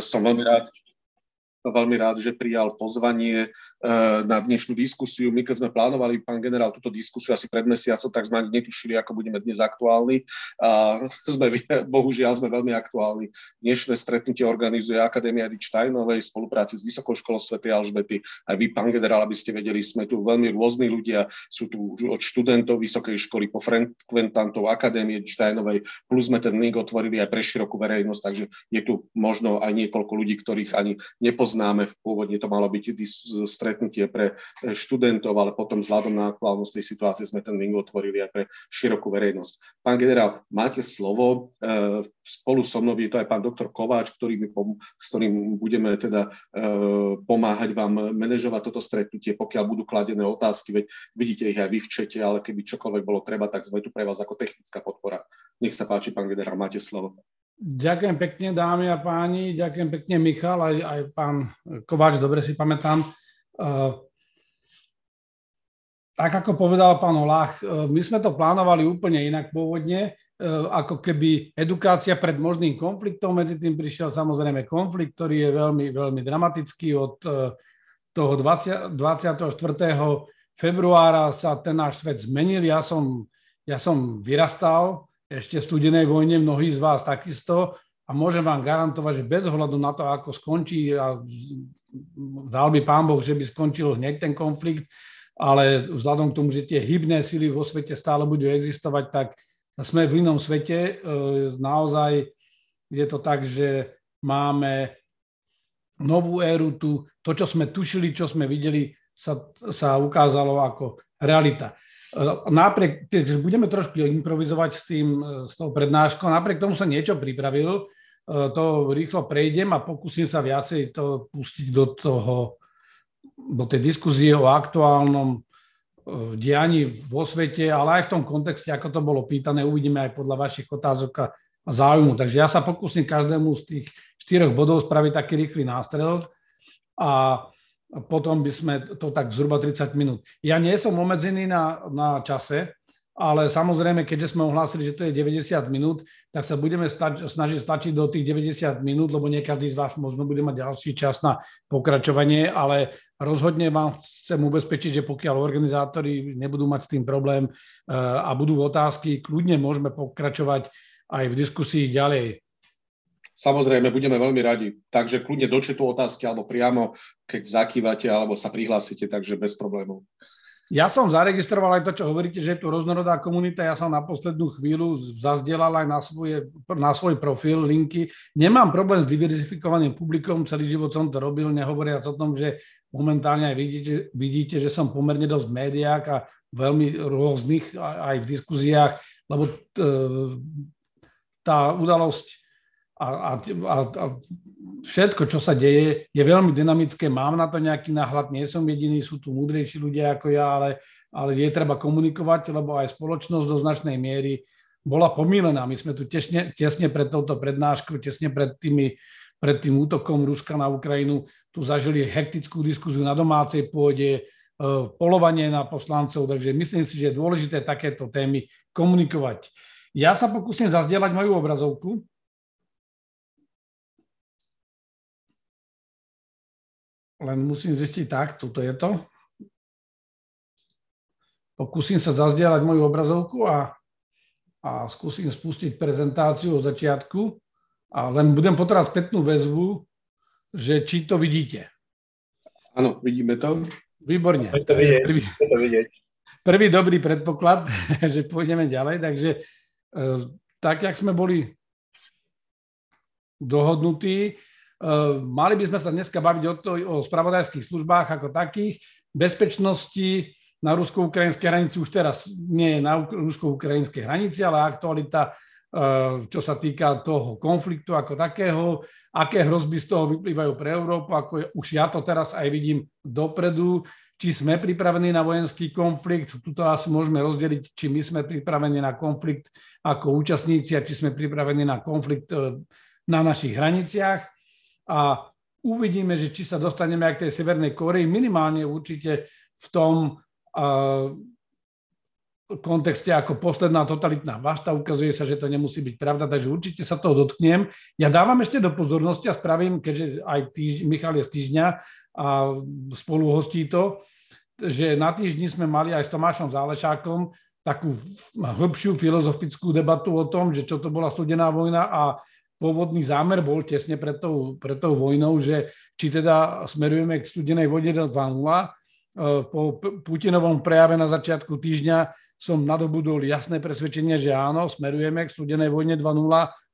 som veľmi rád, veľmi rád, že prijal pozvanie eh, na dnešnú diskusiu. My, keď sme plánovali, pán generál, túto diskusiu asi pred mesiacom, tak sme ani netušili, ako budeme dnes aktuálni. A sme, bohužiaľ sme veľmi aktuálni. Dnešné stretnutie organizuje Akadémia Tajnovej v spolupráci s Vysokou školou Sv. Alžbety. Aj vy, pán generál, aby ste vedeli, sme tu veľmi rôzni ľudia. Sú tu od študentov Vysokej školy po frekventantov Akadémie Edič Tajnovej, plus sme ten link otvorili aj pre širokú verejnosť, takže je tu možno aj niekoľko ľudí, ktorých ani nepoznáme poznáme. Pôvodne to malo byť stretnutie pre študentov, ale potom vzhľadom na aktuálnosť tej situácie sme ten link otvorili aj pre širokú verejnosť. Pán generál, máte slovo. E, spolu so mnou je to aj pán doktor Kováč, ktorý mi s ktorým budeme teda e, pomáhať vám manažovať toto stretnutie, pokiaľ budú kladené otázky, veď vidíte ich aj vy v čete, ale keby čokoľvek bolo treba, tak sme tu pre vás ako technická podpora. Nech sa páči, pán generál, máte slovo. Ďakujem pekne, dámy a páni, ďakujem pekne Michal, aj, aj pán Kováč, dobre si pamätám. Uh, tak ako povedal pán Olach, uh, my sme to plánovali úplne inak pôvodne, uh, ako keby edukácia pred možným konfliktom, medzi tým prišiel samozrejme konflikt, ktorý je veľmi, veľmi dramatický od toho 20, 24. februára sa ten náš svet zmenil. Ja som, ja som vyrastal ešte studenej vojne, mnohí z vás takisto a môžem vám garantovať, že bez ohľadu na to, ako skončí, a dal by pán Boh, že by skončil hneď ten konflikt, ale vzhľadom k tomu, že tie hybné sily vo svete stále budú existovať, tak sme v inom svete. E, naozaj je to tak, že máme novú éru tu. To, čo sme tušili, čo sme videli, sa, sa ukázalo ako realita. Napriek, budeme trošku improvizovať s tým, s tou prednáškou, napriek tomu sa niečo pripravil, e, to rýchlo prejdem a pokúsim sa viacej to pustiť do toho, do tej diskuzie o aktuálnom e, dianí vo svete, ale aj v tom kontexte, ako to bolo pýtané, uvidíme aj podľa vašich otázok a záujmu. Takže ja sa pokúsim každému z tých štyroch bodov spraviť taký rýchly nástrel a potom by sme to tak zhruba 30 minút. Ja nie som obmedzený na, na čase, ale samozrejme, keďže sme ohlásili, že to je 90 minút, tak sa budeme stač, snažiť stačiť do tých 90 minút, lebo nie každý z vás možno bude mať ďalší čas na pokračovanie, ale rozhodne vám chcem ubezpečiť, že pokiaľ organizátori nebudú mať s tým problém eh, a budú otázky, kľudne môžeme pokračovať aj v diskusii ďalej. Samozrejme, budeme veľmi radi. Takže kľudne do četu otázky alebo priamo, keď zakývate alebo sa prihlásite, takže bez problémov. Ja som zaregistroval aj to, čo hovoríte, že je tu roznorodá komunita. Ja som na poslednú chvíľu zazdielal aj na, svoje, na svoj profil linky. Nemám problém s diverzifikovaným publikom, celý život som to robil, nehovoriac o tom, že momentálne aj vidíte, vidíte že som pomerne dosť v médiách a veľmi rôznych aj v diskuziách, lebo tá udalosť a, a, a, a všetko, čo sa deje, je veľmi dynamické. Mám na to nejaký náhľad, nie som jediný, sú tu múdrejší ľudia ako ja, ale, ale je treba komunikovať, lebo aj spoločnosť do značnej miery bola pomílená. My sme tu tesne, tesne pred touto prednáškou, tesne pred, tými, pred tým útokom Ruska na Ukrajinu, tu zažili hektickú diskuziu na domácej pôde, e, polovanie na poslancov, takže myslím si, že je dôležité takéto témy komunikovať. Ja sa pokúsim zazdieľať moju obrazovku. Len musím zistiť tak, toto je to. Pokúsim sa zazdieľať moju obrazovku a, a skúsim spustiť prezentáciu od začiatku a len budem potrebovať spätnú väzbu, že či to vidíte. Áno, vidíme to. Výborne. Je to vidieť. Prvý, je to vidieť. prvý dobrý predpoklad, že pôjdeme ďalej. Takže e, tak, jak sme boli dohodnutí, mali by sme sa dneska baviť o, to, o spravodajských službách ako takých. Bezpečnosti na rusko-ukrajinskej hranici už teraz nie je na rusko-ukrajinskej hranici, ale aktualita, ehm, čo sa týka toho konfliktu ako takého, aké hrozby z toho vyplývajú pre Európu, ako už ja to teraz aj vidím dopredu, či sme pripravení na vojenský konflikt. Tuto asi môžeme rozdeliť, či my sme pripravení na konflikt ako účastníci a či sme pripravení na konflikt ehm, na našich hraniciach a uvidíme, že či sa dostaneme aj k tej Severnej Koreji, minimálne určite v tom, kontexte ako posledná totalitná vašta. Ukazuje sa, že to nemusí byť pravda, takže určite sa toho dotknem. Ja dávam ešte do pozornosti a spravím, keďže aj týž, Michal je z týždňa a spolu hostí to, že na týždni sme mali aj s Tomášom Zálešákom takú hĺbšiu filozofickú debatu o tom, že čo to bola studená vojna a pôvodný zámer bol tesne pred tou, pred tou vojnou, že či teda smerujeme k studenej vojne 2.0. E, po Putinovom prejave na začiatku týždňa som nadobudol jasné presvedčenie, že áno, smerujeme k studenej vojne 2.0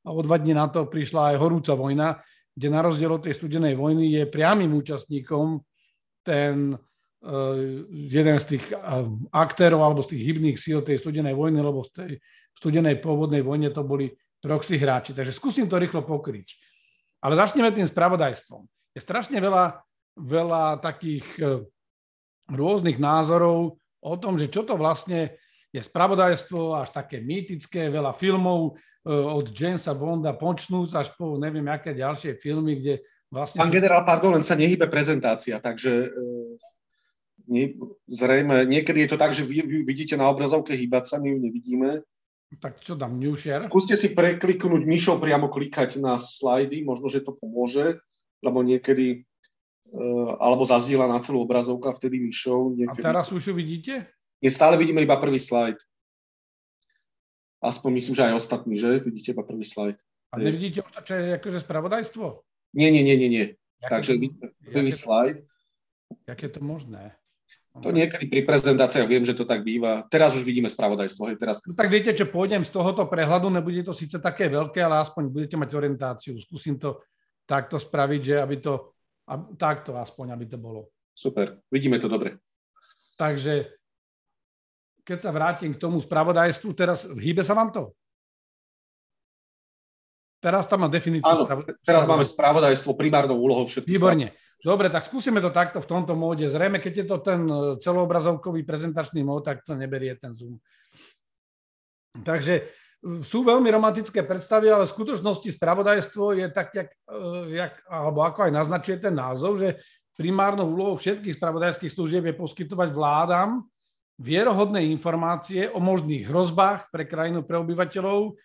a o dva dní na to prišla aj horúca vojna, kde na rozdiel od tej studenej vojny je priamým účastníkom ten uh, jeden z tých uh, aktérov alebo z tých hybných síl tej studenej vojny, lebo z tej studenej pôvodnej vojne to boli proxy hráči. Takže skúsim to rýchlo pokryť. Ale začneme tým spravodajstvom. Je strašne veľa, veľa takých uh, rôznych názorov o tom, že čo to vlastne je spravodajstvo až také mýtické, veľa filmov e, od Jamesa Bonda počnúc až po neviem aké ďalšie filmy, kde vlastne... Pán sú... generál, pardon, len sa nehybe prezentácia, takže e, nie, zrejme, niekedy je to tak, že vy, vy vidíte na obrazovke hýbať sa, my ju nevidíme. Tak čo dám, new share? Skúste si prekliknúť myšou priamo klikať na slajdy, možno, že to pomôže, lebo niekedy uh, alebo zazdieľa na celú obrazovku a vtedy myšou. Niekedy... A teraz už ju vidíte? My stále vidíme iba prvý slajd. Aspoň myslím, že aj ostatní, že? Vidíte iba prvý slajd. A nevidíte už to, čo je akože spravodajstvo? Nie, nie, nie, nie, nie. Jaké Takže to, prvý jaké slajd. Jak je to možné? To niekedy pri prezentáciách viem, že to tak býva. Teraz už vidíme spravodajstvo. Hej, teraz... No, tak viete, čo pôjdem z tohoto prehľadu, nebude to síce také veľké, ale aspoň budete mať orientáciu. Skúsim to takto spraviť, že aby to, aby, takto aspoň, aby to bolo. Super, vidíme to dobre. Takže keď sa vrátim k tomu spravodajstvu, teraz hýbe sa vám to? Teraz tam má definíciu. Áno, teraz máme spravodajstvo primárnou úlohou všetkých. Výborne. Dobre, tak skúsime to takto v tomto móde. Zrejme, keď je to ten e, celoobrazovkový prezentačný mód, tak to neberie ten Zoom. Takže e, sú veľmi romantické predstavy, ale v skutočnosti spravodajstvo je tak, jak, e, jak, alebo ako aj naznačuje ten názov, že primárnou úlohou všetkých spravodajských služieb je poskytovať vládam vierohodné informácie o možných hrozbách pre krajinu, pre obyvateľov.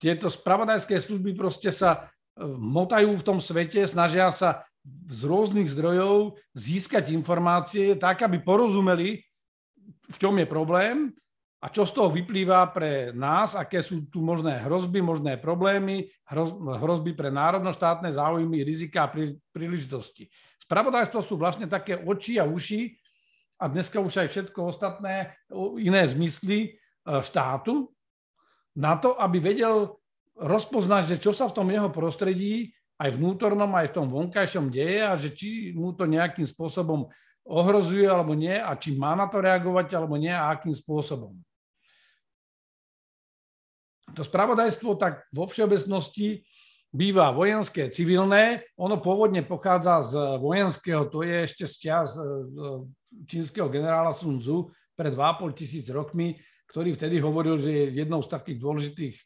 Tieto spravodajské služby proste sa e, motajú v tom svete, snažia sa z rôznych zdrojov získať informácie tak, aby porozumeli, v čom je problém a čo z toho vyplýva pre nás, aké sú tu možné hrozby, možné problémy, hrozby pre národno-štátne záujmy, rizika a príležitosti. Spravodajstvo sú vlastne také oči a uši, a dneska už aj všetko ostatné iné zmysly e, štátu na to, aby vedel rozpoznať, že čo sa v tom jeho prostredí, aj vnútornom, aj v tom vonkajšom deje a že či mu to nejakým spôsobom ohrozuje alebo nie a či má na to reagovať alebo nie a akým spôsobom. To spravodajstvo tak vo všeobecnosti býva vojenské, civilné. Ono pôvodne pochádza z vojenského, to je ešte z čas e, čínskeho generála Sun Tzu pred 2,5 tisíc rokmi, ktorý vtedy hovoril, že jednou z takých dôležitých e,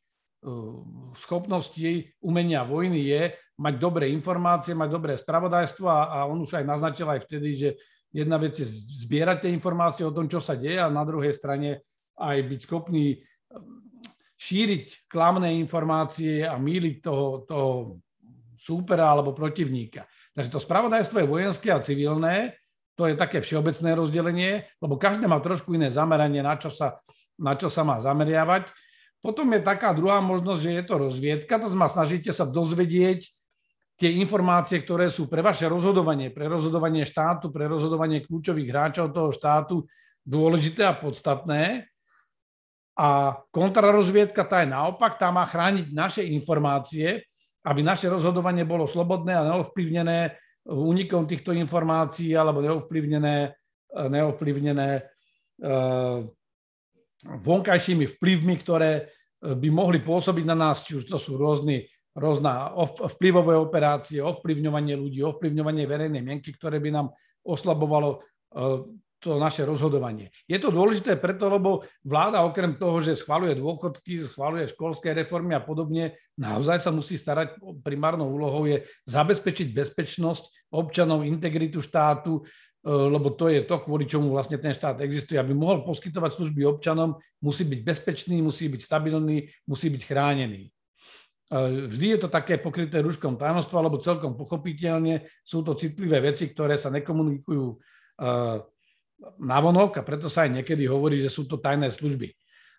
schopností umenia vojny je mať dobré informácie, mať dobré spravodajstvo a, on už aj naznačil aj vtedy, že jedna vec je zbierať tie informácie o tom, čo sa deje a na druhej strane aj byť schopný šíriť klamné informácie a míliť toho, toho súpera alebo protivníka. Takže to spravodajstvo je vojenské a civilné, to je také všeobecné rozdelenie, lebo každé má trošku iné zameranie, na čo sa, na čo sa má zameriavať. Potom je taká druhá možnosť, že je to rozviedka, to znamená, snažíte sa dozvedieť tie informácie, ktoré sú pre vaše rozhodovanie, pre rozhodovanie štátu, pre rozhodovanie kľúčových hráčov toho štátu dôležité a podstatné. A kontrarozviedka tá je naopak, tá má chrániť naše informácie, aby naše rozhodovanie bolo slobodné a neovplyvnené únikom týchto informácií alebo neovplyvnené, neovplyvnené uh, vonkajšími vplyvmi, ktoré eh, by mohli pôsobiť na nás, či už to sú rôzny, rôzna vplyvové operácie, ovplyvňovanie ľudí, ovplyvňovanie verejnej mienky, ktoré by nám oslabovalo uh, to naše rozhodovanie. Je to dôležité preto, lebo vláda okrem toho, že schvaluje dôchodky, schvaluje školské reformy a podobne, naozaj sa musí starať, primárnou úlohou je zabezpečiť bezpečnosť občanov, integritu štátu, lebo to je to, kvôli čomu vlastne ten štát existuje. Aby mohol poskytovať služby občanom, musí byť bezpečný, musí byť stabilný, musí byť chránený. Vždy je to také pokryté rúškom tajomstva, lebo celkom pochopiteľne sú to citlivé veci, ktoré sa nekomunikujú navonok a preto sa aj niekedy hovorí, že sú to tajné služby.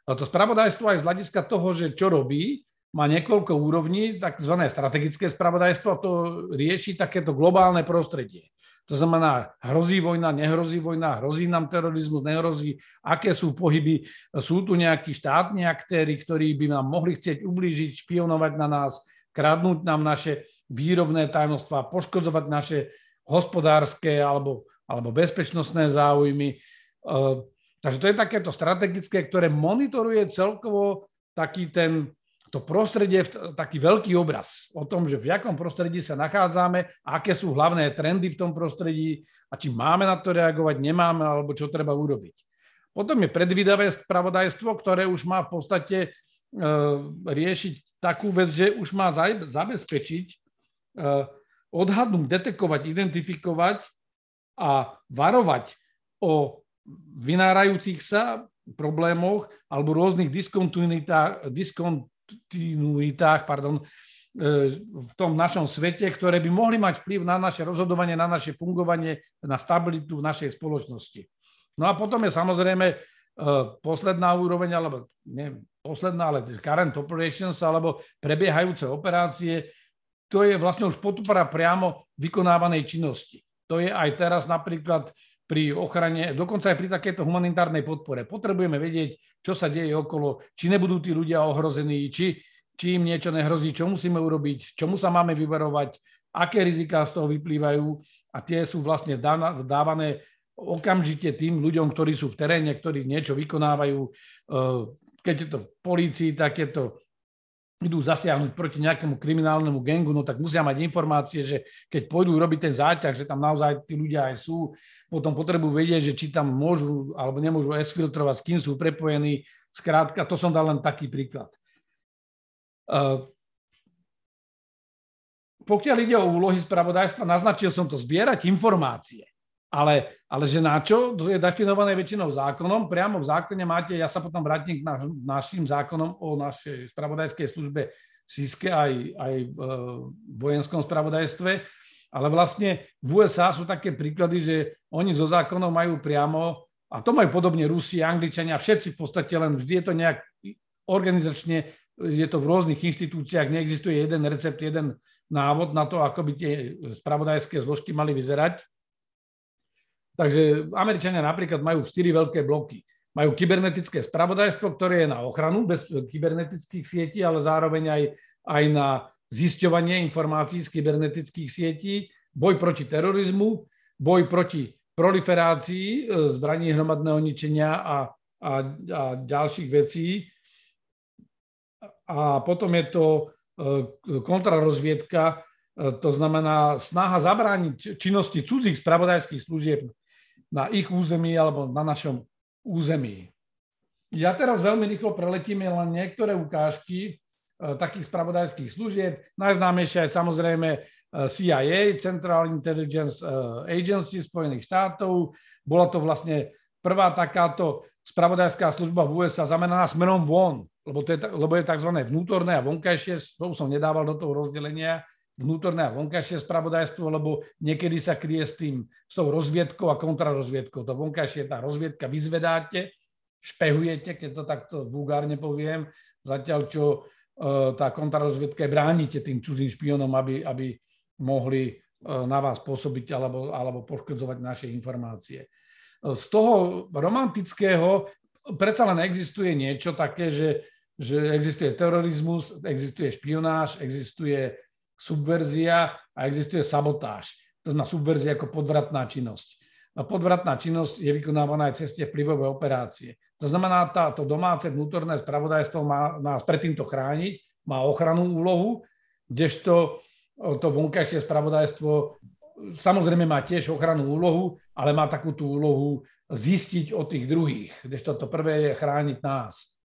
To spravodajstvo aj z hľadiska toho, že čo robí, má niekoľko úrovní, tzv. strategické spravodajstvo a to rieši takéto globálne prostredie. To znamená, hrozí vojna, nehrozí vojna, hrozí nám terorizmus, nehrozí, aké sú pohyby, sú tu nejakí štátni aktéry, ktorí by nám mohli chcieť ublížiť, špionovať na nás, kradnúť nám naše výrobné tajomstvá, poškodzovať naše hospodárske alebo alebo bezpečnostné záujmy. Eh, takže to je takéto strategické, ktoré monitoruje celkovo taký ten, to prostredie, taký veľký obraz o tom, že v akom prostredí sa nachádzame, aké sú hlavné trendy v tom prostredí a či máme na to reagovať, nemáme, alebo čo treba urobiť. Potom je predvídavé spravodajstvo, ktoré už má v podstate e, riešiť takú vec, že už má zabezpečiť, e, odhadnúť, detekovať, identifikovať a varovať o vynárajúcich sa problémoch alebo rôznych diskontinuitách, diskontinuitách pardon, e, v tom našom svete, ktoré by mohli mať vplyv na naše rozhodovanie, na naše fungovanie, na stabilitu v našej spoločnosti. No a potom je samozrejme e, posledná úroveň, alebo nie posledná, ale current operations, alebo prebiehajúce operácie, to je vlastne už podpora priamo vykonávanej činnosti. To je aj teraz napríklad pri ochrane, dokonca aj pri takejto humanitárnej podpore. Potrebujeme vedieť, čo sa deje okolo, či nebudú tí ľudia ohrození, či, či im niečo nehrozí, čo musíme urobiť, čomu sa máme vyverovať, aké riziká z toho vyplývajú a tie sú vlastne dávané okamžite tým ľuďom, ktorí sú v teréne, ktorí niečo vykonávajú. Keď je to v polícii, tak je to idú zasiahnuť proti nejakému kriminálnemu gengu, no tak musia mať informácie, že keď pôjdu robiť ten záťah, že tam naozaj tí ľudia aj sú, potom potrebujú vedieť, že či tam môžu alebo nemôžu esfiltrovať, s kým sú prepojení. Skrátka, to som dal len taký príklad. Pokiaľ ide o úlohy spravodajstva, naznačil som to zbierať informácie. Ale, ale že na čo, to je definované väčšinou zákonom. Priamo v zákone máte, ja sa potom vrátim k naš, našim zákonom o našej spravodajskej službe SISKE aj, aj v vojenskom spravodajstve. Ale vlastne v USA sú také príklady, že oni zo zákonov majú priamo, a to majú podobne Rusi, Angličania, všetci v podstate, len vždy je to nejak organizačne, je to v rôznych inštitúciách, neexistuje jeden recept, jeden návod na to, ako by tie spravodajské zložky mali vyzerať. Takže Američania napríklad majú štyri veľké bloky. Majú kybernetické spravodajstvo, ktoré je na ochranu bez kybernetických sietí, ale zároveň aj, aj na zisťovanie informácií z kybernetických sietí, boj proti terorizmu, boj proti proliferácii e, zbraní hromadného ničenia a, a, a ďalších vecí. A potom je to e, kontrarozviedka, e, to znamená snaha zabrániť činnosti cudzích spravodajských služieb na ich území alebo na našom území. Ja teraz veľmi rýchlo preletím len niektoré ukážky e, takých spravodajských služieb. Najznámejšia je samozrejme e, CIA, Central Intelligence e, Agency Spojených štátov. Bola to vlastne prvá takáto spravodajská služba v USA zameraná smerom von, lebo, to je, lebo je tzv. vnútorné a vonkajšie, to som nedával do toho rozdelenia, vnútorné a vonkajšie spravodajstvo, lebo niekedy sa kryje s tým, s tou rozviedkou a kontrarozviedkou. To vonkajšie tá rozviedka, vyzvedáte, špehujete, keď to takto vulgárne poviem, zatiaľ čo e, tá kontrarozviedka je bránite tým cudzím špionom, aby, aby mohli e, na vás pôsobiť alebo, alebo poškodzovať naše informácie. Z toho romantického predsa len existuje niečo také, že, že existuje terorizmus, existuje špionáž, existuje subverzia a existuje sabotáž. To znamená subverzia ako podvratná činnosť. A podvratná činnosť je vykonávaná aj ceste vplyvové operácie. To znamená, táto domáce vnútorné spravodajstvo má nás pred týmto chrániť, má ochrannú úlohu, kdežto to vonkajšie spravodajstvo samozrejme má tiež ochrannú úlohu, ale má takú tú úlohu zistiť od tých druhých, kdežto to prvé je chrániť nás.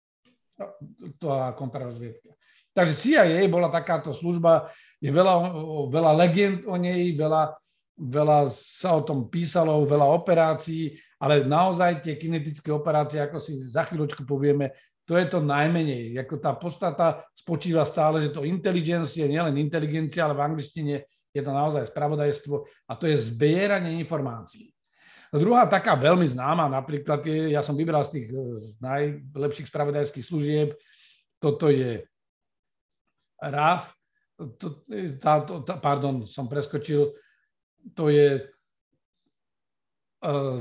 To je kontrarozviedka. Takže CIA bola takáto služba, je veľa, veľa legend o nej, veľa, veľa sa o tom písalo, veľa operácií, ale naozaj tie kinetické operácie, ako si za chvíľočku povieme, to je to najmenej. Ako tá podstata spočíva stále, že to inteligencie, nielen inteligencia, ale v angličtine je to naozaj spravodajstvo a to je zbieranie informácií. Druhá taká veľmi známa, napríklad, je, ja som vybral z tých z najlepších spravodajských služieb, toto je RAF, to, tá, to, tá, pardon, som preskočil, to je uh,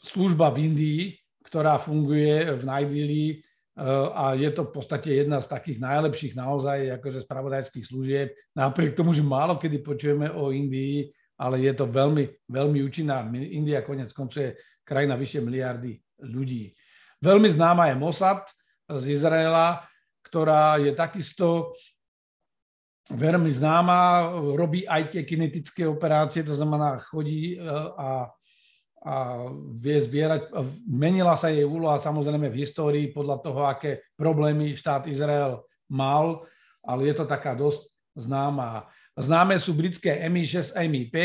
služba v Indii, ktorá funguje v Najdíli uh, a je to v podstate jedna z takých najlepších naozaj akože spravodajských služieb. Napriek tomu, že málo kedy počujeme o Indii, ale je to veľmi, veľmi účinná. India konec koncov je krajina vyššie miliardy ľudí. Veľmi známa je Mossad z Izraela, ktorá je takisto veľmi známa, robí aj tie kinetické operácie, to znamená chodí e, a, a vie zbierať. Menila sa jej úloha samozrejme v histórii podľa toho, aké problémy štát Izrael mal, ale je to taká dosť známa. Známe sú britské MI6 a MI5.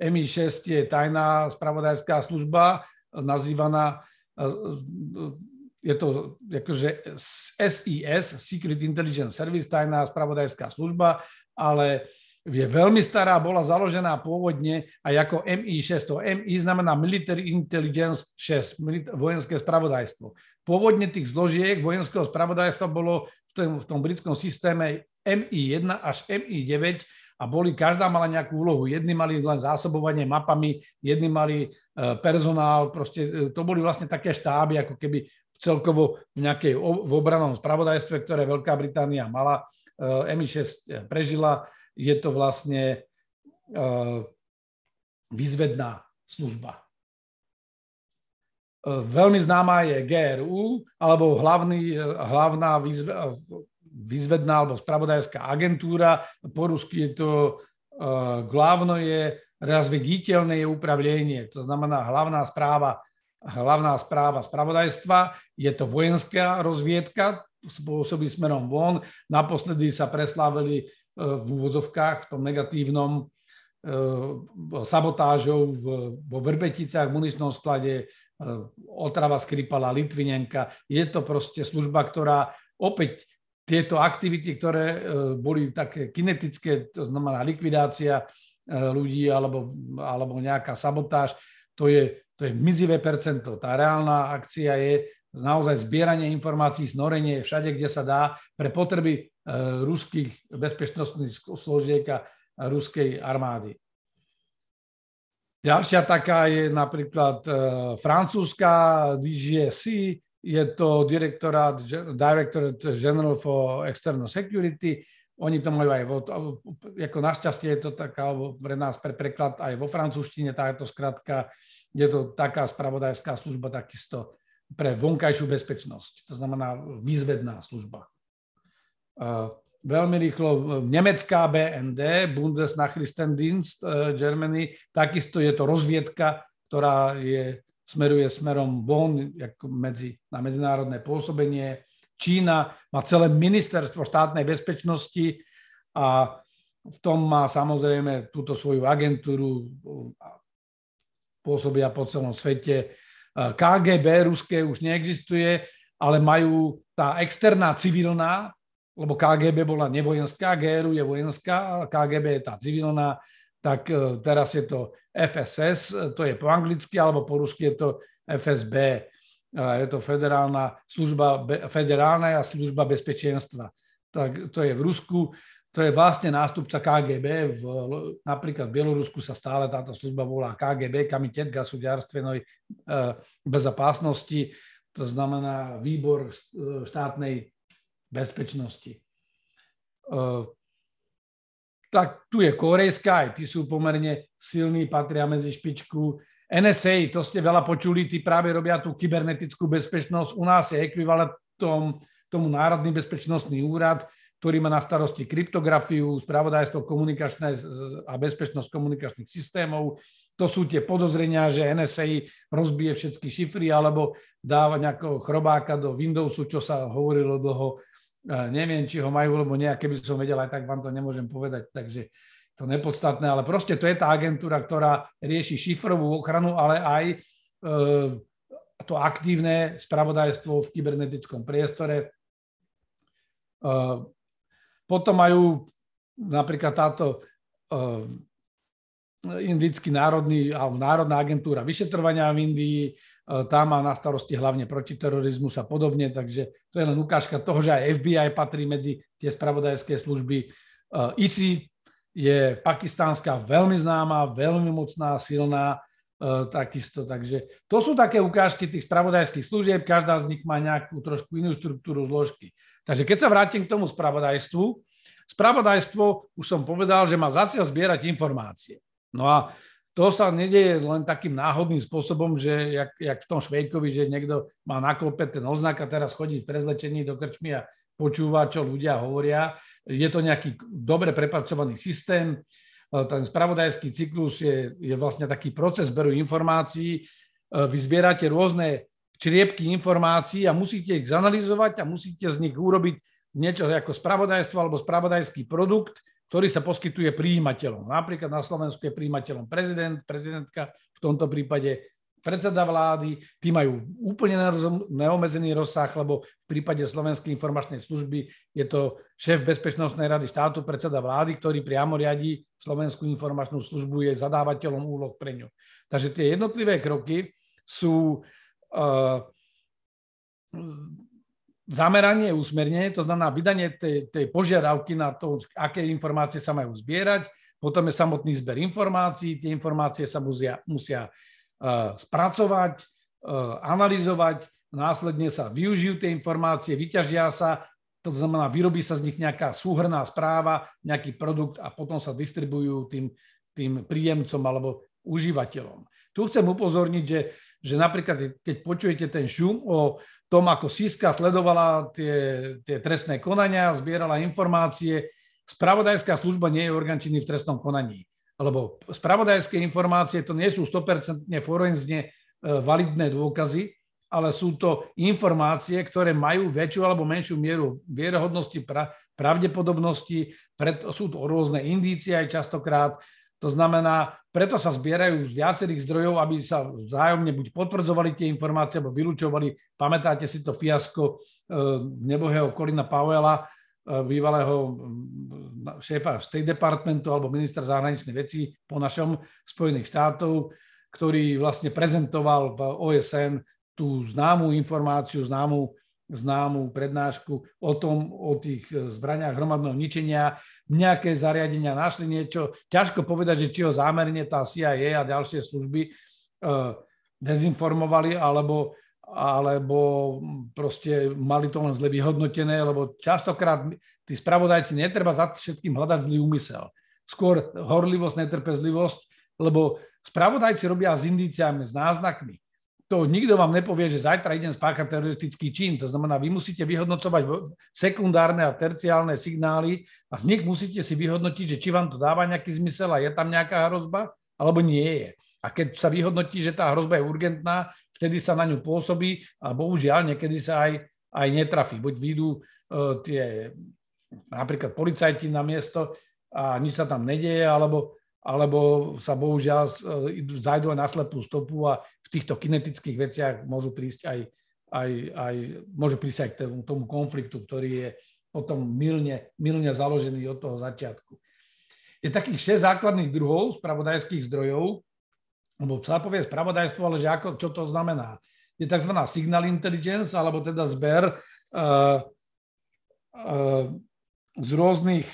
MI6 je tajná spravodajská služba, nazývaná, e, je to akože SIS, Secret Intelligence Service, tajná spravodajská služba, ale je veľmi stará, bola založená pôvodne aj ako MI6. To MI znamená Military Intelligence 6, vojenské spravodajstvo. Pôvodne tých zložiek vojenského spravodajstva bolo v tom, v tom britskom systéme MI1 až MI9 a boli, každá mala nejakú úlohu. Jedni mali len zásobovanie mapami, jedni mali e, personál, proste e, to boli vlastne také štáby, ako keby celkovo v nejakej v obranom spravodajstve, ktoré Veľká Británia mala. E, MI6 prežila, je to vlastne výzvedná služba. Veľmi známa je GRU, alebo hlavný, hlavná výzve, výzvedná alebo spravodajská agentúra. Po rusky je to glavno je razvediteľné upravlenie, to znamená hlavná správa, hlavná správa spravodajstva. Je to vojenská rozviedka, spôsobí smerom von. Naposledy sa preslávili e, v úvodzovkách, v tom negatívnom e, sabotážou vo Vrbeticách, v muničnom sklade, e, Otrava Skripala, Litvinenka. Je to proste služba, ktorá opäť tieto aktivity, ktoré boli také kinetické, to znamená likvidácia ľudí alebo, alebo nejaká sabotáž, to je, to je mizivé percento. Tá reálna akcia je naozaj zbieranie informácií, snorenie všade, kde sa dá pre potreby e, ruských bezpečnostných složiek a ruskej armády. Ďalšia taká je napríklad francúzska DGSC, je to direktorát, Director General for External Security, oni to majú aj, vo, ako našťastie je to tak, alebo pre nás pre preklad aj vo francúzštine táto skratka, je to taká spravodajská služba takisto pre vonkajšiu bezpečnosť, to znamená výzvedná služba. Veľmi rýchlo, nemecká BND, Bundesnachrichtendienst uh, Germany, takisto je to rozviedka, ktorá je smeruje smerom von medzi, na medzinárodné pôsobenie. Čína má celé ministerstvo štátnej bezpečnosti a v tom má samozrejme túto svoju agentúru, pôsobia po celom svete. KGB ruské už neexistuje, ale majú tá externá civilná, lebo KGB bola nevojenská, GRU je vojenská, KGB je tá civilná, tak e, teraz je to FSS, to je po anglicky, alebo po rusky je to FSB. Je to federálna služba, federálna služba bezpečenstva. Tak to je v Rusku, to je vlastne nástupca KGB. V, napríklad v Bielorusku sa stále táto služba volá KGB, Kamitet gasudiarstvenej bezopásnosti, to znamená výbor štátnej bezpečnosti. E, tak tu je korejská, aj tí sú pomerne silní, patria medzi špičku. NSA, to ste veľa počuli, tí práve robia tú kybernetickú bezpečnosť. U nás je ekvivalentom tomu Národný bezpečnostný úrad, ktorý má na starosti kryptografiu, spravodajstvo komunikačné a bezpečnosť komunikačných systémov. To sú tie podozrenia, že NSA rozbije všetky šifry alebo dáva nejakého chrobáka do Windowsu, čo sa hovorilo dlho neviem, či ho majú, lebo nejaké by som vedel, aj tak vám to nemôžem povedať. Takže to nepodstatné, ale proste to je tá agentúra, ktorá rieši šifrovú ochranu, ale aj e, to aktívne spravodajstvo v kybernetickom priestore. Potom majú napríklad táto e, indický národný, alebo národná agentúra vyšetrovania v Indii, tá má na starosti hlavne protiterorizmus a podobne, takže to je len ukážka toho, že aj FBI patrí medzi tie spravodajské služby. ISI je pakistánska veľmi známa, veľmi mocná, silná, takisto. Takže to sú také ukážky tých spravodajských služieb, každá z nich má nejakú trošku inú štruktúru zložky. Takže keď sa vrátim k tomu spravodajstvu, spravodajstvo, už som povedal, že má za cieľ zbierať informácie. No a to sa nedieje len takým náhodným spôsobom, že jak, jak v tom Švejkovi, že niekto má naklope ten oznak a teraz chodí v prezlečení do krčmy a počúva, čo ľudia hovoria. Je to nejaký dobre prepracovaný systém. Ten spravodajský cyklus je, je vlastne taký proces zberu informácií. Vy zbierate rôzne čriepky informácií a musíte ich zanalizovať a musíte z nich urobiť niečo ako spravodajstvo alebo spravodajský produkt, ktorý sa poskytuje príjimateľom. Napríklad na Slovensku je príjimateľom prezident, prezidentka, v tomto prípade predseda vlády, tí majú úplne neomezený rozsah, lebo v prípade Slovenskej informačnej služby je to šéf Bezpečnostnej rady štátu, predseda vlády, ktorý priamo riadi Slovenskú informačnú službu, je zadávateľom úloh pre ňu. Takže tie jednotlivé kroky sú zameranie, usmernenie, to znamená vydanie tej, tej požiadavky na to, aké informácie sa majú zbierať, potom je samotný zber informácií, tie informácie sa musia, musia uh, spracovať, uh, analyzovať, následne sa využijú tie informácie, vyťažia sa, to znamená, vyrobí sa z nich nejaká súhrná správa, nejaký produkt a potom sa distribujú tým, tým príjemcom alebo užívateľom. Tu chcem upozorniť, že, že napríklad, keď počujete ten šum o tom, ako Siska sledovala tie, tie trestné konania, zbierala informácie. Spravodajská služba nie je orgán činný v trestnom konaní. Lebo spravodajské informácie to nie sú 100% forenzne e, validné dôkazy, ale sú to informácie, ktoré majú väčšiu alebo menšiu mieru vierohodnosti, pravdepodobnosti, preto sú to rôzne indície aj častokrát, to znamená, preto sa zbierajú z viacerých zdrojov, aby sa vzájomne buď potvrdzovali tie informácie, alebo vylúčovali. Pamätáte si to fiasko e, nebohého Kolina Powella, e, bývalého šéfa State Departmentu alebo ministra zahraničnej veci po našom Spojených štátov, ktorý vlastne prezentoval v OSN tú známú informáciu, známú známú prednášku o tom, o tých e, zbraniach hromadného ničenia. Nejaké zariadenia našli niečo. Ťažko povedať, že či ho zámerne tá CIA a ďalšie služby e, dezinformovali, alebo, alebo proste mali to len zle vyhodnotené, lebo častokrát tí spravodajci netreba za všetkým hľadať zlý úmysel. Skôr horlivosť, netrpezlivosť, lebo spravodajci robia s indíciami, s náznakmi to nikto vám nepovie, že zajtra idem spáchať teroristický čin. To znamená, vy musíte vyhodnocovať sekundárne a terciálne signály a z nich musíte si vyhodnotiť, že či vám to dáva nejaký zmysel a je tam nejaká hrozba, alebo nie je. A keď sa vyhodnotí, že tá hrozba je urgentná, vtedy sa na ňu pôsobí a bohužiaľ niekedy sa aj, aj netrafí. Buď výjdu uh, tie napríklad policajti na miesto a nič sa tam nedieje, alebo alebo sa bohužiaľ e, zajdu aj na slepú stopu a týchto kinetických veciach môžu prísť aj, aj, aj, môže prísť aj k tomu, tomu konfliktu, ktorý je potom milne, milne založený od toho začiatku. Je takých 6 základných druhov spravodajských zdrojov, lebo sa povie spravodajstvo, ale že ako, čo to znamená. Je tzv. signal intelligence, alebo teda zber uh, uh, z rôznych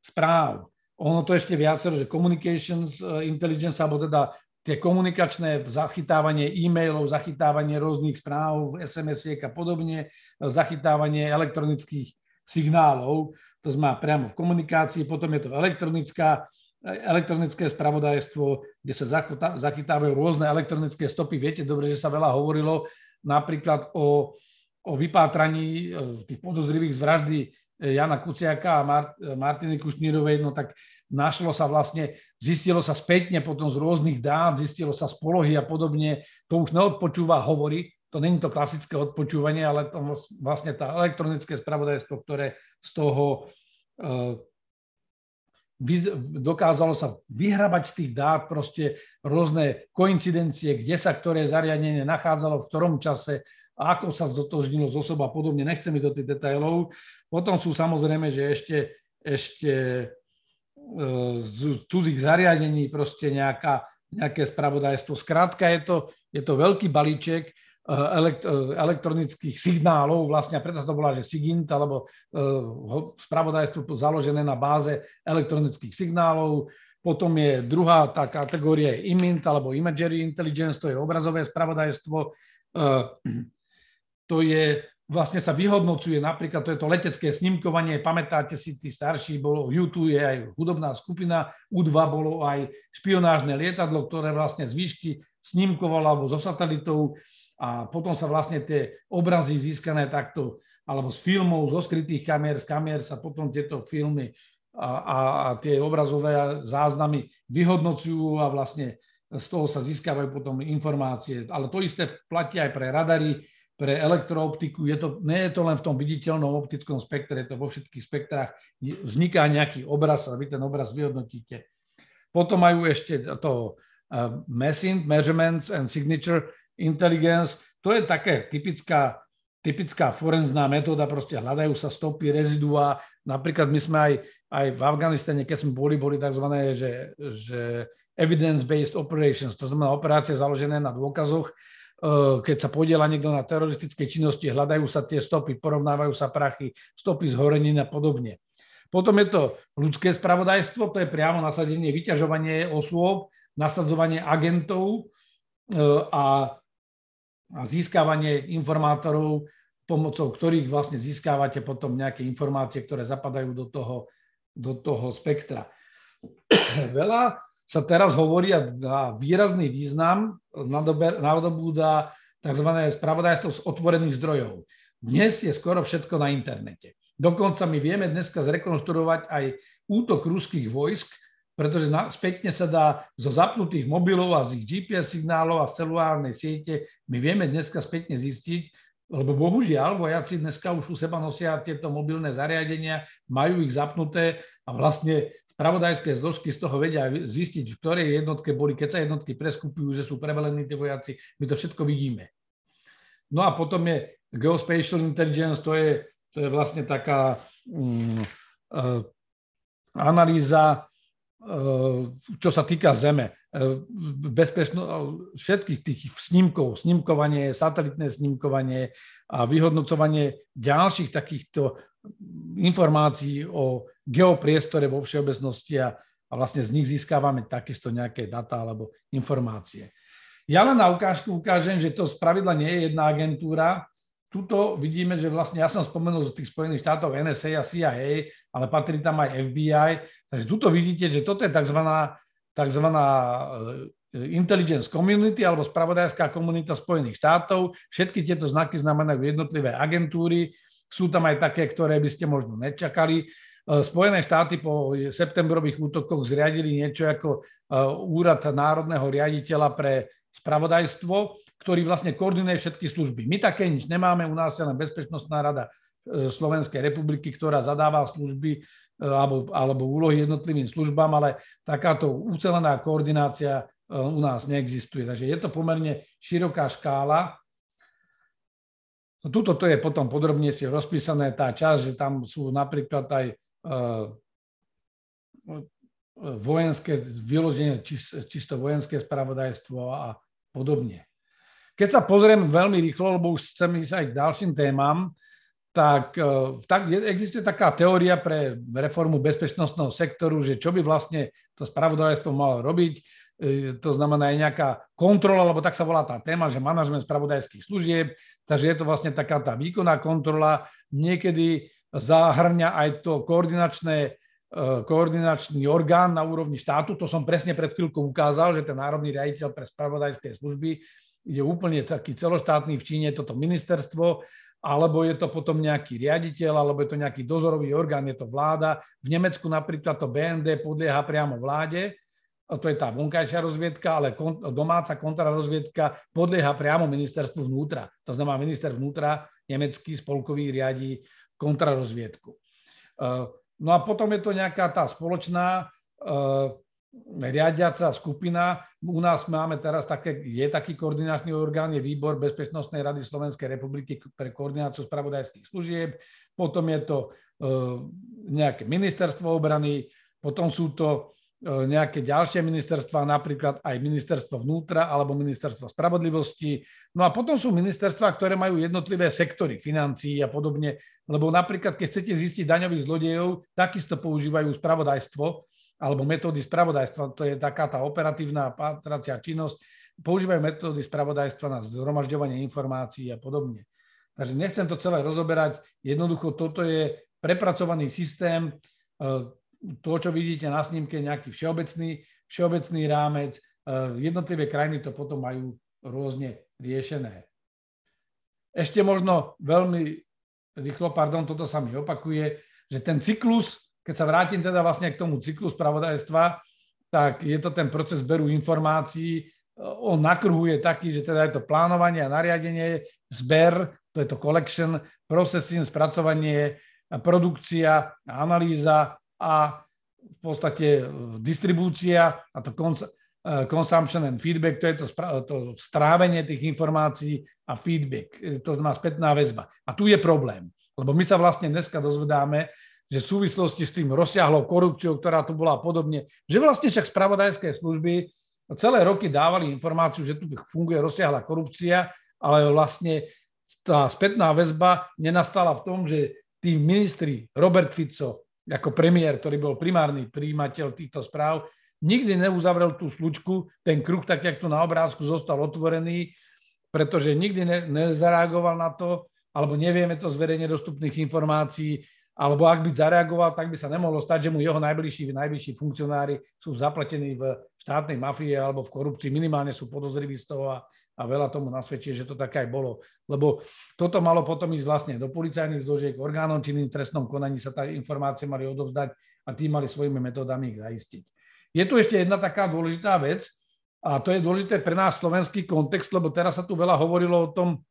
správ ono to ešte viacero, že communications eh, intelligence, alebo teda tie komunikačné zachytávanie e-mailov, zachytávanie rôznych správ, SMS-iek a podobne, zachytávanie elektronických signálov, to znamená priamo v komunikácii, potom je to elektronická, elektronické spravodajstvo, kde sa zachytávajú rôzne elektronické stopy. Viete dobre, že sa veľa hovorilo napríklad o, o vypátraní tých podozrivých z vraždy Jana Kuciaka a Mart- Martiny Kušnírovej, no tak našlo sa vlastne, zistilo sa spätne potom z rôznych dát, zistilo sa z polohy a podobne. To už neodpočúva hovory, to není to klasické odpočúvanie, ale to vlastne tá elektronické spravodajstvo, ktoré z toho, eh, dokázalo sa vyhrabať z tých dát proste rôzne koincidencie, kde sa ktoré zariadenie nachádzalo, v ktorom čase, ako sa zdotožnilo z osoba a podobne. Nechcem ísť do tých detailov. Potom sú samozrejme, že ešte, ešte z cudzích zariadení proste nejaká, nejaké spravodajstvo. Skrátka je to, je to veľký balíček, Eh, elektronických signálov, vlastne preto to volá, že SIGINT, alebo eh, spravodajstvo založené na báze elektronických signálov. Potom je druhá tá kategória IMINT, alebo Imagery Intelligence, to je obrazové spravodajstvo. Eh, to je, vlastne sa vyhodnocuje, napríklad to je to letecké snímkovanie, pamätáte si, tí starší, bolo, U2 je aj hudobná skupina, U2 bolo aj špionážne lietadlo, ktoré vlastne z výšky snímkovalo alebo zo satelitov a potom sa vlastne tie obrazy získané takto, alebo z filmov, zo skrytých kamier, z kamier sa potom tieto filmy a, a, a tie obrazové záznamy vyhodnocujú a vlastne z toho sa získavajú potom informácie. Ale to isté platí aj pre radary, pre elektrooptiku. Je to, nie je to len v tom viditeľnom optickom spektre, je to vo všetkých spektrách. Vzniká nejaký obraz a vy ten obraz vyhodnotíte. Potom majú ešte to uh, Messing, Measurements and Signature, intelligence, to je také typická, typická forenzná metóda, proste hľadajú sa stopy, rezidua. Napríklad my sme aj, aj v Afganistane, keď sme boli, boli tzv. že, že evidence-based operations, to znamená operácie založené na dôkazoch, keď sa podiela niekto na teroristickej činnosti, hľadajú sa tie stopy, porovnávajú sa prachy, stopy zhorenín a podobne. Potom je to ľudské spravodajstvo, to je priamo nasadenie, vyťažovanie osôb, nasadzovanie agentov e, a a získavanie informátorov, pomocou ktorých vlastne získávate potom nejaké informácie, ktoré zapadajú do toho, do toho spektra. Veľa sa teraz hovorí a výrazný význam nadobúda tzv. spravodajstvo z otvorených zdrojov. Dnes je skoro všetko na internete. Dokonca my vieme dneska zrekonštruovať aj útok ruských vojsk pretože spätne sa dá zo zapnutých mobilov a z ich GPS signálov a celulárnej siete, my vieme dneska spätne zistiť, lebo bohužiaľ vojaci dneska už u seba nosia tieto mobilné zariadenia, majú ich zapnuté a vlastne spravodajské zložky z toho vedia zistiť, v ktorej jednotke boli, keď sa jednotky preskupujú, že sú prevelení tí vojaci, my to všetko vidíme. No a potom je Geospatial Intelligence, to je, to je vlastne taká um, uh, analýza čo sa týka Zeme, bezpečno, všetkých tých snímkov, snímkovanie, satelitné snímkovanie a vyhodnocovanie ďalších takýchto informácií o geopriestore vo všeobecnosti a, a vlastne z nich získávame takisto nejaké data alebo informácie. Ja len na ukážku ukážem, že to spravidla nie je jedna agentúra, tuto vidíme, že vlastne ja som spomenul z tých Spojených štátov NSA a CIA, ale patrí tam aj FBI. Takže tuto vidíte, že toto je tzv. tzv. intelligence community alebo spravodajská komunita Spojených štátov. Všetky tieto znaky znamenajú jednotlivé agentúry. Sú tam aj také, ktoré by ste možno nečakali. E, Spojené štáty po septembrových útokoch zriadili niečo ako e, úrad národného riaditeľa pre spravodajstvo, ktorý vlastne koordinuje všetky služby. My také nič nemáme, u nás je len Bezpečnostná rada e, Slovenskej republiky, ktorá zadáva služby alebo, alebo úlohy jednotlivým službám, ale takáto ucelená koordinácia u nás neexistuje. Takže je to pomerne široká škála. No, tuto to je potom podrobne si rozpísané tá časť, že tam sú napríklad aj vojenské, vyloženie čisto vojenské spravodajstvo a podobne. Keď sa pozriem veľmi rýchlo, lebo už chcem ísť aj k ďalším témam, tak, e, tak existuje taká teória pre reformu bezpečnostného sektoru, že čo by vlastne to spravodajstvo malo robiť. E, to znamená aj nejaká kontrola, lebo tak sa volá tá téma, že manažment spravodajských služieb, takže je to vlastne taká tá výkonná kontrola. Niekedy zahrňa aj to koordinačné e, koordinačný orgán na úrovni štátu. To som presne pred chvíľkou ukázal, že ten národný riaditeľ pre spravodajské služby je úplne taký celoštátny v Číne toto ministerstvo, alebo je to potom nejaký riaditeľ, alebo je to nejaký dozorový orgán, je to vláda. V Nemecku napríklad to BND podlieha priamo vláde, to je tá vonkajšia rozviedka, ale domáca kontrarozviedka podlieha priamo ministerstvu vnútra. To znamená, minister vnútra, nemecký spolkový riadi kontrarozviedku. No a potom je to nejaká tá spoločná uh, riadiaca skupina. U nás máme teraz také, je taký koordinačný orgán, je výbor Bezpečnostnej rady Slovenskej republiky pre koordináciu spravodajských služieb, potom je to uh, nejaké ministerstvo obrany, potom sú to nejaké ďalšie ministerstva, napríklad aj ministerstvo vnútra alebo ministerstvo spravodlivosti. No a potom sú ministerstva, ktoré majú jednotlivé sektory financií a podobne, lebo napríklad, keď chcete zistiť daňových zlodejov, takisto používajú spravodajstvo alebo metódy spravodajstva, to je taká tá operatívna patracia činnosť, používajú metódy spravodajstva na zhromažďovanie informácií a podobne. Takže nechcem to celé rozoberať. Jednoducho toto je prepracovaný systém. To, čo vidíte na snímke, nejaký všeobecný, všeobecný rámec. E, jednotlivé krajiny to potom majú rôzne riešené. Ešte možno veľmi rýchlo, pardon, toto sa mi opakuje, že ten cyklus, keď sa vrátim teda vlastne k tomu cyklu spravodajstva, tak je to ten proces zberu informácií. On na kruhu je taký, že teda je to plánovanie a nariadenie, zber, to je to collection, processing, spracovanie, produkcia, analýza a v podstate distribúcia a to consumption and feedback, to je to, to strávenie tých informácií a feedback, to znamená spätná väzba. A tu je problém, lebo my sa vlastne dneska dozvedáme, že v súvislosti s tým rozsiahlou korupciou, ktorá tu bola podobne, že vlastne však spravodajské služby celé roky dávali informáciu, že tu funguje rozsiahla korupcia, ale vlastne tá spätná väzba nenastala v tom, že tí ministri, Robert Fico, ako premiér, ktorý bol primárny príjimateľ týchto správ, nikdy neuzavrel tú slučku, ten kruh, tak jak tu na obrázku, zostal otvorený, pretože nikdy ne, nezareagoval na to, alebo nevieme to z verejne dostupných informácií, alebo ak by zareagoval, tak by sa nemohlo stať, že mu jeho najbližší, najbližší funkcionári sú zapletení v štátnej mafie alebo v korupcii, minimálne sú podozriví z toho a a veľa tomu nasvedčí, že to tak aj bolo. Lebo toto malo potom ísť vlastne do policajných zložiek, orgánom činným trestnom konaní sa tá informácie mali odovzdať a tí mali svojimi metódami ich zaistiť. Je tu ešte jedna taká dôležitá vec a to je dôležité pre nás slovenský kontext, lebo teraz sa tu veľa hovorilo o tom,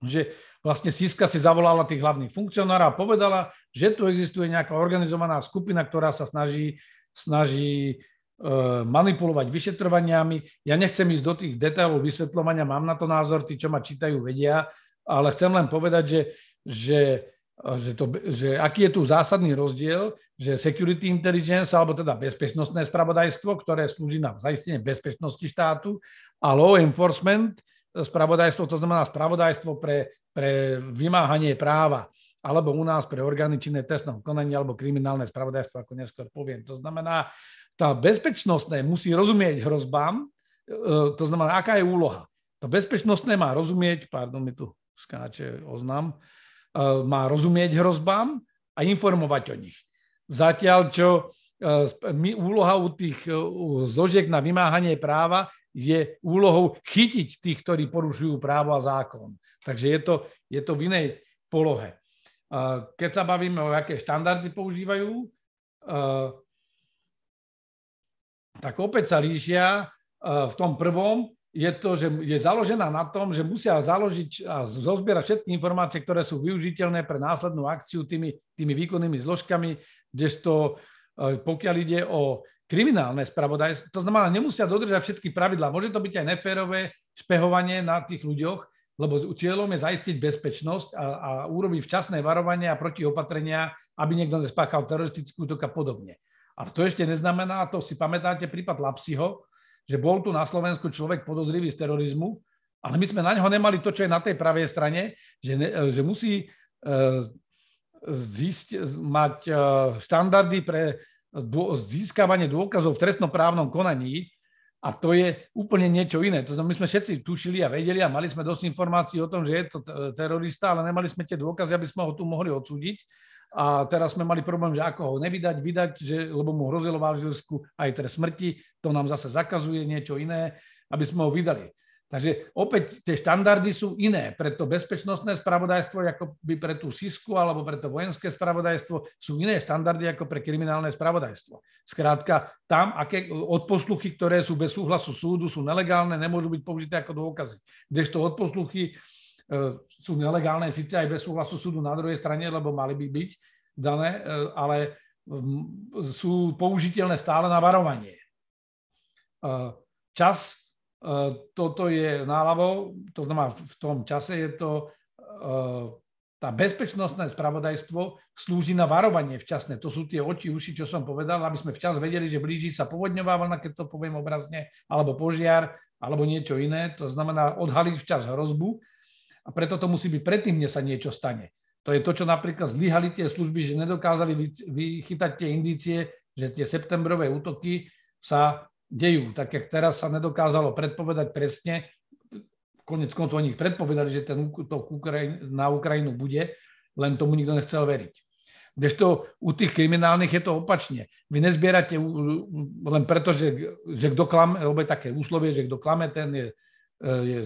že vlastne Siska si zavolala tých hlavných funkcionárov a povedala, že tu existuje nejaká organizovaná skupina, ktorá sa snaží, snaží manipulovať vyšetrovaniami. Ja nechcem ísť do tých detailov vysvetľovania, mám na to názor, tí, čo ma čítajú, vedia, ale chcem len povedať, že, že, že, to, že aký je tu zásadný rozdiel, že security intelligence, alebo teda bezpečnostné spravodajstvo, ktoré slúži na zaistenie bezpečnosti štátu a law enforcement spravodajstvo, to znamená spravodajstvo pre, pre vymáhanie práva alebo u nás pre orgány činné trestnom konaní alebo kriminálne spravodajstvo, ako neskôr poviem. To znamená, tá bezpečnostné musí rozumieť hrozbám, e, to znamená, aká je úloha. To bezpečnostné má rozumieť, pardon, mi tu skáče oznam, e, má rozumieť hrozbám a informovať o nich. Zatiaľ, čo e, úloha u tých zložiek na vymáhanie práva je úlohou chytiť tých, ktorí porušujú právo a zákon. Takže je to, je to v inej polohe. Keď sa bavíme o aké štandardy používajú, tak opäť sa líšia. E, v tom prvom je to, že je založená na tom, že musia založiť a zozbierať všetky informácie, ktoré sú využiteľné pre následnú akciu tými, tými výkonnými zložkami, kdežto e, pokiaľ ide o kriminálne spravodajstvo, to znamená, nemusia dodržať všetky pravidlá. Môže to byť aj neférové špehovanie na tých ľuďoch, lebo cieľom je zaistiť bezpečnosť a, a urobiť včasné varovanie a protiopatrenia, aby niekto nespáchal teroristickú útok a podobne. A to ešte neznamená, to si pamätáte prípad Lapsiho, že bol tu na Slovensku človek podozrivý z terorizmu, ale my sme na neho nemali to, čo je na tej pravej strane, že, ne, že musí uh, zísť, mať uh, štandardy pre dô, získavanie dôkazov v trestnoprávnom konaní a to je úplne niečo iné. To znamená, my sme všetci tušili a vedeli a mali sme dosť informácií o tom, že je to terorista, ale nemali sme tie dôkazy, aby sme ho tu mohli odsúdiť a teraz sme mali problém, že ako ho nevydať, vydať, že, lebo mu hrozilo v Alžírsku aj trest smrti, to nám zase zakazuje niečo iné, aby sme ho vydali. Takže opäť tie štandardy sú iné. Pre to bezpečnostné spravodajstvo, ako by pre tú SISku alebo pre to vojenské spravodajstvo, sú iné štandardy ako pre kriminálne spravodajstvo. Skrátka, tam aké odposluchy, ktoré sú bez súhlasu súdu, sú nelegálne, nemôžu byť použité ako dôkazy. Kdežto odposluchy sú nelegálne, síce aj bez súhlasu súdu na druhej strane, lebo mali by byť dané, e, ale sú použiteľné stále na varovanie. Čas, toto je náľavo, to znamená v tom čase je to tá bezpečnostné spravodajstvo slúži na varovanie včasné. To sú tie oči, uši, čo som povedal, aby sme včas vedeli, že blíži sa povodňová vlna, keď to poviem obrazne, alebo požiar, alebo niečo iné. To znamená odhaliť včas hrozbu a preto to musí byť predtým, než sa niečo stane. To je to, čo napríklad zlyhali tie služby, že nedokázali vychytať tie indície, že tie septembrové útoky sa dejú. Tak, jak teraz sa nedokázalo predpovedať presne, konec koncov oni predpovedali, že ten útok na Ukrajinu bude, len tomu nikto nechcel veriť. Kdežto u tých kriminálnych je to opačne. Vy nezbierate len preto, že, že kto klame, lebo je také úslovie, že kto klame, ten je, je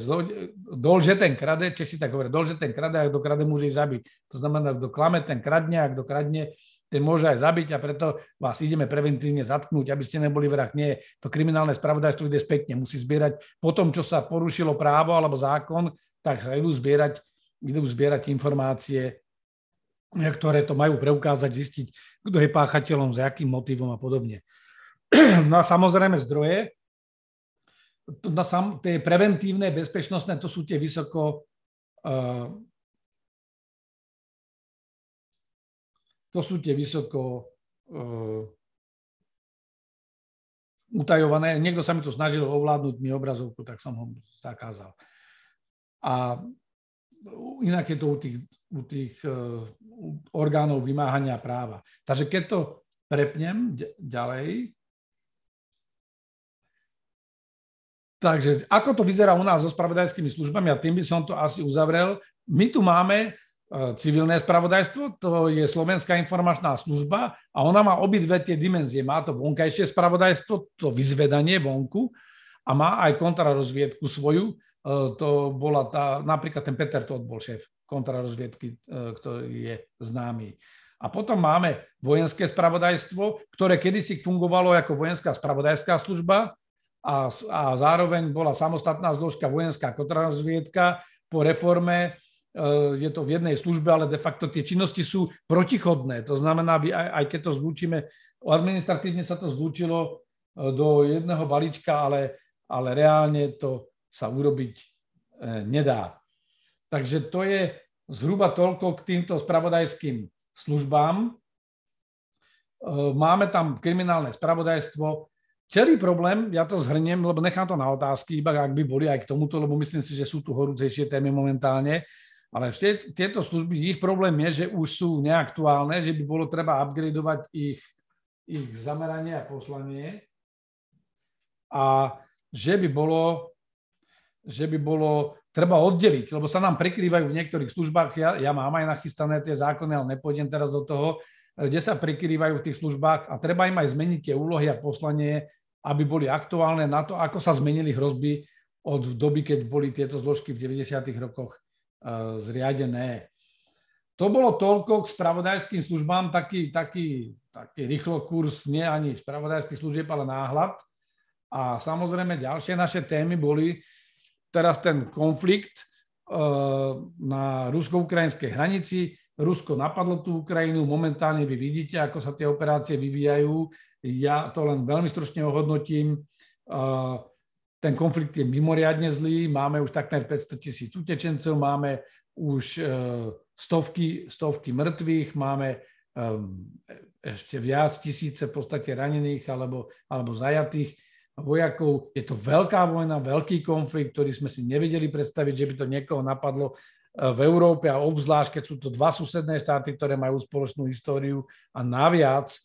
dol, že ten krade, Češi tak hovoria, dol, že ten krade, a kto krade môže ich zabiť. To znamená, kto klame, ten kradne, a kto kradne, ten môže aj zabiť a preto vás ideme preventívne zatknúť, aby ste neboli vrah. Nie, to kriminálne spravodajstvo ide spätne. Musí zbierať po tom, čo sa porušilo právo alebo zákon, tak sa idú zbierať, idú zbierať informácie, ktoré to majú preukázať, zistiť, kto je páchateľom, za akým motivom a podobne. No a samozrejme zdroje, na sam, tie preventívne, bezpečnostné, to sú tie vysoko uh, to sú tie vysoko uh, utajované. Niekto sa mi to snažil ovládnuť mi obrazovku, tak som ho zakázal. A inak je to u tých, u tých uh, orgánov vymáhania práva. Takže keď to prepnem ďalej, Takže ako to vyzerá u nás so spravodajskými službami, a tým by som to asi uzavrel. My tu máme E, civilné spravodajstvo, to je Slovenská informačná služba a ona má obidve tie dimenzie. Má to vonkajšie spravodajstvo, to vyzvedanie vonku a má aj kontrarozviedku svoju. E, to bola tá, napríklad ten Peter Todt bol šéf kontrarozviedky, e, ktorý je známy. A potom máme vojenské spravodajstvo, ktoré kedysi fungovalo ako vojenská spravodajská služba a, a zároveň bola samostatná zložka vojenská kontrarozviedka po reforme Eh, je to v jednej službe, ale de facto tie činnosti sú protichodné. To znamená, aj, aj keď to zlúčime, administratívne sa to zlúčilo eh, do jedného balíčka, ale, ale reálne to sa urobiť eh, nedá. Takže to je zhruba toľko k týmto spravodajským službám. Máme tam kriminálne spravodajstvo. Celý problém, ja to zhrniem, lebo nechám to na otázky, iba ak by boli aj k tomuto, lebo myslím si, že sú tu horúcejšie témy momentálne. Ale tieto služby, ich problém je, že už sú neaktuálne, že by bolo treba upgradovať ich, ich zameranie a poslanie. A že by bolo, že by bolo treba oddeliť, lebo sa nám prekrývajú v niektorých službách, ja, ja mám aj nachystané tie zákony, ale nepôjdem teraz do toho, kde sa prekrývajú v tých službách. A treba im aj zmeniť tie úlohy a poslanie, aby boli aktuálne na to, ako sa zmenili hrozby od doby, keď boli tieto zložky v 90. rokoch zriadené. To bolo toľko k spravodajským službám, taký, taký, taký rýchlo kurz, nie ani spravodajských služieb, ale náhľad. A samozrejme ďalšie naše témy boli teraz ten konflikt na rusko-ukrajinskej hranici. Rusko napadlo tú Ukrajinu, momentálne vy vidíte, ako sa tie operácie vyvíjajú. Ja to len veľmi stručne ohodnotím. Ten konflikt je mimoriadne zlý, máme už takmer 500 tisíc utečencov, máme už e, stovky, stovky mŕtvych, máme ešte viac tisíce v podstate ranených alebo, alebo zajatých vojakov. Je to veľká vojna, veľký konflikt, ktorý sme si nevedeli predstaviť, že by to niekoho napadlo e, v Európe a obzvlášť, keď sú to dva susedné štáty, ktoré majú spoločnú históriu a naviac e,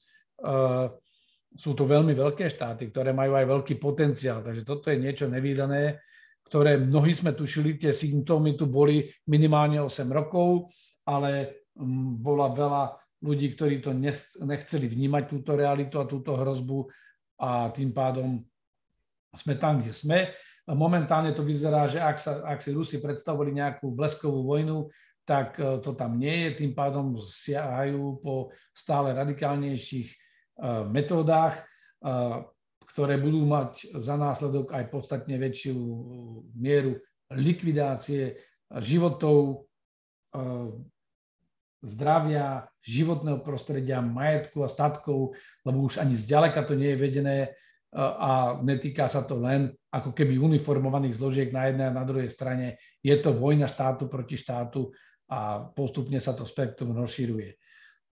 sú to veľmi veľké štáty, ktoré majú aj veľký potenciál. Takže toto je niečo nevýdané, ktoré mnohí sme tušili, tie symptómy tu boli minimálne 8 rokov, ale mm, bola veľa ľudí, ktorí to nechceli vnímať, túto realitu a túto hrozbu a tým pádom sme tam, kde sme. Momentálne to vyzerá, že ak, sa, ak si Rusi predstavili nejakú bleskovú vojnu, tak e, to tam nie je, tým pádom siahajú po stále radikálnejších metódach, eh, ktoré budú mať za následok aj podstatne väčšiu mieru likvidácie životov, eh, zdravia, životného prostredia, majetku a statkov, lebo už ani zďaleka to nie je vedené a netýka sa to len ako keby uniformovaných zložiek na jednej a na druhej strane. Je to vojna štátu proti štátu a postupne sa to spektrum rozširuje.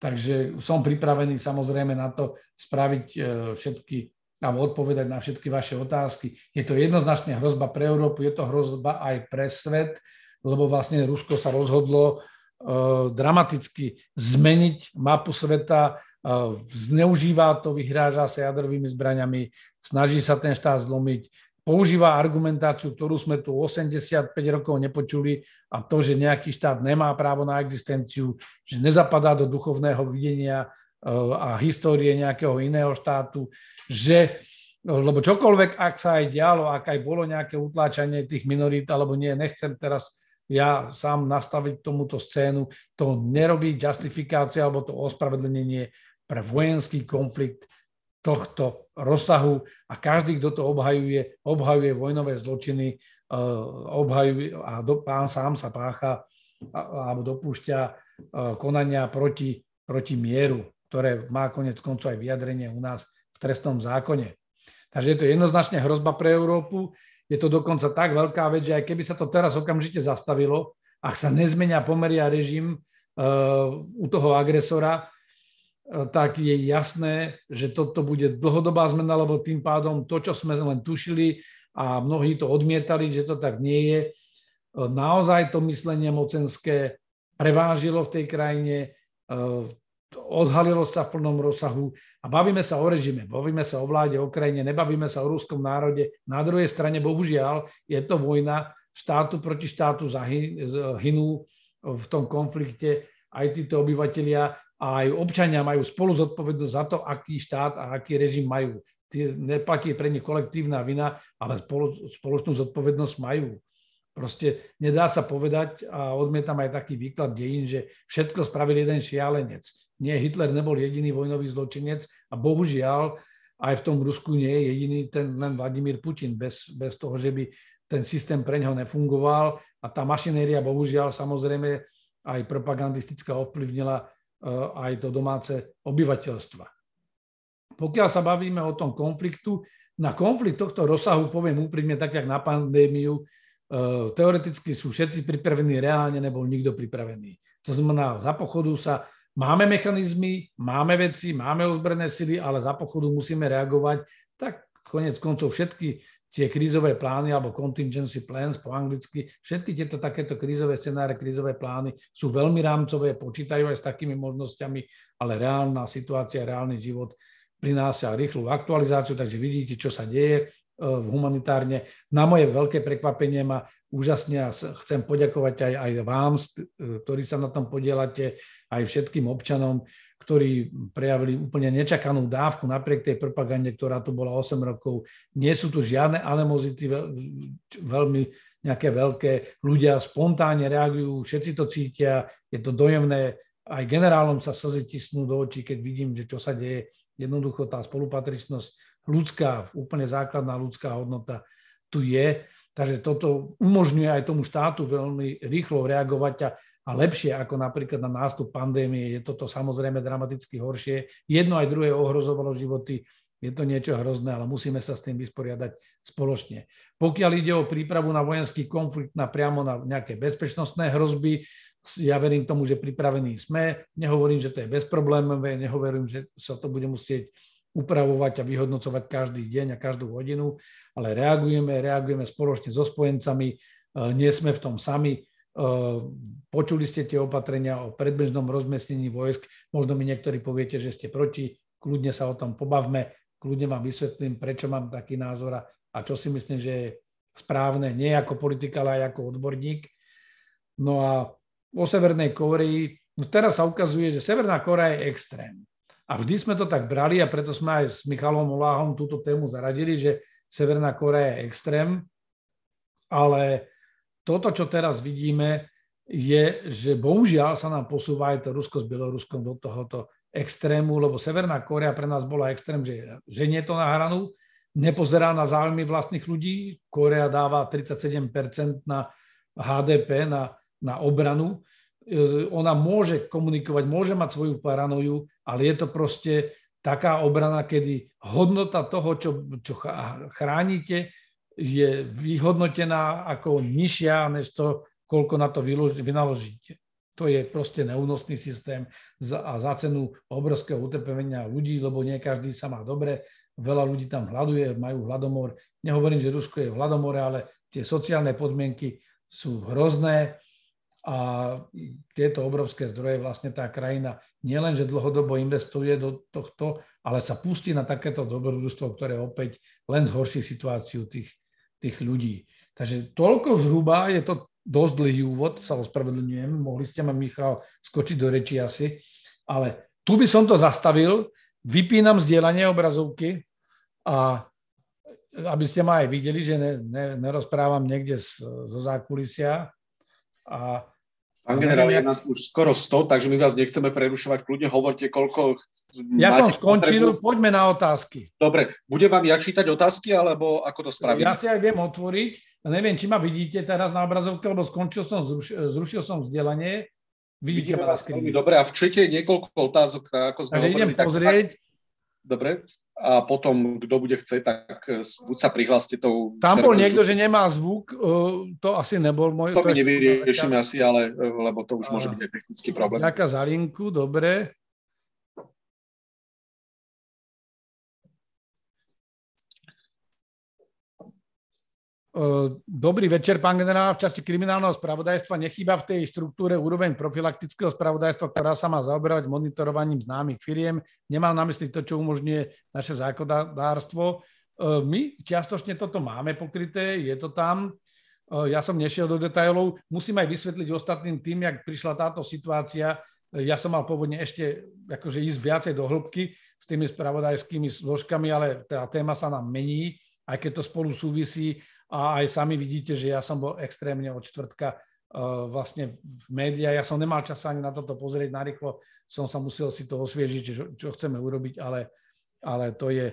Takže som pripravený samozrejme na to spraviť e, všetky alebo odpovedať na všetky vaše otázky. Je to jednoznačne hrozba pre Európu, je to hrozba aj pre svet, lebo vlastne Rusko sa rozhodlo uh, dramaticky zmeniť mapu sveta, uh, zneužíva to, vyhráža sa jadrovými zbraňami, snaží sa ten štát zlomiť, používa argumentáciu, ktorú sme tu 85 rokov nepočuli a to, že nejaký štát nemá právo na existenciu, že nezapadá do duchovného videnia eh, a histórie nejakého iného štátu, že lebo čokoľvek, ak sa aj dialo, ak aj bolo nejaké utláčanie tých minorít, alebo nie, nechcem teraz ja sám nastaviť tomuto scénu, to nerobí justifikácia alebo to ospravedlnenie pre vojenský konflikt tohto rozsahu a každý, kto to obhajuje, obhajuje vojnové zločiny, eh, obhajuje a do, pán sám sa pácha alebo dopúšťa eh, konania proti, proti mieru, ktoré má konec koncov aj vyjadrenie u nás v trestnom zákone. Takže je to jednoznačne hrozba pre Európu. Je to dokonca tak veľká vec, že aj keby sa to teraz okamžite zastavilo, ak sa nezmenia pomery a režim uh, u toho agresora, tak je jasné, že toto bude dlhodobá zmena, lebo tým pádom to, čo sme len tušili a mnohí to odmietali, že to tak nie je, e, naozaj to myslenie mocenské prevážilo v tej krajine, e, odhalilo sa v plnom rozsahu a bavíme sa o režime, bavíme sa o vláde, o krajine, nebavíme sa o ruskom národe. Na druhej strane, bohužiaľ, je to vojna štátu proti štátu zahynú v tom konflikte aj títo obyvateľia a aj občania majú spolu zodpovednosť za to, aký štát a aký režim majú. Neplatí pre nich kolektívna vina, ale spolo, spoločnú zodpovednosť majú. Proste nedá sa povedať, a odmietam aj taký výklad dejín, že všetko spravil jeden šialenec. Nie, Hitler nebol jediný vojnový zločinec a bohužiaľ aj v tom Rusku nie je jediný ten len Vladimír Putin, bez, bez toho, že by ten systém pre neho nefungoval a tá mašinéria bohužiaľ samozrejme aj propagandistická ovplyvnila aj to domáce obyvateľstva. Pokiaľ sa bavíme o tom konfliktu, na konflikt tohto rozsahu poviem úprimne, tak jak na pandémiu, eh, teoreticky sú všetci pripravení, reálne nebol nikto pripravený. To znamená, za pochodu sa máme mechanizmy, máme veci, máme ozbrojené sily, ale za pochodu musíme reagovať. Tak konec koncov všetky tie krízové plány alebo contingency plans po anglicky, všetky tieto takéto krízové scenáre, krízové plány sú veľmi rámcové, počítajú aj s takými možnosťami, ale reálna situácia, reálny život prináša rýchlu aktualizáciu, takže vidíte, čo sa deje v e, humanitárne. Na moje veľké prekvapenie ma úžasne a chcem poďakovať aj, aj vám, e, ktorí sa na tom podielate, aj všetkým občanom, ktorí prejavili úplne nečakanú dávku napriek tej propagande, ktorá tu bola 8 rokov. Nie sú tu žiadne animozity, veľmi nejaké veľké. Ľudia spontánne reagujú, všetci to cítia, je to dojemné. Aj generálom sa slzy tisnú do očí, keď vidím, že čo sa deje. Jednoducho tá spolupatričnosť ľudská, úplne základná ľudská hodnota tu je. Takže toto umožňuje aj tomu štátu veľmi rýchlo reagovať a a lepšie ako napríklad na nástup pandémie. Je toto samozrejme dramaticky horšie. Jedno aj druhé ohrozovalo životy. Je to niečo hrozné, ale musíme sa s tým vysporiadať spoločne. Pokiaľ ide o prípravu na vojenský konflikt, na priamo na nejaké bezpečnostné hrozby, ja verím tomu, že pripravení sme. Nehovorím, že to je bezproblémové, nehovorím, že sa to bude musieť upravovať a vyhodnocovať každý deň a každú hodinu, ale reagujeme, reagujeme spoločne so spojencami, nie sme v tom sami, Počuli ste tie opatrenia o predbežnom rozmestnení vojsk. Možno mi niektorí poviete, že ste proti. Kľudne sa o tom pobavme. Kľudne vám vysvetlím, prečo mám taký názor a čo si myslím, že je správne, nie ako politik, ale aj ako odborník. No a o Severnej Kórii, no teraz sa ukazuje, že Severná Kórea je extrém. A vždy sme to tak brali a preto sme aj s Michalom Oláhom túto tému zaradili, že Severná Kórea je extrém, ale toto, čo teraz vidíme, je, že bohužiaľ sa nám posúva aj to Rusko s Bieloruskom do tohoto extrému, lebo Severná Kórea pre nás bola extrém, že ženie to na hranu, nepozerá na záujmy vlastných ľudí. Kórea dáva 37% na HDP, na, na obranu. ona môže komunikovať, môže mať svoju paranoju, ale je to proste taká obrana, kedy hodnota toho, čo, čo chránite, je vyhodnotená ako nižšia, než to, koľko na to vynaložíte. To je proste neúnosný systém a za cenu obrovského utrpenia ľudí, lebo nie každý sa má dobre, veľa ľudí tam hľaduje, majú hladomor. Nehovorím, že Rusko je v hladomore, ale tie sociálne podmienky sú hrozné a tieto obrovské zdroje vlastne tá krajina nielenže dlhodobo investuje do tohto, ale sa pustí na takéto dobrodružstvo, ktoré opäť len zhorší situáciu tých, tých ľudí. Takže toľko zhruba, je to dosť dlhý úvod, sa ospravedlňujem, mohli ste ma, Michal, skočiť do reči asi, ale tu by som to zastavil, vypínam zdieľanie obrazovky a aby ste ma aj videli, že ne, ne, nerozprávam niekde z, zo zákulisia a Pán generál, je nás už skoro 100, takže my vás nechceme prerušovať. Kľudne hovorte, koľko... Ja som skončil, potrebu. poďme na otázky. Dobre, bude vám ja čítať otázky, alebo ako to spravím? Ja si aj viem otvoriť. Neviem, či ma vidíte teraz na obrazovke, lebo skončil som, zrušil, zrušil som vzdelanie. Vidíte Vidíme vás veľmi dobre a v čete niekoľko otázok, ako sme Takže hovorili. idem pozrieť. Tak, dobre, a potom, kto bude chceť, tak e, buď sa prihláste tou... Tam bol niekto, že nemá zvuk, e, to asi nebol môj... To my nevyriešime asi, ale, e, lebo to už a, môže byť aj technický problém. Ďaká za linku, dobre. Dobrý večer, pán generál. V časti kriminálneho spravodajstva nechýba v tej štruktúre úroveň profilaktického spravodajstva, ktorá sa má zaoberať monitorovaním známych firiem. Nemám na mysli to, čo umožňuje naše zákonodárstvo. My čiastočne toto máme pokryté, je to tam. Ja som nešiel do detailov. Musím aj vysvetliť ostatným tým, jak prišla táto situácia. Ja som mal pôvodne ešte akože ísť viacej do hĺbky s tými spravodajskými zložkami, ale tá téma sa nám mení, aj keď to spolu súvisí a aj sami vidíte, že ja som bol extrémne od čtvrtka uh, vlastne v médiách. Ja som nemal čas ani na toto pozrieť narýchlo, som sa musel si to osviežiť, čo, čo chceme urobiť, ale, ale to, je,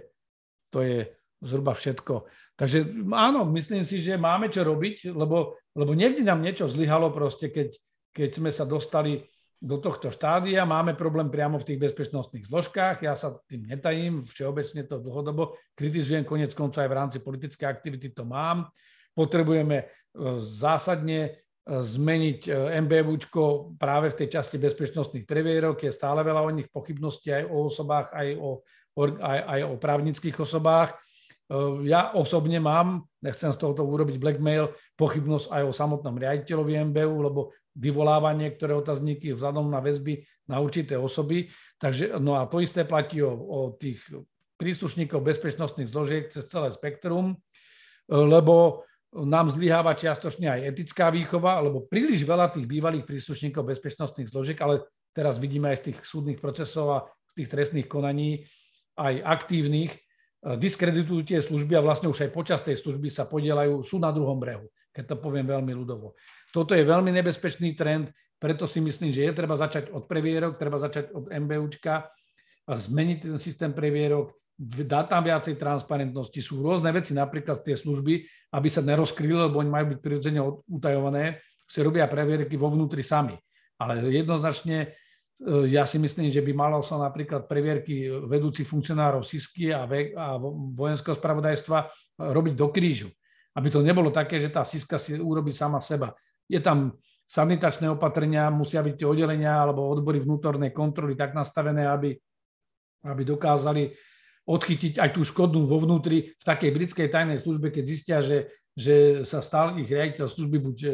to je zhruba všetko. Takže áno, myslím si, že máme čo robiť, lebo, lebo niekde nám niečo zlyhalo proste, keď, keď sme sa dostali do tohto štádia. Máme problém priamo v tých bezpečnostných zložkách. Ja sa tým netajím, všeobecne to dlhodobo kritizujem, konec koncov aj v rámci politickej aktivity to mám. Potrebujeme e, zásadne e, zmeniť e, MBVčko práve v tej časti bezpečnostných previerok. Je stále veľa o nich pochybností aj o osobách, aj o, aj, aj o právnických osobách. Ja osobne mám, nechcem z tohoto urobiť blackmail, pochybnosť aj o samotnom riaditeľovi MBU, lebo vyvoláva niektoré otazníky vzhľadom na väzby na určité osoby. Takže, no a to isté platí o, o tých príslušníkov bezpečnostných zložiek cez celé spektrum, lebo nám zlyháva čiastočne aj etická výchova, lebo príliš veľa tých bývalých príslušníkov bezpečnostných zložiek, ale teraz vidíme aj z tých súdnych procesov a z tých trestných konaní, aj aktívnych, diskreditujú tie služby a vlastne už aj počas tej služby sa podielajú, sú na druhom brehu, keď to poviem veľmi ľudovo. Toto je veľmi nebezpečný trend, preto si myslím, že je treba začať od previerok, treba začať od MBUčka zmeniť ten systém previerok, dať tam viacej transparentnosti. Sú rôzne veci, napríklad tie služby, aby sa nerozkryli, lebo oni majú byť prirodzene utajované, si robia previerky vo vnútri sami. Ale jednoznačne e, ja si myslím, že by malo sa napríklad previerky vedúcich funkcionárov SISky a, vojenského spravodajstva robiť do krížu. Aby to nebolo také, že tá SISka si urobí sama seba. Je tam sanitačné opatrenia, musia byť tie oddelenia alebo odbory vnútornej kontroly tak nastavené, aby, aby dokázali odchytiť aj tú škodu vo vnútri v takej britskej tajnej službe, keď zistia, že, že sa stal ich riaditeľ služby buď e,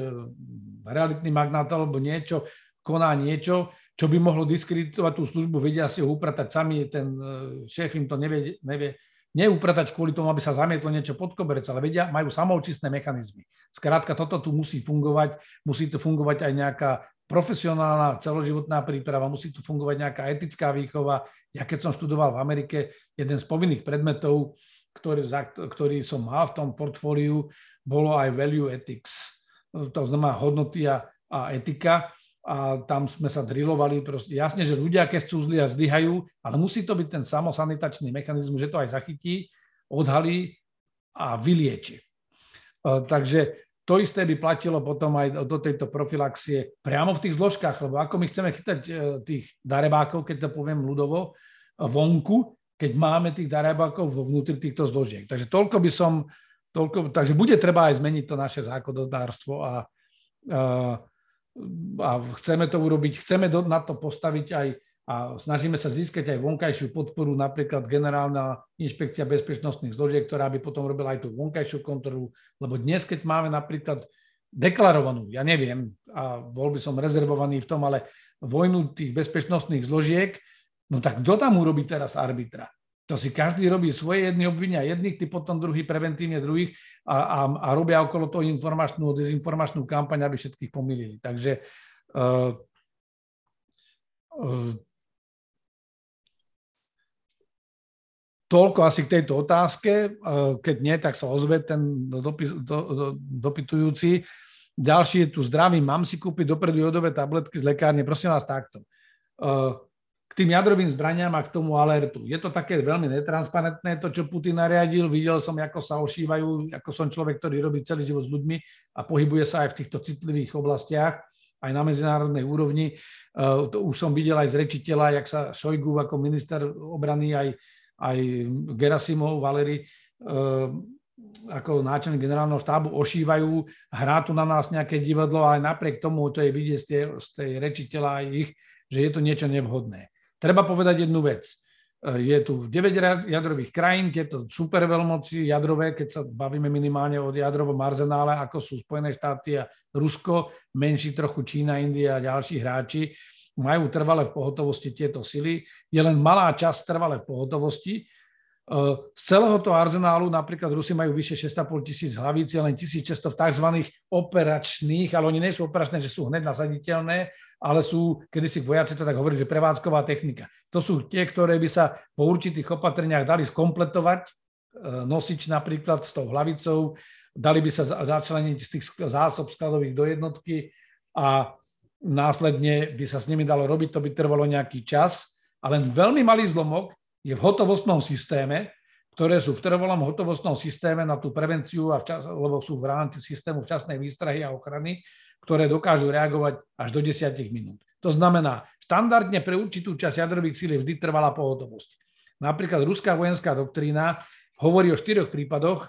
realitný magnát alebo niečo, koná niečo, čo by mohlo diskreditovať tú službu, vedia si ho upratať sami, ten e, šéf im to nevie, nevie neupratať kvôli tomu, aby sa zamietlo niečo pod koberec, ale vedia, majú samoučistné mechanizmy. Skrátka, toto tu musí fungovať, musí tu fungovať aj nejaká profesionálna celoživotná príprava, musí tu fungovať nejaká etická výchova. Ja keď som študoval v Amerike, jeden z povinných predmetov, ktorý, ktorý som mal v tom portfóliu, bolo aj value ethics. To znamená hodnoty a, a etika a tam sme sa drilovali. Proste. Jasne, že ľudia, keď chcú zli a zdyhajú, ale musí to byť ten samosanitačný mechanizmus, že to aj zachytí, odhalí a vylieči. E, takže to isté by platilo potom aj do tejto profilaxie priamo v tých zložkách, lebo ako my chceme chytať e, tých darebákov, keď to poviem ľudovo, vonku, keď máme tých darebákov vo vnútri týchto zložiek. Takže toľko by som, toľko, takže bude treba aj zmeniť to naše zákonodárstvo a, a, a chceme to urobiť, chceme do, na to postaviť aj a snažíme sa získať aj vonkajšiu podporu, napríklad generálna inšpekcia bezpečnostných zložiek, ktorá by potom robila aj tú vonkajšiu kontrolu, lebo dnes, keď máme napríklad deklarovanú, ja neviem, a bol by som rezervovaný v tom, ale vojnu tých bezpečnostných zložiek, no tak kto tam urobí teraz arbitra? To si každý robí svoje jedny obvinia jedných, ty potom druhý preventívne druhých a, a, a robia okolo toho informačnú, dezinformačnú kampaň, aby všetkých pomýlili. Takže uh, uh, Toľko asi k tejto otázke. E, keď nie, tak sa ozve ten dopytujúci. Ďalší je tu zdravý, mám si kúpiť dopredu jodové tabletky z lekárne. Prosím vás takto. K tým jadrovým zbraniam a k tomu alertu. Je to také veľmi netransparentné, to, čo Putin nariadil. Videl som, ako sa ošívajú, ako som človek, ktorý robí celý život s ľuďmi a pohybuje sa aj v týchto citlivých oblastiach, aj na medzinárodnej úrovni. Uh, to už som videl aj z rečiteľa, jak sa Šojgu ako minister obrany aj aj Gerasimov, Valery, eh, ako náčelník generálneho štábu ošívajú, hrá tu na nás nejaké divadlo, ale napriek tomu to je vidieť z tej, z tej rečiteľa ich, že je to niečo nevhodné. Treba povedať jednu vec. Eh, je tu 9 jadrových krajín, tieto superveľmoci jadrové, keď sa bavíme minimálne o jadrovom arzenále, ako sú Spojené štáty a Rusko, menší trochu Čína, India a ďalší hráči majú trvale v pohotovosti tieto sily. Je len malá časť trvale v pohotovosti. E, z celého toho arzenálu napríklad Rusi majú vyše 6,5 tisíc hlavíc, len 1600 v tzv. operačných, ale oni nie sú operačné, že sú hneď nasaditeľné, ale sú, kedy si vojaci to tak hovorí, že prevádzková technika. To sú tie, ktoré by sa po určitých opatreniach dali skompletovať, e, nosič napríklad s tou hlavicou, dali by sa začleniť z tých zásob skladových do jednotky a následne by sa s nimi dalo robiť, to by trvalo nejaký čas a len veľmi malý zlomok je v hotovostnom systéme, ktoré sú v trvalom hotovostnom systéme na tú prevenciu, a včas, lebo sú v rámci systému včasnej výstrahy a ochrany, ktoré dokážu reagovať až do 10 minút. To znamená, štandardne pre určitú časť jadrových síl je vždy trvalá pohotovosť. Napríklad ruská vojenská doktrína hovorí o štyroch prípadoch, e,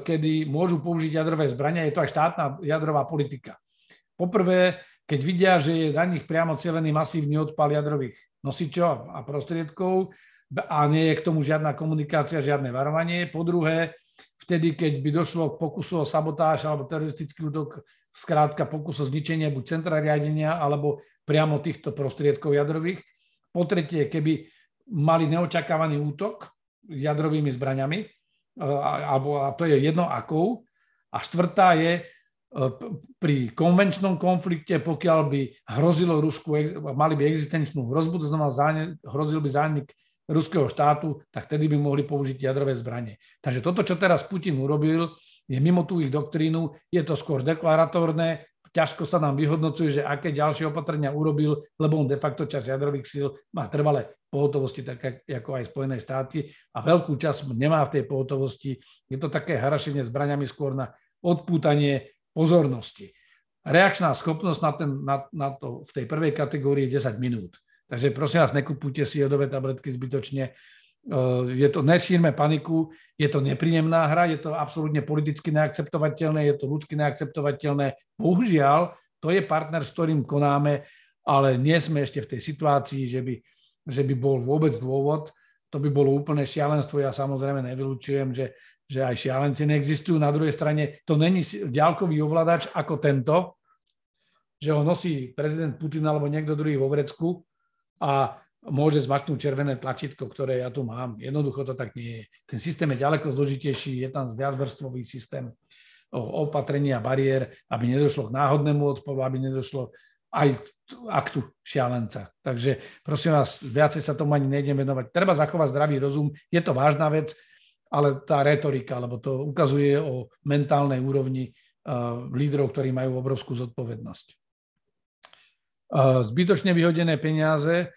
kedy môžu použiť jadrové zbrania, je to aj štátna jadrová politika. Poprvé, keď vidia, že je na nich priamo celený masívny odpal jadrových nosičov a prostriedkov a nie je k tomu žiadna komunikácia, žiadne varovanie. Po druhé, vtedy, keď by došlo k pokusu o sabotáž alebo teroristický útok, skrátka pokus o zničenie buď centra riadenia alebo priamo týchto prostriedkov jadrových. Po tretie, keby mali neočakávaný útok s jadrovými zbraňami, alebo, a to je jedno akou. A štvrtá je, E, pri konvenčnom konflikte, pokiaľ by hrozilo Rusku, mali by existenčnú hrozbu, to znamená, hrozil by zánik ruského štátu, tak vtedy by mohli použiť jadrové zbranie. Takže toto, čo teraz Putin urobil, je mimo tú ich doktrínu, je to skôr deklaratórne, ťažko sa nám vyhodnocuje, že aké ďalšie opatrenia urobil, lebo on de facto čas jadrových síl má trvalé pohotovosti, tak ako aj Spojené štáty a veľkú časť nemá v tej pohotovosti. Je to také harašenie zbraniami skôr na odpútanie pozornosti. Reakčná schopnosť na, ten, na, na to v tej prvej kategórii je 10 minút. Takže prosím vás, nekupujte si jodové tabletky zbytočne. Eh, je to, nešírme paniku, je to nepríjemná hra, je to absolútne politicky neakceptovateľné, je to ľudsky neakceptovateľné. Bohužiaľ, to je partner, s ktorým konáme, ale nie sme ešte v tej situácii, že by, že by bol vôbec dôvod. To by bolo úplné šialenstvo. Ja samozrejme nevylučujem, že že aj šialenci neexistujú. Na druhej strane to není ďalkový ovládač ako tento, že ho nosí prezident Putin alebo niekto druhý vo vrecku a môže zmačnúť červené tlačítko, ktoré ja tu mám. Jednoducho to tak nie je. Ten systém je ďaleko zložitejší, je tam viacvrstvový systém opatrenia bariér, aby nedošlo k náhodnému odporu, aby nedošlo aj aktu šialenca. Takže prosím vás, viacej sa tomu ani nejdem venovať. Treba zachovať zdravý rozum, je to vážna vec, ale tá retorika, lebo to ukazuje o mentálnej úrovni uh, lídrov, ktorí majú obrovskú zodpovednosť. Zbytočne vyhodené peniaze,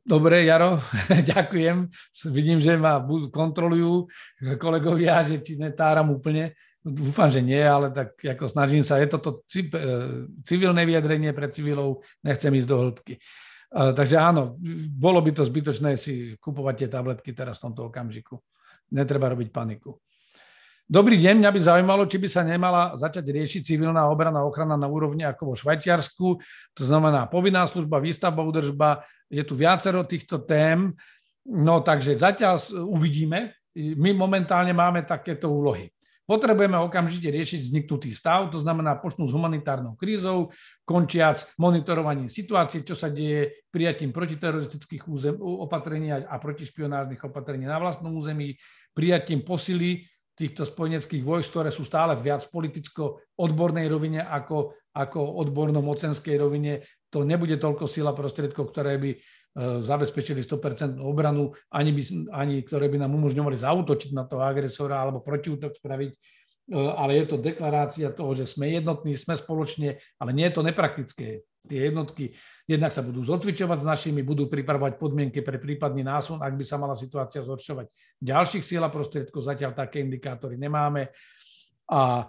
Dobre, Jaro, ďakujem. Vidím, že ma kontrolujú kolegovia, že či netáram úplne. Dúfam, že nie, ale tak ako snažím sa. Je toto e, civilné vyjadrenie pre civilov, nechcem ísť do hĺbky. E, takže áno, bolo by to zbytočné si kupovať tie tabletky teraz v tomto okamžiku. Netreba robiť paniku. Dobrý deň, mňa by zaujímalo, či by sa nemala začať riešiť civilná obrana ochrana na úrovni ako vo Švajčiarsku, to znamená povinná služba, výstavba, udržba, je tu viacero týchto tém, no takže zatiaľ uvidíme. My momentálne máme takéto úlohy. Potrebujeme okamžite riešiť vzniknutý stav, to znamená počnú s humanitárnou krízou, končiac monitorovaním situácie, čo sa deje prijatím protiteroristických opatrení a protišpionárnych opatrení na vlastnom území, prijatím posily týchto spojeneckých vojsk, ktoré sú stále viac politicko-odbornej rovine ako, ako odborno-mocenskej rovine. To nebude toľko sila prostriedkov, ktoré by E, zabezpečili 100% obranu, ani, by, ani ktoré by nám umožňovali zautočiť na toho agresora alebo protiútok spraviť, e, ale je to deklarácia toho, že sme jednotní, sme spoločne, ale nie je to nepraktické. Tie jednotky jednak sa budú zotvičovať s našimi, budú pripravovať podmienky pre prípadný násun, ak by sa mala situácia zhoršovať. Ďalších síl a prostriedkov zatiaľ také indikátory nemáme. A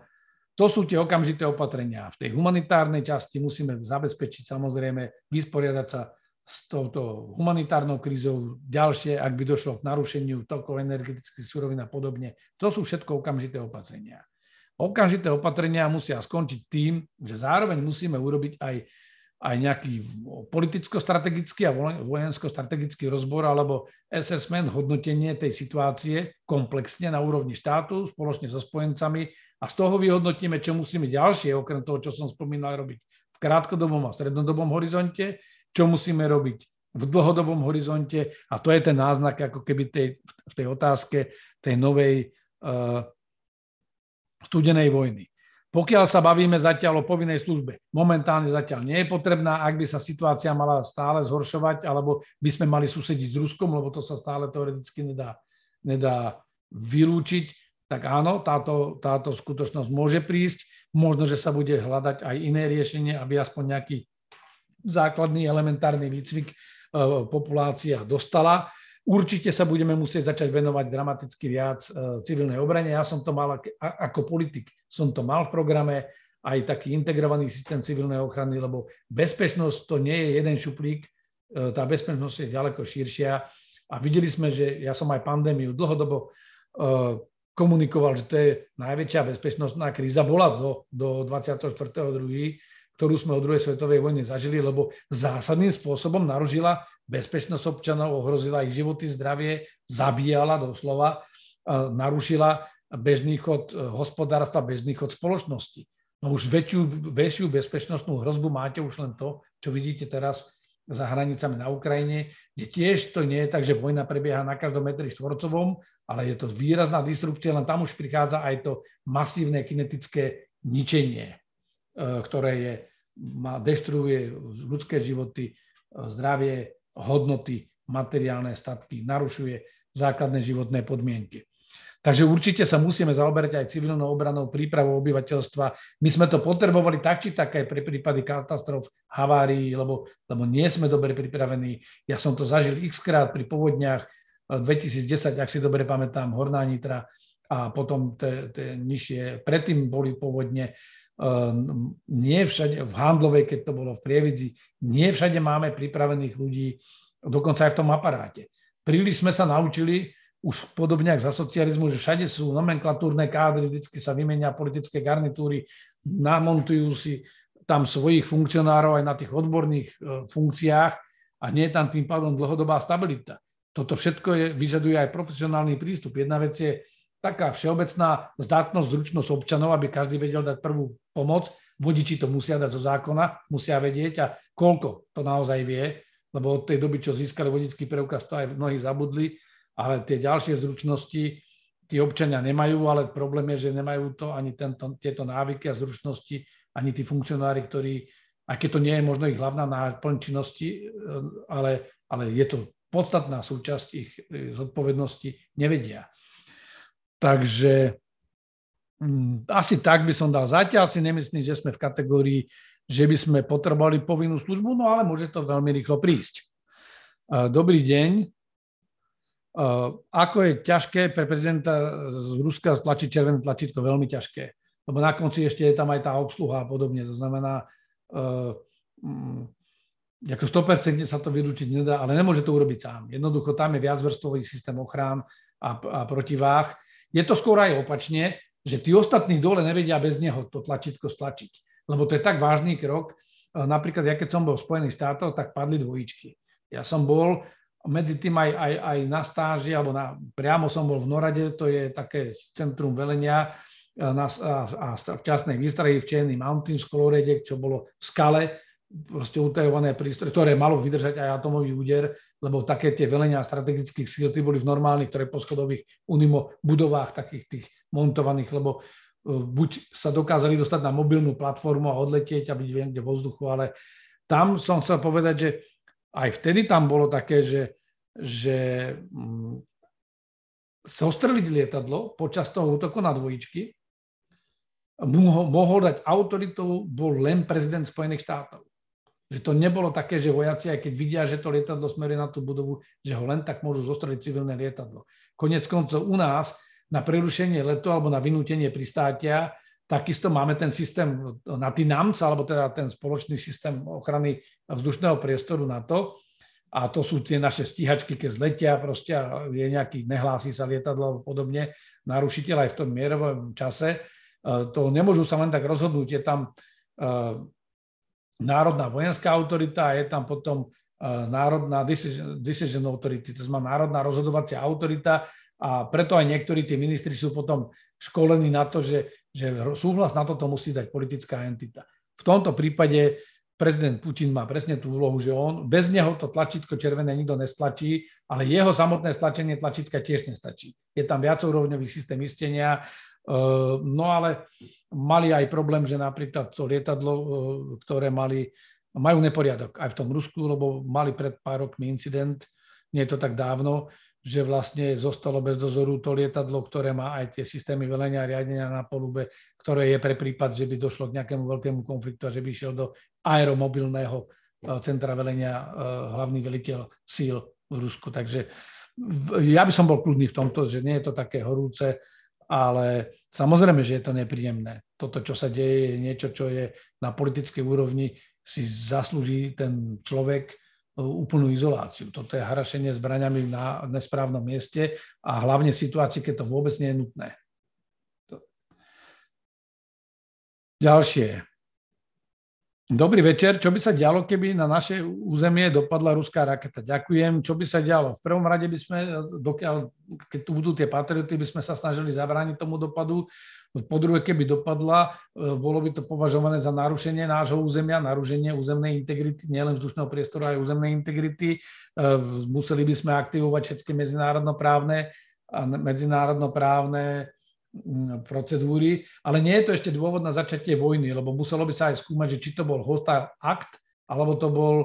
to sú tie okamžité opatrenia. V tej humanitárnej časti musíme zabezpečiť samozrejme, vysporiadať sa s touto humanitárnou krízou, ďalšie, ak by došlo k narušeniu tokov energetických surovín a podobne. To sú všetko okamžité opatrenia. Okamžité opatrenia musia skončiť tým, že zároveň musíme urobiť aj, aj nejaký politicko-strategický a vojensko-strategický rozbor alebo assessment, hodnotenie tej situácie komplexne na úrovni štátu spoločne so spojencami a z toho vyhodnotíme, čo musíme ďalšie, okrem toho, čo som spomínal, robiť v krátkodobom a strednodobom horizonte čo musíme robiť v dlhodobom horizonte a to je ten náznak ako keby tej, v tej otázke tej novej uh, studenej vojny. Pokiaľ sa bavíme zatiaľ o povinnej službe, momentálne zatiaľ nie je potrebná, ak by sa situácia mala stále zhoršovať, alebo by sme mali susediť s Ruskom, lebo to sa stále teoreticky nedá, nedá vylúčiť, tak áno, táto, táto skutočnosť môže prísť. Možno, že sa bude hľadať aj iné riešenie, aby aspoň nejaký základný elementárny výcvik e, populácia dostala. Určite sa budeme musieť začať venovať dramaticky viac e, civilnej obrane. Ja som to mal ako politik, som to mal v programe, aj taký integrovaný systém civilnej ochrany, lebo bezpečnosť to nie je jeden šuplík, e, tá bezpečnosť je ďaleko širšia. A videli sme, že ja som aj pandémiu dlhodobo komunikoval, že to je najväčšia bezpečnostná kríza, bola do, do 24.2., ktorú sme od druhej svetovej vojny zažili, lebo zásadným spôsobom naružila bezpečnosť občanov, ohrozila ich životy, zdravie, zabíjala doslova, narušila bežný chod e, hospodárstva, bežný chod spoločnosti. No už väčšiu, väčšiu bezpečnostnú hrozbu máte už len to, čo vidíte teraz za hranicami na Ukrajine, kde tiež to nie je tak, že vojna prebieha na každom metri štvorcovom, ale je to výrazná disrupcia, len tam už prichádza aj to masívne kinetické ničenie, e, ktoré je má, destruuje ľudské životy, zdravie, hodnoty, materiálne statky, narušuje základné životné podmienky. Takže určite sa musíme zaoberať aj civilnou obranou, prípravou obyvateľstva. My sme to potrebovali tak či tak aj pre prípady katastrof, havárií, lebo, lebo nie sme dobre pripravení. Ja som to zažil x krát pri povodniach 2010, ak si dobre pamätám, Horná Nitra a potom tie nižšie, predtým boli povodne nie všade, v Handlovej, keď to bolo v Prievidzi, nie všade máme pripravených ľudí, dokonca aj v tom aparáte. Príliš sme sa naučili, už podobne ako za socializmu, že všade sú nomenklatúrne kádry, vždy sa vymenia politické garnitúry, namontujú si tam svojich funkcionárov aj na tých odborných e, funkciách a nie je tam tým pádom dlhodobá stabilita. Toto všetko je, vyžaduje aj profesionálny prístup. Jedna vec je taká všeobecná zdatnosť, zručnosť občanov, aby každý vedel dať prvú pomoc. Vodiči to musia dať zo zákona, musia vedieť a koľko to naozaj vie, lebo od tej doby, čo získali vodický preukaz, to aj mnohí zabudli, ale tie ďalšie zručnosti tí občania nemajú, ale problém je, že nemajú to ani tento, tieto návyky a zručnosti, ani tí funkcionári, ktorí, aj keď to nie je možno ich hlavná náplň činnosti, ale, ale je to podstatná súčasť ich eh, zodpovednosti, nevedia. Takže hm, asi tak by som dal. Zatiaľ si nemyslím, že sme v kategórii, že by sme potrebovali povinnú službu, no ale môže to veľmi rýchlo prísť. Dobrý deň. Ako je ťažké pre prezidenta z Ruska stlačiť červené tlačítko? Veľmi ťažké. Lebo na konci ešte je tam aj tá obsluha a podobne. To znamená, mm, ako 100% sa to vylúčiť nedá, ale nemôže to urobiť sám. Jednoducho tam je viacvrstvový systém ochrán a, a protiváh. Je to skôr aj opačne, že tí ostatní dole nevedia bez neho to tlačítko stlačiť. Lebo to je tak vážny krok. Napríklad, ja keď som bol v Spojených štátoch, tak padli dvojičky. Ja som bol medzi tým aj, aj, aj na stáži, alebo na, priamo som bol v Norade, to je také centrum velenia e, na, a, a včasnej výstrahy v Chainy Mountains v Colorade, čo bolo v skale, proste utajované prístroje, ktoré malo vydržať aj atomový úder, lebo také tie velenia strategických síl, tie boli v normálnych poschodových unimo budovách takých tých montovaných, lebo e, buď sa dokázali dostať na mobilnú platformu a odletieť a byť niekde vo vzduchu, ale tam som chcel povedať, že aj vtedy tam bolo také, že, že mm, zostreliť lietadlo počas toho útoku na dvojičky mohol, mohol dať autoritou bol len prezident Spojených štátov. Že to nebolo také, že vojaci, aj keď vidia, že to lietadlo smeruje na tú budovu, že ho len tak môžu zostreliť civilné lietadlo. Konec koncov u nás na prerušenie letu alebo na vynútenie pristátia Takisto máme ten systém na NAMC, alebo teda ten spoločný systém ochrany vzdušného priestoru na to. A to sú tie naše stíhačky, keď zletia, proste je nejaký, nehlási sa lietadlo alebo podobne, narušiteľ aj v tom mierovom čase. E, to nemôžu sa len tak rozhodnúť. Je tam e, Národná vojenská autorita a je tam potom e, Národná decision, decision authority, to znamená Národná rozhodovacia autorita, a preto aj niektorí tí ministri sú potom školení na to, že, že súhlas na toto musí dať politická entita. V tomto prípade prezident Putin má presne tú úlohu, že on bez neho to tlačítko červené nikto nestlačí, ale jeho samotné stlačenie tlačítka tiež nestačí. Je tam viacourovňový systém istenia, no ale mali aj problém, že napríklad to lietadlo, e, ktoré mali, majú neporiadok aj v tom Rusku, lebo mali pred pár rokmi incident, nie je to tak dávno, že vlastne zostalo bez dozoru to lietadlo, ktoré má aj tie systémy velenia a riadenia na polube, ktoré je pre prípad, že by došlo k nejakému veľkému konfliktu a že by išiel do aeromobilného eh, centra velenia hlavný veliteľ síl v Rusku. Takže ja by som bol kľudný v tomto, že nie je to také horúce, ale samozrejme, že je to nepríjemné. Toto, čo sa deje, je niečo, čo je na politickej úrovni, si zaslúži ten človek, úplnú izoláciu. Toto je harašenie zbraňami na nesprávnom mieste a hlavne v situácii, keď to vôbec nie je nutné. Ďalšie. Dobrý večer. Čo by sa dialo, keby na naše územie dopadla ruská raketa? Ďakujem. Čo by sa dialo? V prvom rade by sme, dokiaľ, keď tu budú tie patrioty, by sme sa snažili zabrániť tomu dopadu. Po druhé, keby dopadla, e, bolo by to považované za narušenie nášho územia, narušenie územnej integrity, nielen vzdušného priestoru, aj územnej integrity. E, museli by sme aktivovať všetky medzinárodnoprávne a medzinárodnoprávne procedúry, ale nie je to ešte dôvod na začatie vojny, lebo muselo by sa aj skúmať, že či to bol hostile akt, alebo to bol,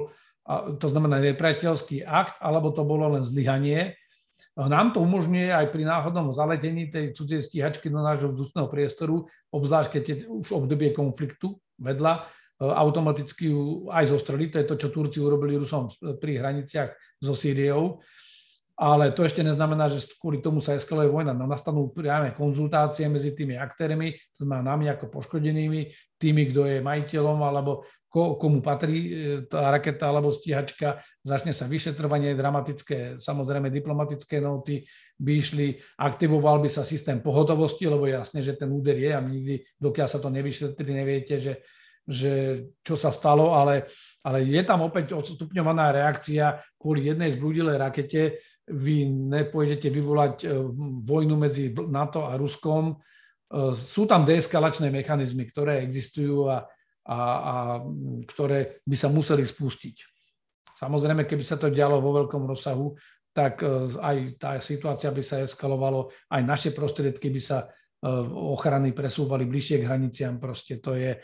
to znamená nepriateľský akt, alebo to bolo len zlyhanie nám to umožňuje aj pri náhodnom zaletení tej cudzej stíhačky do nášho vzdušného priestoru, obzvlášť keď je už obdobie konfliktu vedľa, e, automaticky ju aj zostreliť. To je to, čo Turci urobili Rusom pri hraniciach so Sýriou. Ale to ešte neznamená, že kvôli tomu sa eskaluje vojna. No, nastanú priame konzultácie medzi tými aktérmi, to znamená nami ako poškodenými, tými, kto je majiteľom alebo komu patrí e, tá raketa alebo stíhačka, začne sa vyšetrovanie dramatické, samozrejme diplomatické noty by išli, aktivoval by sa systém pohotovosti, lebo jasne, že ten úder je a nikdy, dokiaľ sa to nevyšetrí, neviete, že, že čo sa stalo, ale, ale je tam opäť odstupňovaná reakcia kvôli jednej zblúdilej rakete, vy nepôjdete vyvolať e, vojnu medzi NATO a Ruskom, e, sú tam deeskalačné mechanizmy, ktoré existujú a a, a ktoré by sa museli spustiť. Samozrejme, keby sa to dialo vo veľkom rozsahu, tak e, aj tá situácia by sa eskalovalo, aj naše prostriedky by sa ochrany presúvali bližšie k hraniciam. Proste to je,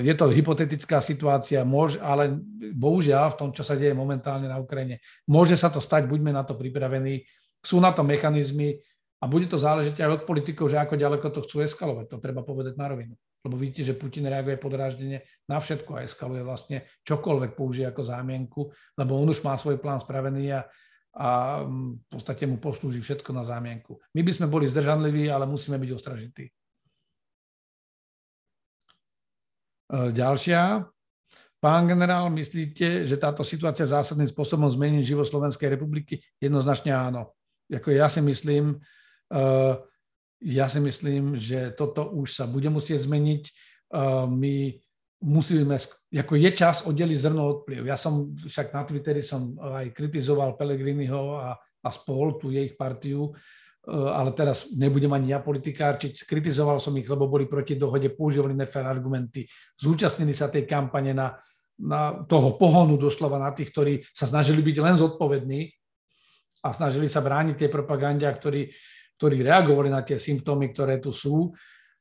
je to hypotetická situácia, môže, ale bohužiaľ v tom, čo sa deje momentálne na Ukrajine, môže sa to stať, buďme na to pripravení. Sú na to mechanizmy a bude to záležiť aj od politikov, že ako ďaleko to chcú eskalovať. To treba povedať na rovinu lebo vidíte, že Putin reaguje podráždenie na všetko a eskaluje vlastne čokoľvek použije ako zámienku, lebo on už má svoj plán spravený a, a v podstate mu poslúži všetko na zámienku. My by sme boli zdržanliví, ale musíme byť ostražití. E, ďalšia. Pán generál, myslíte, že táto situácia zásadným spôsobom zmení život Slovenskej republiky? Jednoznačne áno. Jako ja si myslím, uh, ja si myslím, že toto už sa bude musieť zmeniť. Uh, my musíme, ako je čas oddeliť zrno od pliev. Ja som však na Twitteri som aj kritizoval Pelegriniho a, a spol, tú ich partiu, ale teraz nebudem ani ja politikárčiť. Kritizoval som ich, lebo boli proti dohode, používali nefér argumenty, zúčastnili sa tej kampane na na toho pohonu doslova na tých, ktorí sa snažili byť len zodpovední a snažili sa brániť tie propagande, ktorí, ktorí reagovali na tie symptómy, ktoré tu sú.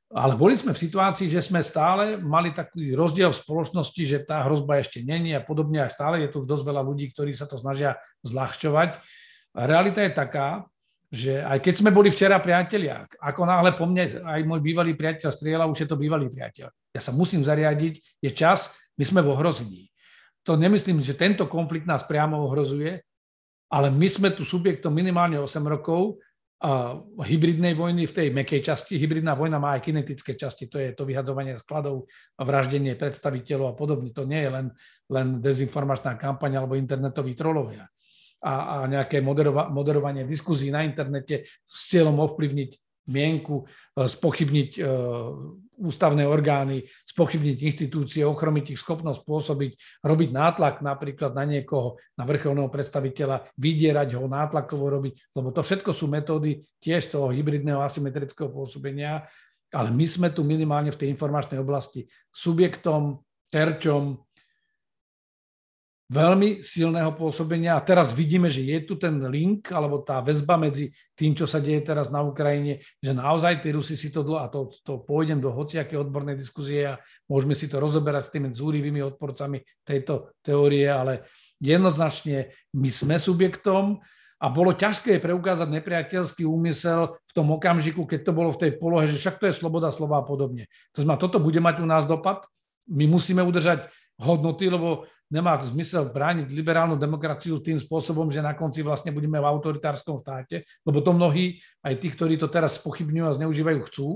Ale boli sme v situácii, že sme stále mali taký rozdiel v spoločnosti, že tá hrozba ešte není a podobne a stále je tu dosť veľa ľudí, ktorí sa to snažia zľahčovať. A realita je taká, že aj keď sme boli včera priatelia, ako náhle po mne aj môj bývalý priateľ strieľa, už je to bývalý priateľ. Ja sa musím zariadiť, je čas, my sme v ohrození. To nemyslím, že tento konflikt nás priamo ohrozuje, ale my sme tu subjektom minimálne 8 rokov a hybridnej vojny v tej mekej časti. Hybridná vojna má aj kinetické časti, to je to vyhadzovanie skladov, vraždenie predstaviteľov a podobne. To nie je len, len dezinformačná kampaň alebo internetoví trolovia a, a nejaké moderova, moderovanie diskuzí na internete s cieľom ovplyvniť mienku, e, spochybniť e, ústavné orgány, spochybniť inštitúcie, ochromiť ich schopnosť pôsobiť, robiť nátlak napríklad na niekoho, na vrcholného predstaviteľa, vydierať ho, nátlakovo robiť, lebo to všetko sú metódy tiež toho hybridného asymetrického pôsobenia, ale my sme tu minimálne v tej informačnej oblasti subjektom, terčom, veľmi silného pôsobenia a teraz vidíme, že je tu ten link alebo tá väzba medzi tým, čo sa deje teraz na Ukrajine, že naozaj tí Rusi si to, a to, to pôjdem do hociaké odbornej diskuzie a môžeme si to rozoberať s tými zúrivými odporcami tejto teórie, ale jednoznačne my sme subjektom a bolo ťažké preukázať nepriateľský úmysel v tom okamžiku, keď to bolo v tej polohe, že však to je sloboda slova a podobne. To znamená, toto bude mať u nás dopad. My musíme udržať hodnoty, lebo nemá zmysel brániť liberálnu demokraciu tým spôsobom, že na konci vlastne budeme v autoritárskom štáte, lebo to mnohí, aj tí, ktorí to teraz spochybňujú a zneužívajú, chcú,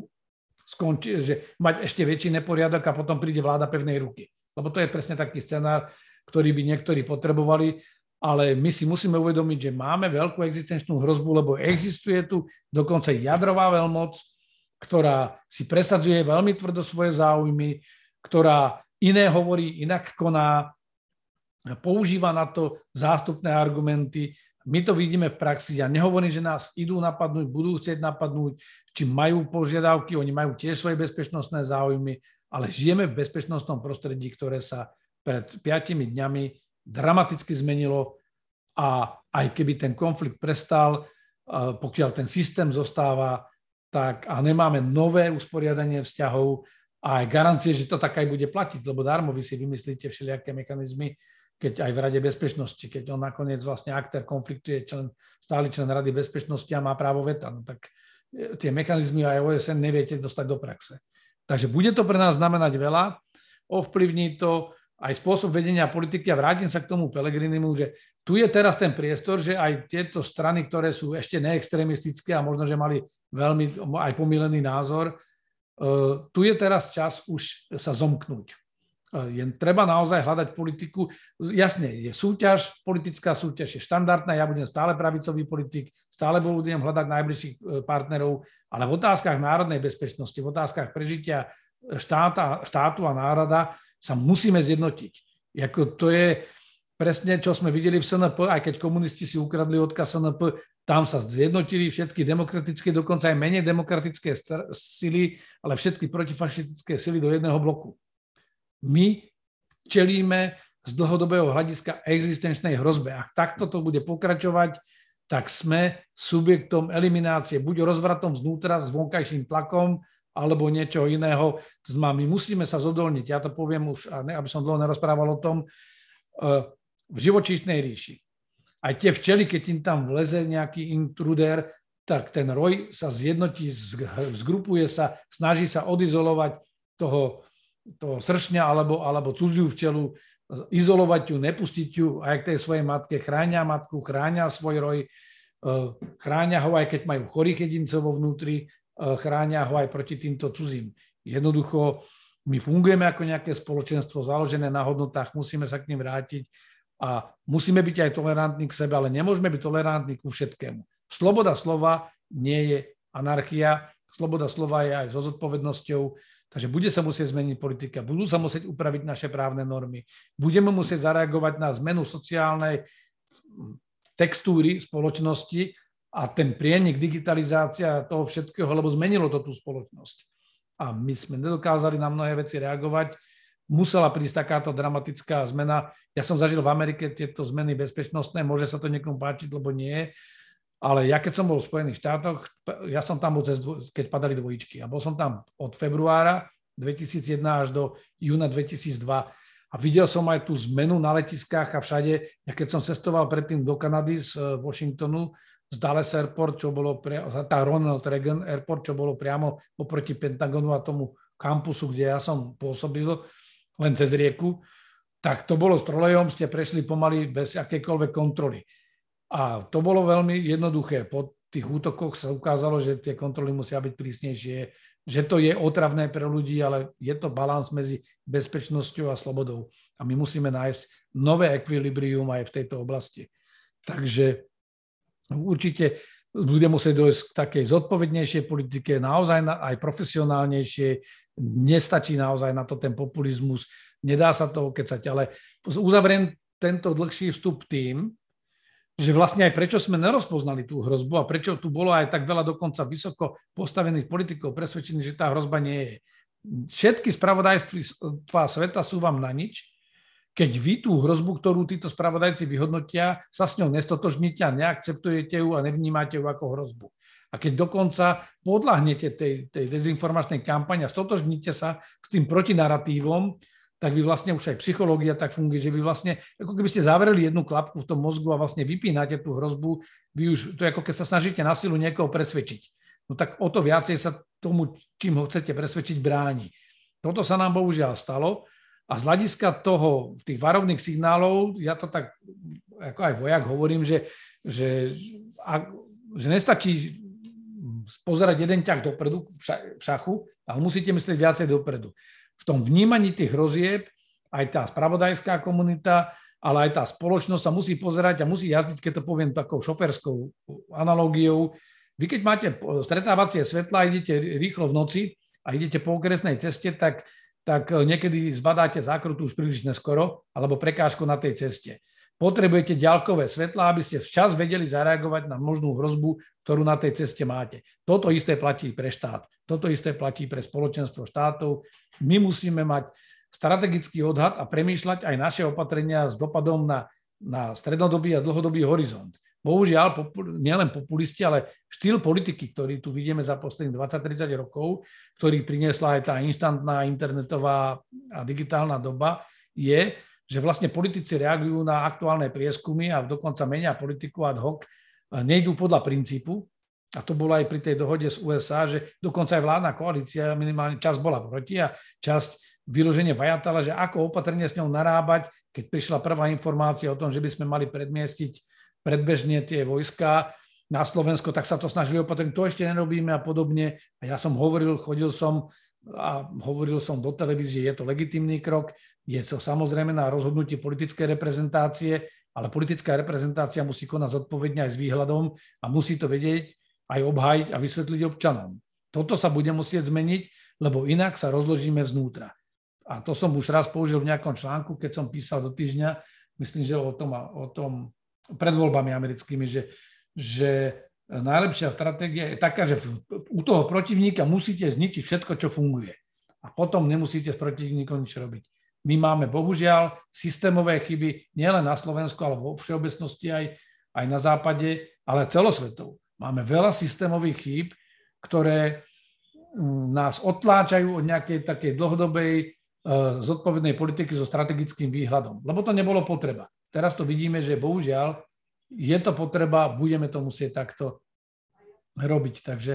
skonči, že mať ešte väčší neporiadok a potom príde vláda pevnej ruky. Lebo to je presne taký scenár, ktorý by niektorí potrebovali, ale my si musíme uvedomiť, že máme veľkú existenčnú hrozbu, lebo existuje tu dokonca jadrová veľmoc, ktorá si presadzuje veľmi tvrdo svoje záujmy, ktorá iné hovorí, inak koná, používa na to zástupné argumenty. My to vidíme v praxi. Ja nehovorím, že nás idú napadnúť, budú chcieť napadnúť, či majú požiadavky, oni majú tiež svoje bezpečnostné záujmy, ale žijeme v bezpečnostnom prostredí, ktoré sa pred piatimi dňami dramaticky zmenilo a aj keby ten konflikt prestal, pokiaľ ten systém zostáva, tak a nemáme nové usporiadanie vzťahov a aj garancie, že to tak aj bude platiť, lebo darmo vy si vymyslíte všelijaké mechanizmy, keď aj v Rade bezpečnosti, keď on nakoniec vlastne aktér konfliktu je člen, stály člen Rady bezpečnosti a má právo veta, no tak e, tie mechanizmy aj OSN neviete dostať do praxe. Takže bude to pre nás znamenať veľa, ovplyvní to aj spôsob vedenia politiky a vrátim sa k tomu Pelegrinimu, že tu je teraz ten priestor, že aj tieto strany, ktoré sú ešte neextremistické a možno, že mali veľmi aj pomílený názor, e, tu je teraz čas už sa zomknúť je treba naozaj hľadať politiku. Jasne, je súťaž, politická súťaž je štandardná, ja budem stále pravicový politik, stále budem hľadať najbližších e, partnerov, ale v otázkach národnej bezpečnosti, v otázkach prežitia štáta, štátu a národa sa musíme zjednotiť. Jako to je presne, čo sme videli v SNP, aj keď komunisti si ukradli odkaz SNP, tam sa zjednotili všetky demokratické, dokonca aj menej demokratické sily, ale všetky protifašistické sily do jedného bloku my čelíme z dlhodobého hľadiska existenčnej hrozbe. Ak takto to bude pokračovať, tak sme subjektom eliminácie, buď rozvratom znútra s vonkajším tlakom, alebo niečo iného. My musíme sa zodolniť. Ja to poviem už, aby som dlho nerozprával o tom, eh, v živočíšnej ríši. Aj tie včely, keď im tam vleze nejaký intruder, tak ten roj sa zjednotí, zgrupuje sa, snaží sa odizolovať toho, toho sršňa alebo, alebo cudziu včelu, izolovať ju, nepustiť ju aj k tej svojej matke, chráňa matku, chráňa svoj roj, e, chráňa ho aj keď majú chorých jedincov vo vnútri, e, chráňa ho aj proti týmto cudzím. Jednoducho, my fungujeme ako nejaké spoločenstvo založené na hodnotách, musíme sa k nim vrátiť a musíme byť aj tolerantní k sebe, ale nemôžeme byť tolerantní ku všetkému. Sloboda slova nie je anarchia, sloboda slova je aj so zodpovednosťou, Takže bude sa musieť zmeniť politika, budú sa musieť upraviť naše právne normy, budeme musieť zareagovať na zmenu sociálnej textúry spoločnosti a ten prienik, digitalizácia toho všetkého, lebo zmenilo to tú spoločnosť. A my sme nedokázali na mnohé veci reagovať. Musela prísť takáto dramatická zmena. Ja som zažil v Amerike tieto zmeny bezpečnostné, môže sa to niekomu páčiť, lebo nie. Ale ja keď som bol v Spojených štátoch, ja som tam bol, cez, keď padali dvojičky. A bol som tam od februára 2001 až do júna 2002. A videl som aj tú zmenu na letiskách a všade. Ja keď som cestoval predtým do Kanady z eh, Washingtonu, z Dallas Airport, čo bolo pre, tá Ronald Reagan Airport, čo bolo priamo oproti Pentagonu a tomu kampusu, kde ja som pôsobil, len cez rieku, tak to bolo s trolejom, ste prešli pomaly bez akejkoľvek kontroly. A to bolo veľmi jednoduché. Po tých útokoch sa ukázalo, že tie kontroly musia byť prísnejšie, že to je otravné pre ľudí, ale je to balans medzi bezpečnosťou a slobodou. A my musíme nájsť nové ekvilibrium aj v tejto oblasti. Takže určite bude musieť dojsť k takej zodpovednejšej politike, naozaj aj profesionálnejšie. Nestačí naozaj na to ten populizmus, nedá sa to okecať, ale uzavriem tento dlhší vstup tým, že vlastne aj prečo sme nerozpoznali tú hrozbu a prečo tu bolo aj tak veľa dokonca vysoko postavených politikov presvedčených, že tá hrozba nie je. Všetky spravodajstva sveta sú vám na nič, keď vy tú hrozbu, ktorú títo spravodajci vyhodnotia, sa s ňou nestotožníte a neakceptujete ju a nevnímate ju ako hrozbu. A keď dokonca podľahnete tej, tej dezinformačnej kampani a stotožníte sa s tým protinaratívom, tak vy vlastne už aj psychológia tak funguje, že vy vlastne, ako keby ste zavreli jednu klapku v tom mozgu a vlastne vypínate tú hrozbu, vy už, to je ako keď sa snažíte na silu niekoho presvedčiť. No tak o to viacej sa tomu, čím ho chcete presvedčiť, bráni. Toto sa nám bohužiaľ stalo a z hľadiska toho, tých varovných signálov, ja to tak ako aj vojak hovorím, že, že, ak, že nestačí pozerať jeden ťah dopredu v šachu, ale musíte myslieť viacej dopredu v tom vnímaní tých hrozieb aj tá spravodajská komunita, ale aj tá spoločnosť sa musí pozerať a musí jazdiť, keď to poviem takou šoferskou analógiou. Vy keď máte stretávacie svetla idete rýchlo v noci a idete po okresnej ceste, tak, tak niekedy zbadáte zákrutu už príliš neskoro alebo prekážku na tej ceste. Potrebujete ďalkové svetla, aby ste včas vedeli zareagovať na možnú hrozbu, ktorú na tej ceste máte. Toto isté platí pre štát. Toto isté platí pre spoločenstvo štátov. My musíme mať strategický odhad a premýšľať aj naše opatrenia s dopadom na, na strednodobý a dlhodobý horizont. Bohužiaľ, popul- nielen populisti, ale štýl politiky, ktorý tu vidíme za posledných 20-30 rokov, ktorý priniesla aj tá inštantná internetová a digitálna doba, je, že vlastne politici reagujú na aktuálne prieskumy a dokonca menia politiku ad hoc, nejdú podľa princípu, a to bolo aj pri tej dohode z USA, že dokonca aj vládna koalícia, minimálne čas bola proti a časť vyloženie vajatala, že ako opatrne s ňou narábať, keď prišla prvá informácia o tom, že by sme mali predmiestiť predbežne tie vojska na Slovensko, tak sa to snažili opatrniť, to ešte nerobíme a podobne. A ja som hovoril, chodil som a hovoril som do televízie, je to legitimný krok, je to samozrejme na rozhodnutie politickej reprezentácie, ale politická reprezentácia musí konať zodpovedne aj s výhľadom a musí to vedieť, aj obhájiť a vysvetliť občanom. Toto sa bude musieť zmeniť, lebo inak sa rozložíme znútra. A to som už raz použil v nejakom článku, keď som písal do týždňa, myslím, že o tom, o tom pred voľbami americkými, že, že najlepšia stratégia je taká, že u toho protivníka musíte zničiť všetko, čo funguje. A potom nemusíte s protivníkom nič robiť. My máme bohužiaľ systémové chyby nielen na Slovensku, ale vo všeobecnosti aj, aj na západe, ale celosvetovo. Máme veľa systémových chýb, ktoré mm, nás otláčajú od nejakej takej dlhodobej e, zodpovednej politiky so strategickým výhľadom. Lebo to nebolo potreba. Teraz to vidíme, že bohužiaľ je to potreba, budeme to musieť takto robiť. Takže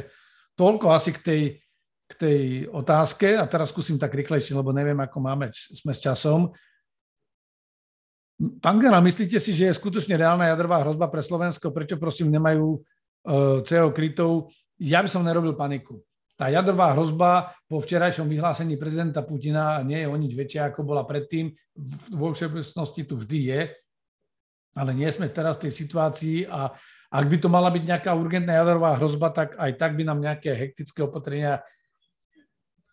toľko asi k tej k tej otázke a teraz skúsim tak rýchlejšie, lebo neviem, ako máme, sme s časom. Pán myslíte si, že je skutočne reálna jadrová hrozba pre Slovensko? Prečo prosím nemajú uh, CO krytov? Ja by som nerobil paniku. Tá jadrová hrozba po včerajšom vyhlásení prezidenta Putina nie je o nič väčšia, ako bola predtým. Vo všeobecnosti tu vždy je, ale nie sme teraz v tej situácii a ak by to mala byť nejaká urgentná jadrová hrozba, tak aj tak by nám nejaké hektické opatrenia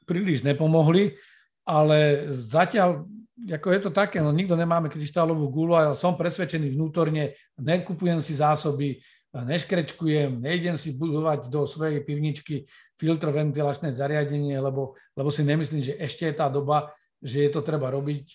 príliš nepomohli, ale zatiaľ, ako je to také, no nikto nemáme kryštálovú gulu a ja som presvedčený vnútorne, nekupujem si zásoby, neškrečkujem, nejdem si budovať do svojej pivničky filtroventilačné zariadenie, lebo, lebo si nemyslím, že ešte je tá doba, že je to treba robiť,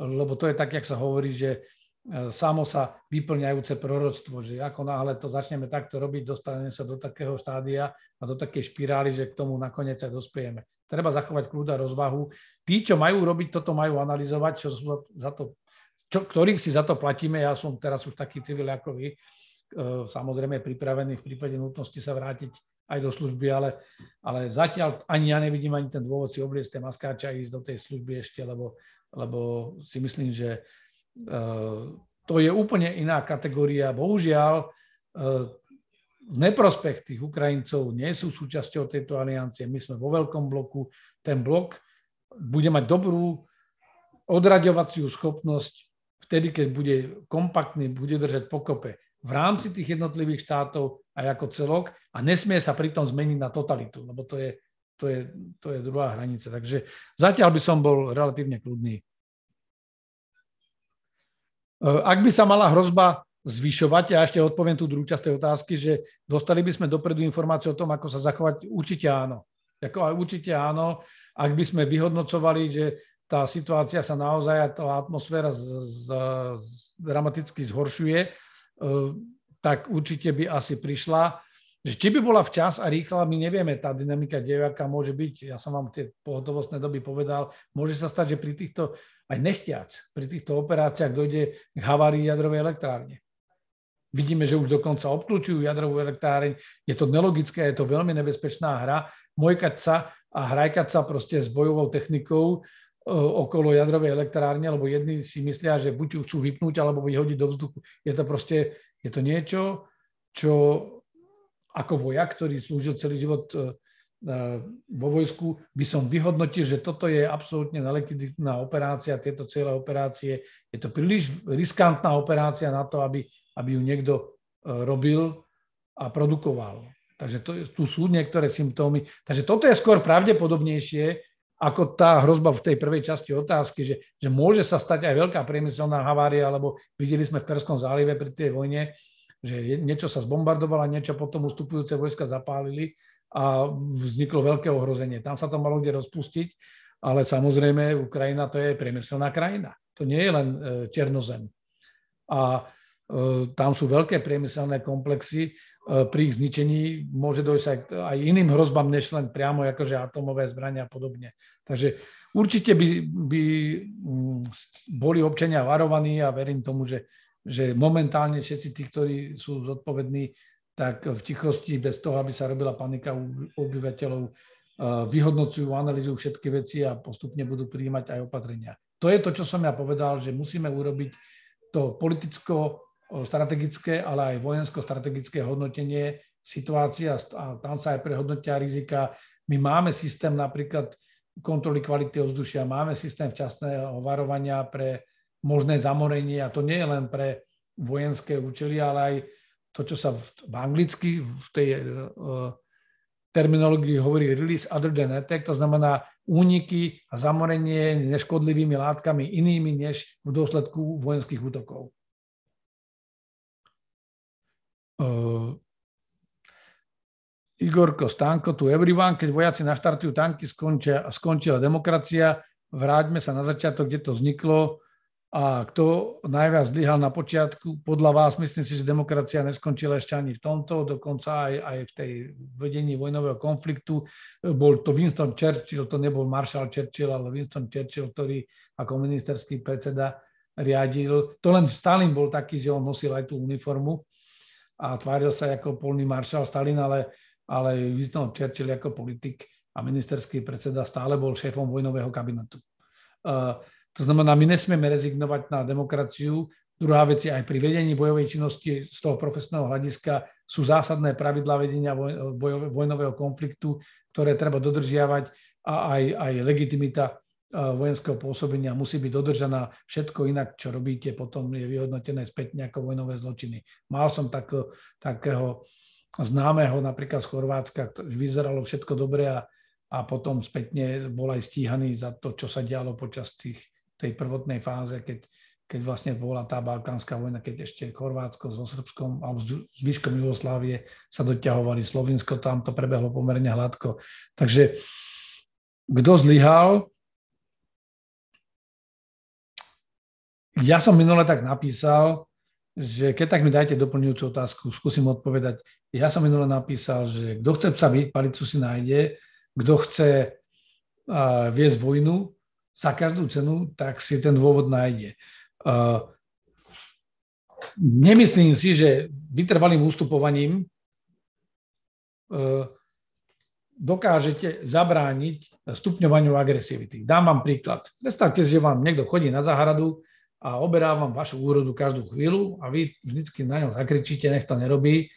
lebo to je tak, jak sa hovorí, že E, samo sa vyplňajúce proroctvo, že ako náhle to začneme takto robiť, dostaneme sa do takého štádia a do takej špirály, že k tomu nakoniec aj dospejeme. Treba zachovať kľúda rozvahu. Tí, čo majú robiť toto, majú analyzovať, čo za to, čo, ktorých si za to platíme. Ja som teraz už taký civil ako vy, e, samozrejme pripravený v prípade nutnosti sa vrátiť aj do služby, ale, ale zatiaľ ani ja nevidím ani ten dôvod si obliecť tie maskáče a ísť do tej služby ešte, lebo, lebo si myslím, že Eh, to je úplne iná kategória. Bohužiaľ, eh, v neprospech tých Ukrajincov nie sú súčasťou tejto aliancie. My sme vo veľkom bloku. Ten blok bude mať dobrú odraďovaciu schopnosť vtedy, keď bude kompaktný, bude držať pokope v rámci tých jednotlivých štátov aj ako celok a nesmie sa pritom zmeniť na totalitu, lebo to je, to je, to je druhá hranica. Takže zatiaľ by som bol relatívne kľudný. Eh, ak by sa mala hrozba zvyšovať, ja ešte odpoviem tú druhú časť tej otázky, že dostali by sme dopredu informáciu o tom, ako sa zachovať, určite áno. Ako aj určite áno, ak by sme vyhodnocovali, že tá situácia sa naozaj a tá atmosféra z, z, z, dramaticky zhoršuje, eh, tak určite by asi prišla. Či by bola včas a rýchla, my nevieme, tá dynamika dejaká môže byť, ja som vám tie pohotovostné doby povedal, môže sa stať, že pri týchto aj nechtiac pri týchto operáciách dojde k havárii jadrovej elektrárne. Vidíme, že už dokonca obklúčujú jadrovú elektráreň. Je to nelogické, je to veľmi nebezpečná hra. Mojkať sa a hrajkať sa proste s bojovou technikou e, okolo jadrovej elektrárne, lebo jedni si myslia, že buď ju chcú vypnúť, alebo vyhodiť do vzduchu. Je to proste, je to niečo, čo ako vojak, ktorý slúžil celý život e, vo vojsku, by som vyhodnotil, že toto je absolútne nelegitimná operácia, tieto celé operácie. Je to príliš riskantná operácia na to, aby, aby ju niekto e, robil a produkoval. Takže to, tu sú niektoré symptómy. Takže toto je skôr pravdepodobnejšie, ako tá hrozba v tej prvej časti otázky, že, že môže sa stať aj veľká priemyselná havária, lebo videli sme v Perskom zálive pri tej vojne, že niečo sa zbombardovalo niečo potom ustupujúce vojska zapálili a vzniklo veľké ohrozenie. Tam sa to malo kde rozpustiť, ale samozrejme Ukrajina to je priemyselná krajina. To nie je len e, Černozem. A tam sú veľké priemyselné komplexy. E, pri ich zničení môže dojsť aj, iným hrozbám, než len priamo akože atomové zbrania a podobne. Takže určite by, by mm, boli občania varovaní a verím tomu, že, že momentálne všetci tí, ktorí sú zodpovední tak v tichosti, bez toho, aby sa robila panika u obyvateľov, eh, vyhodnocujú, analýzujú všetky veci a postupne budú prijímať aj opatrenia. To je to, čo som ja povedal, že musíme urobiť to politicko-strategické, ale aj vojensko-strategické hodnotenie situácia a tam sa aj prehodnotia rizika. My máme systém napríklad kontroly kvality ovzdušia, máme systém včasného varovania pre možné zamorenie a to nie je len pre vojenské účely, ale aj to, čo sa v, v anglicky v tej uh, terminológii hovorí release other than attack, to znamená úniky a zamorenie neškodlivými látkami inými než v dôsledku vojenských útokov. Uh, Igorko Stanko, tu everyone, keď vojaci naštartujú tanky, skončia, skončila demokracia, vráťme sa na začiatok, kde to vzniklo. A kto najviac zlyhal na počiatku, podľa vás, myslím si, že demokracia neskončila ešte ani v tomto, dokonca aj, aj v tej vedení vojnového konfliktu. Bol to Winston Churchill, to nebol Marshall Churchill, ale Winston Churchill, ktorý ako ministerský predseda riadil. To len Stalin bol taký, že on nosil aj tú uniformu a tváril sa ako polný maršal Stalin, ale, ale Winston Churchill ako politik a ministerský predseda stále bol šéfom vojnového kabinetu. To znamená, my nesmieme rezignovať na demokraciu. Druhá vec je aj pri vedení bojovej činnosti z toho profesného hľadiska sú zásadné pravidlá vedenia vojnového konfliktu, ktoré treba dodržiavať a aj, aj legitimita vojenského pôsobenia musí byť dodržaná. Všetko inak, čo robíte, potom je vyhodnotené späť ako vojnové zločiny. Mal som tak, takého známeho napríklad z Chorvátska, vyzeralo všetko dobre a, a potom spätne bol aj stíhaný za to, čo sa dialo počas tých, tej prvotnej fáze, keď, keď vlastne bola tá balkánska vojna, keď ešte Chorvátsko so Srbskom alebo s výškom Jugoslávie sa doťahovali, Slovinsko tam to prebehlo pomerne hladko. Takže kto zlyhal, Ja som minule tak napísal, že keď tak mi dajte doplňujúcu otázku, skúsim odpovedať. Ja som minule napísal, že kto chce psa byť, palicu si nájde, kto chce uh, viesť vojnu za každú cenu, tak si ten dôvod nájde. Uh, nemyslím si, že vytrvalým ústupovaním uh, dokážete zabrániť stupňovaniu agresivity. Dám vám príklad. Predstavte si, že vám niekto chodí na záhradu, a oberávam vašu úrodu každú chvíľu a vy vždycky na ňom zakričíte, nech to nerobí,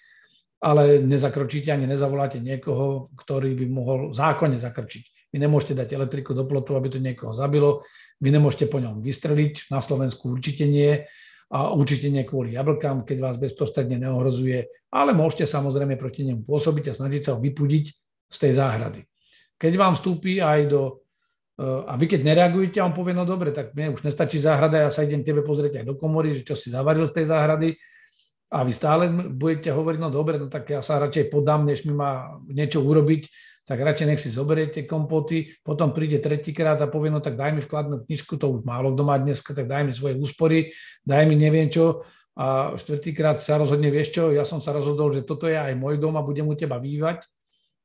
ale nezakročíte ani nezavoláte niekoho, ktorý by mohol zákonne zakročiť. Vy nemôžete dať elektriku do plotu, aby to niekoho zabilo, vy nemôžete po ňom vystreliť, na Slovensku určite nie a určite nie kvôli jablkám, keď vás bezprostredne neohrozuje, ale môžete samozrejme proti nemu pôsobiť a snažiť sa ho vypudiť z tej záhrady. Keď vám vstúpi aj do a vy keď nereagujete, on povie, no dobre, tak mne už nestačí záhrada, ja sa idem tebe pozrieť aj do komory, že čo si zavaril z tej záhrady. A vy stále budete hovoriť, no dobre, no tak ja sa radšej podám, než mi má niečo urobiť, tak radšej nech si zoberiete kompoty, potom príde tretíkrát a povie, no tak daj mi vkladnú knižku, to už málo kto má dneska, tak daj mi svoje úspory, daj mi neviem čo. A štvrtýkrát sa rozhodne, vieš čo, ja som sa rozhodol, že toto je aj môj dom a budem u teba bývať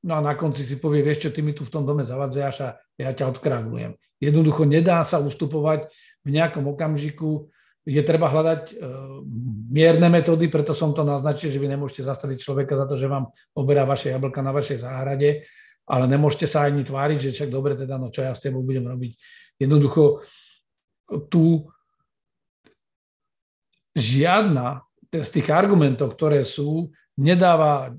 No a na konci si povie, vieš čo, ty mi tu v tom dome zavadzaš a ja ťa odkragulujem. Jednoducho nedá sa ustupovať v nejakom okamžiku, je treba hľadať e, mierne metódy, preto som to naznačil, že vy nemôžete zastaviť človeka za to, že vám oberá vaše jablka na vašej záhrade, ale nemôžete sa ani tváriť, že však dobre, teda no čo ja s tebou budem robiť. Jednoducho tu žiadna z tých argumentov, ktoré sú, nedáva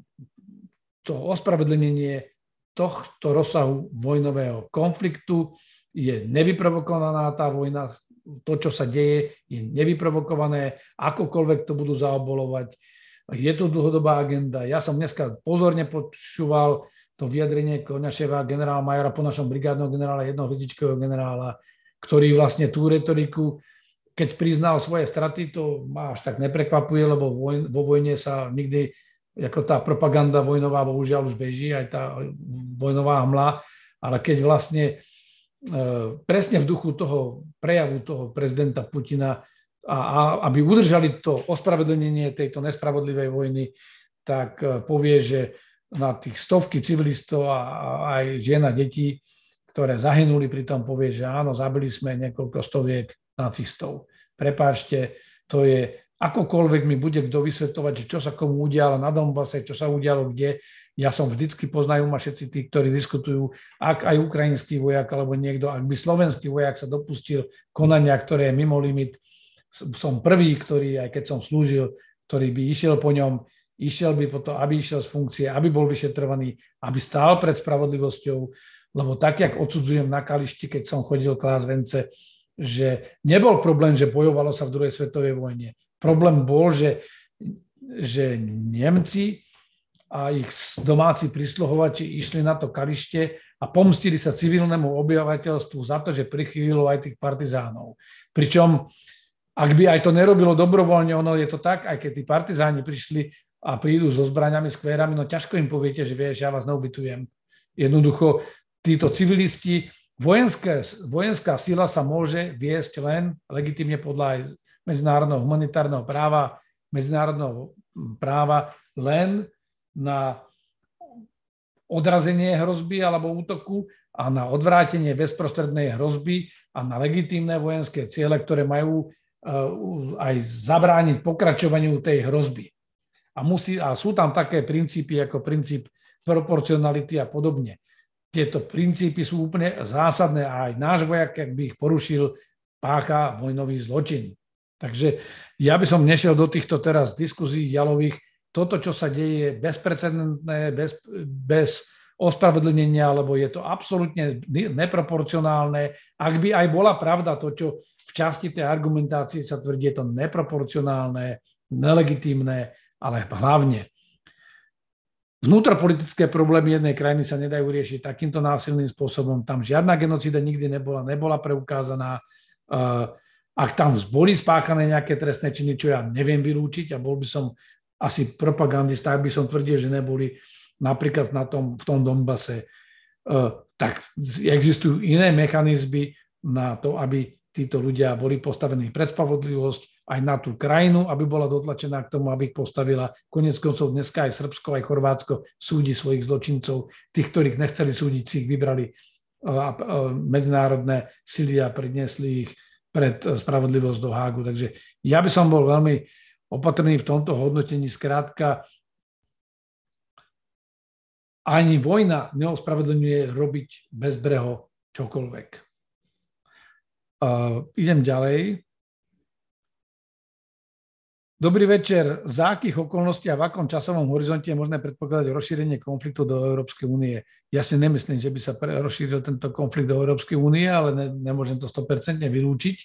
to ospravedlnenie tohto rozsahu vojnového konfliktu je nevyprovokovaná tá vojna, to, čo sa deje, je nevyprovokované, akokoľvek to budú zaobolovať. Je to dlhodobá agenda. Ja som dneska pozorne počúval to vyjadrenie Koňaševa, generála Majora po našom brigádnom generála, jednoho hviezdičkového generála, ktorý vlastne tú retoriku, keď priznal svoje straty, to ma až tak neprekvapuje, lebo vo vojne sa nikdy ako tá propaganda vojnová bohužiaľ už beží, aj tá vojnová hmla, ale keď vlastne e, presne v duchu toho prejavu toho prezidenta Putina a, a aby udržali to ospravedlnenie tejto nespravodlivej vojny, tak e, povie, že na tých stovky civilistov a, a aj žien a detí, ktoré zahynuli, pritom povie, že áno, zabili sme niekoľko stoviek nacistov. Prepáčte, to je akokoľvek mi bude kto vysvetovať, že čo sa komu udialo na Donbase, čo sa udialo kde, ja som vždycky poznajú ma všetci tí, ktorí diskutujú, ak aj ukrajinský vojak alebo niekto, ak by slovenský vojak sa dopustil konania, ktoré je mimo limit, som prvý, ktorý, aj keď som slúžil, ktorý by išiel po ňom, išiel by po to, aby išiel z funkcie, aby bol vyšetrovaný, aby stál pred spravodlivosťou, lebo tak, jak odsudzujem na Kališti, keď som chodil klás vence, že nebol problém, že bojovalo sa v druhej svetovej vojne. Problém bol, že, že Nemci a ich domáci prisluhovači išli na to kalište a pomstili sa civilnému obyvateľstvu za to, že prichýlilo aj tých partizánov. Pričom, ak by aj to nerobilo dobrovoľne, ono je to tak, aj keď tí partizáni prišli a prídu so zbraňami, skvérami, no ťažko im poviete, že vieš, ja vás neubytujem. Jednoducho, títo civilisti, vojenské, vojenská sila sa môže viesť len legitimne podľa medzinárodného humanitárneho práva, medzinárodného práva len na odrazenie hrozby alebo útoku a na odvrátenie bezprostrednej hrozby a na legitímne vojenské ciele, ktoré majú uh, aj zabrániť pokračovaniu tej hrozby. A, musí, a sú tam také princípy ako princíp proporcionality a podobne. tieto princípy sú úplne zásadné a aj náš vojak, ak by ich porušil, pácha vojnový zločin. Takže ja by som nešiel do týchto teraz diskuzí jalových. Toto, čo sa deje, je bezprecedentné, bez, bez ospravedlnenia, lebo je to absolútne neproporcionálne. Ak by aj bola pravda to, čo v časti tej argumentácie sa tvrdí, je to neproporcionálne, nelegitímne, ale hlavne vnútropolitické problémy jednej krajiny sa nedajú riešiť takýmto násilným spôsobom. Tam žiadna genocída nikdy nebola, nebola preukázaná. Ak tam boli spáchané nejaké trestné činy, čo ja neviem vylúčiť a bol by som asi propagandista, ak by som tvrdil, že neboli napríklad na tom, v tom Donbase, tak existujú iné mechanizmy na to, aby títo ľudia boli postavení pred spravodlivosť, aj na tú krajinu, aby bola dotlačená k tomu, aby ich postavila. Konec koncov dneska aj Srbsko, aj Chorvátsko súdi svojich zločincov. Tých, ktorých nechceli súdiť, si ich vybrali medzinárodné sily a predniesli ich pred e, spravodlivosť do Hágu. Takže ja by som bol veľmi opatrný v tomto hodnotení. Skrátka, ani vojna neospravedlňuje robiť bezbreho čokoľvek. Uh, idem ďalej. Dobrý večer. Za akých okolností a v akom časovom horizonte je možné predpokladať rozšírenie konfliktu do Európskej únie? Ja si nemyslím, že by sa rozšíril tento konflikt do Európskej únie, ale ne, nemôžem to 100% vylúčiť,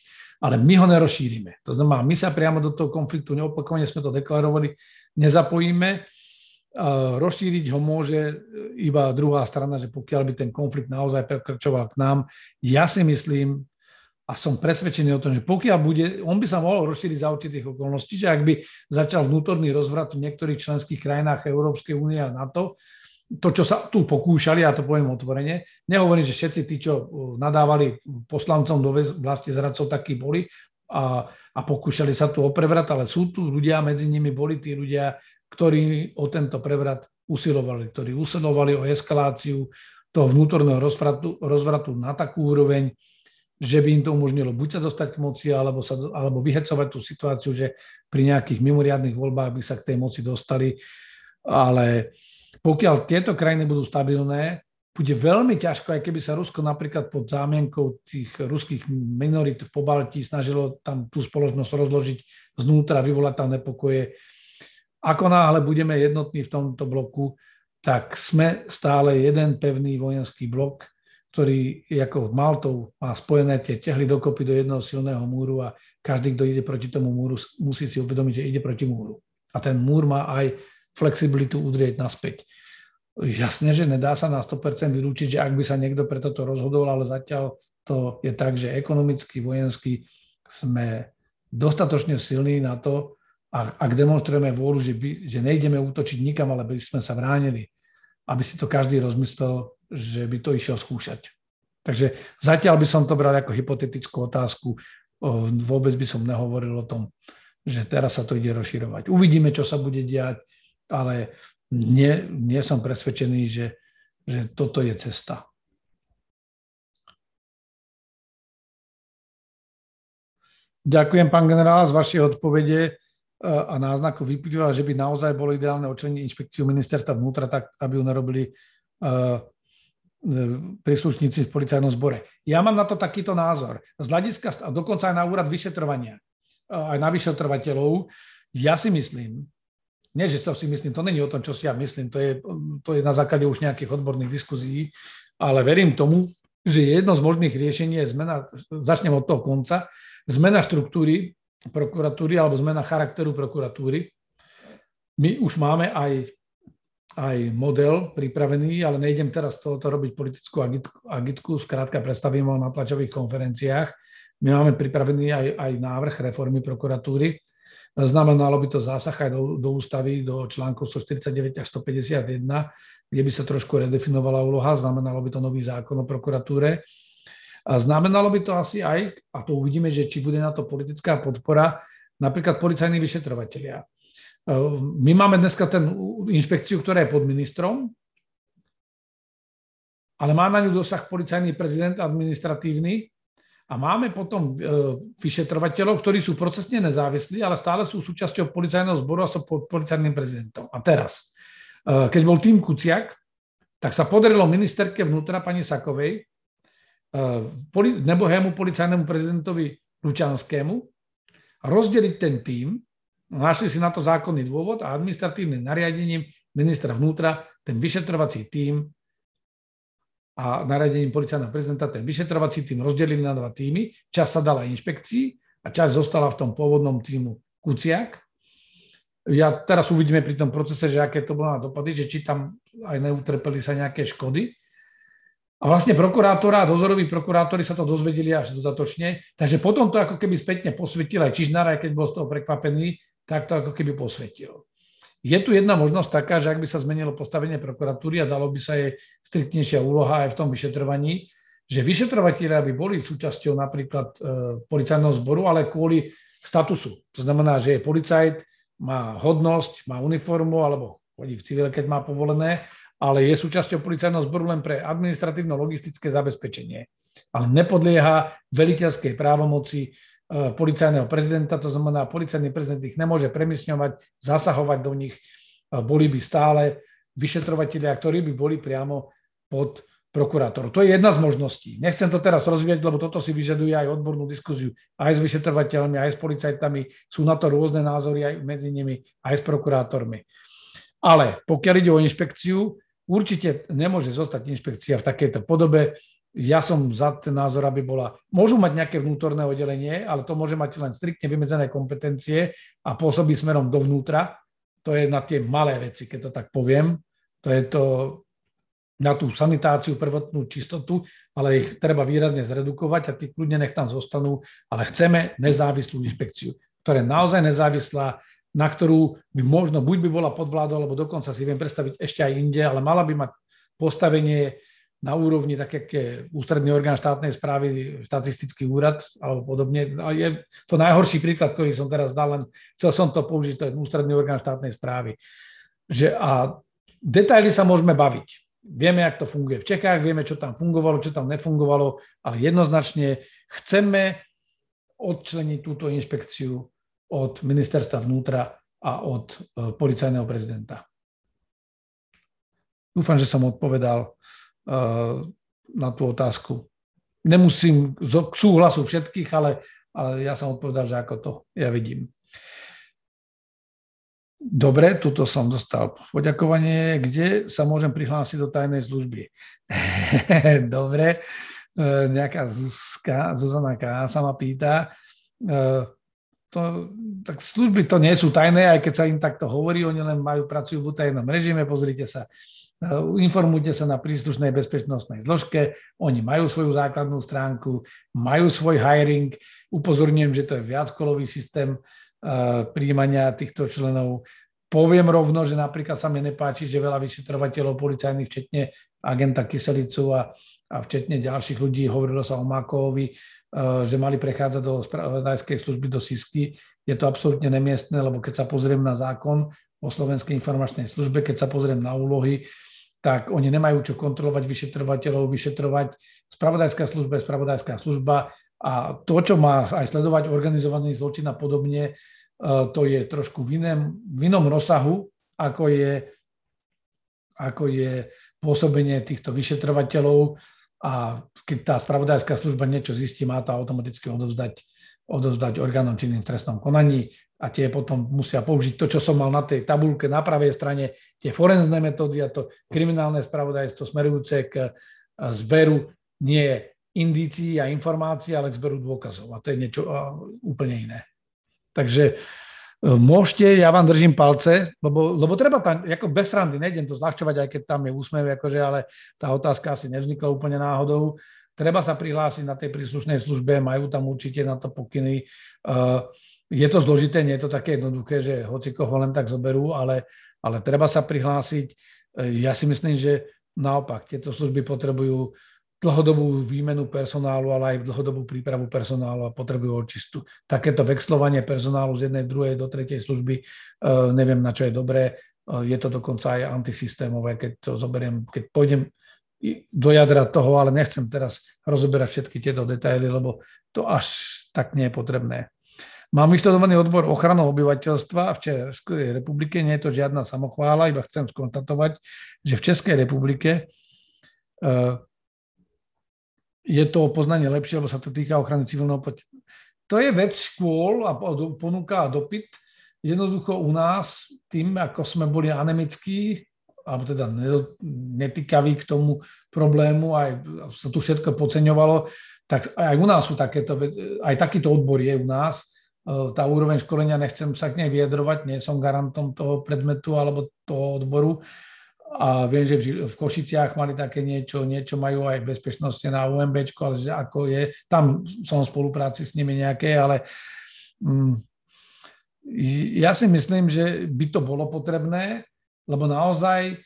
ale my ho nerozšírime. To znamená, my sa priamo do toho konfliktu, neopakovane sme to deklarovali, nezapojíme. Rozšíriť ho môže iba druhá strana, že pokiaľ by ten konflikt naozaj prekračoval k nám, ja si myslím, a som presvedčený o tom, že pokiaľ bude, on by sa mohol rozšíriť za určitých okolností, že ak by začal vnútorný rozvrat v niektorých členských krajinách Európskej únie a NATO, to, čo sa tu pokúšali, ja to poviem otvorene, nehovorím, že všetci tí, čo uh, nadávali poslancom do vlasti zradcov, takí boli a, a pokúšali sa tu o prevrat, ale sú tu ľudia, medzi nimi boli tí ľudia, ktorí o tento prevrat usilovali, ktorí usilovali o eskaláciu toho vnútorného rozvratu, rozvratu na takú úroveň, že by im to umožnilo buď sa dostať k moci, alebo, sa, alebo vyhecovať tú situáciu, že pri nejakých mimoriadných voľbách by sa k tej moci dostali. Ale pokiaľ tieto krajiny budú stabilné, bude veľmi ťažko, aj keby sa Rusko napríklad pod zámienkou tých ruských minorit v Pobaltí snažilo tam tú spoločnosť rozložiť znútra, vyvolať tam nepokoje. Ako náhle budeme jednotní v tomto bloku, tak sme stále jeden pevný vojenský blok, ktorý ako Maltou má spojené tie tehly dokopy do jedného silného múru a každý, kto ide proti tomu múru, musí si uvedomiť, že ide proti múru. A ten múr má aj flexibilitu udrieť naspäť. Jasne, že nedá sa na 100% vylúčiť, že ak by sa niekto pre toto rozhodol, ale zatiaľ to je tak, že ekonomicky, vojensky sme dostatočne silní na to, a ak demonstrujeme vôľu, že, by, že nejdeme útočiť nikam, ale by sme sa vránili, aby si to každý rozmyslel, že by to išiel skúšať. Takže zatiaľ by som to bral ako hypotetickú otázku. Vôbec by som nehovoril o tom, že teraz sa to ide rozširovať. Uvidíme, čo sa bude diať, ale nie, nie som presvedčený, že, že toto je cesta. Ďakujem, pán generál, z vašej odpovede a náznaku vyplýva, že by naozaj bolo ideálne očleniť inšpekciu ministerstva vnútra tak, aby ju nerobili E, príslušníci v policajnom zbore. Ja mám na to takýto názor. Z hľadiska, a dokonca aj na úrad vyšetrovania, e, aj na vyšetrovateľov, ja si myslím, nie, že to si myslím, to není o tom, čo si ja myslím, to je, to je na základe už nejakých odborných diskuzí, ale verím tomu, že jedno z možných riešení je zmena, začnem od toho konca, zmena štruktúry prokuratúry alebo zmena charakteru prokuratúry. My už máme aj aj model pripravený, ale nejdem teraz tohoto robiť politickú agitku, agitku skrátka predstavím ho na tlačových konferenciách. My máme pripravený aj, aj návrh reformy prokuratúry. Znamenalo by to zásah aj do, do ústavy, do článku 149 až 151, kde by sa trošku redefinovala úloha, znamenalo by to nový zákon o prokuratúre. A znamenalo by to asi aj, a to uvidíme, že či bude na to politická podpora, napríklad policajní vyšetrovateľia my máme dneska ten inšpekciu, ktorá je pod ministrom, ale má na ňu dosah policajný prezident administratívny a máme potom e, vyšetrovateľov, ktorí sú procesne nezávislí, ale stále sú súčasťou policajného zboru a sú pod policajným prezidentom. A teraz, e, keď bol tým Kuciak, tak sa podarilo ministerke vnútra pani Sakovej, eh, nebohému policajnému prezidentovi Lučanskému, rozdeliť ten tým, našli si na to zákonný dôvod a administratívnym nariadením ministra vnútra ten vyšetrovací tým a nariadením policajného prezidenta ten vyšetrovací tým rozdelili na dva týmy. Čas sa dala inšpekcii a čas zostala v tom pôvodnom týmu Kuciak. Ja teraz uvidíme pri tom procese, že aké to bolo na dopady, že či tam aj neutrpeli sa nejaké škody. A vlastne prokurátora a dozoroví prokurátori sa to dozvedeli až dodatočne, takže potom to ako keby spätne posvetil aj Čižnár, aj keď bol z toho prekvapený, tak to ako keby posvetil. Je tu jedna možnosť taká, že ak by sa zmenilo postavenie prokuratúry a dalo by sa jej striktnejšia úloha aj v tom vyšetrovaní, že vyšetrovateľia by boli súčasťou napríklad e, policajného zboru, ale kvôli statusu. To znamená, že je policajt, má hodnosť, má uniformu alebo chodí v civile, keď má povolené, ale je súčasťou policajného zboru len pre administratívno-logistické zabezpečenie. Ale nepodlieha veliteľskej právomoci policajného prezidenta, to znamená, policajný prezident ich nemôže premiesňovať, zasahovať do nich, e, boli by stále vyšetrovateľia, ktorí by boli priamo pod prokurátor. To je jedna z možností. Nechcem to teraz rozvieť, lebo toto si vyžaduje aj odbornú diskuziu aj s vyšetrovateľmi, aj s policajtami. Sú na to rôzne názory aj medzi nimi, aj s prokurátormi. Ale pokiaľ ide o inšpekciu, určite nemôže zostať inšpekcia v takejto podobe ja som za ten názor, aby bola... Môžu mať nejaké vnútorné oddelenie, ale to môže mať len striktne vymedzené kompetencie a pôsobí smerom dovnútra. To je na tie malé veci, keď to tak poviem. To je to na tú sanitáciu, prvotnú čistotu, ale ich treba výrazne zredukovať a tí kľudne nech tam zostanú, ale chceme nezávislú inšpekciu, ktorá je naozaj nezávislá, na ktorú by možno buď by bola pod vládou, alebo dokonca si viem predstaviť ešte aj inde, ale mala by mať postavenie na úrovni tak, jak ústredný orgán štátnej správy, štatistický úrad alebo podobne. A je to najhorší príklad, ktorý som teraz dal, len chcel som to použiť, to je ústredný orgán štátnej správy. Že a detaily sa môžeme baviť. Vieme, jak to funguje v Čechách, vieme, čo tam fungovalo, čo tam nefungovalo, ale jednoznačne chceme odčleniť túto inšpekciu od ministerstva vnútra a od e, policajného prezidenta. Dúfam, že som odpovedal na tú otázku. Nemusím k súhlasu všetkých, ale, ale ja som odpovedal, že ako to ja vidím. Dobre, tuto som dostal poďakovanie, kde sa môžem prihlásiť do tajnej služby. Dobre, e, nejaká Zuzka, Zuzana K. sa ma pýta, e, to, tak služby to nie sú tajné, aj keď sa im takto hovorí, oni len majú, pracujú v tajnom režime, pozrite sa, Eh, informujte sa na príslušnej bezpečnostnej zložke, oni majú svoju základnú stránku, majú svoj hiring, upozorňujem, že to je viackolový systém eh, príjmania týchto členov. Poviem rovno, že napríklad sa mi nepáči, že veľa vyšetrovateľov policajných, včetne agenta Kyselicu a, a včetne ďalších ľudí, hovorilo sa o Makovi, eh, že mali prechádzať do spravodajskej služby do SISky. Je to absolútne nemiestné, lebo keď sa pozriem na zákon o Slovenskej informačnej službe, keď sa pozriem na úlohy, tak oni nemajú čo kontrolovať vyšetrovateľov, vyšetrovať. Spravodajská služba spravodajská služba a to, čo má aj sledovať organizovaný zločin a podobne, e, to je trošku v, iném, v inom rozsahu, ako je, ako je pôsobenie týchto vyšetrovateľov a keď tá spravodajská služba niečo zistí, má to automaticky odovzdať, odovzdať orgánom činným v trestnom konaní a tie potom musia použiť to, čo som mal na tej tabulke na pravej strane, tie forenzné metódy a to kriminálne spravodajstvo smerujúce k e, zberu nie indícií a informácií, ale k zberu dôkazov. A to je niečo e, úplne iné. Takže e, môžete, ja vám držím palce, lebo, lebo treba tam, ako bez randy, nejdem to zľahčovať, aj keď tam je úsmev, akože, ale tá otázka asi nevznikla úplne náhodou. Treba sa prihlásiť na tej príslušnej službe, majú tam určite na to pokyny. Uh, je to zložité, nie je to také jednoduché, že hoci koho len tak zoberú, ale, ale treba sa prihlásiť. E, ja si myslím, že naopak, tieto služby potrebujú dlhodobú výmenu personálu, ale aj dlhodobú prípravu personálu a potrebujú očistu. Takéto vexlovanie personálu z jednej, druhej do tretej služby, uh, neviem na čo je dobré. Uh, je to dokonca aj antisystémové, keď to zoberiem, keď pôjdem do jadra toho, ale nechcem teraz rozoberať všetky tieto detaily, lebo to až tak nie je potrebné. Mám vyštudovaný odbor ochranu obyvateľstva v Českej republike. Nie je to žiadna samochvála, iba chcem skontatovať, že v Českej republike eh, je to poznanie lepšie, lebo sa to týka ochrany civilného To je vec škôl a ponúka a dopyt. Jednoducho u nás, tým, ako sme boli anemickí, alebo teda netýkaví k tomu problému, aj sa tu všetko podceňovalo, tak aj u nás sú takéto, aj takýto odbor je u nás, tá úroveň školenia, nechcem sa k nej vyjadrovať, nie som garantom toho predmetu alebo toho odboru. A viem, že v Košiciach mali také niečo, niečo majú aj bezpečnosti na UMB, ale že ako je, tam som v spolupráci s nimi nejaké, ale mm, ja si myslím, že by to bolo potrebné, lebo naozaj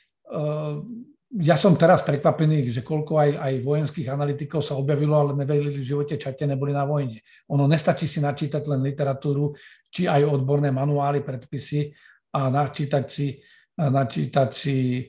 ja som teraz prekvapený, že koľko aj, aj vojenských analytikov sa objavilo, ale nevedeli v živote čate, neboli na vojne. Ono nestačí si načítať len literatúru, či aj odborné manuály, predpisy a načítať si, načítať si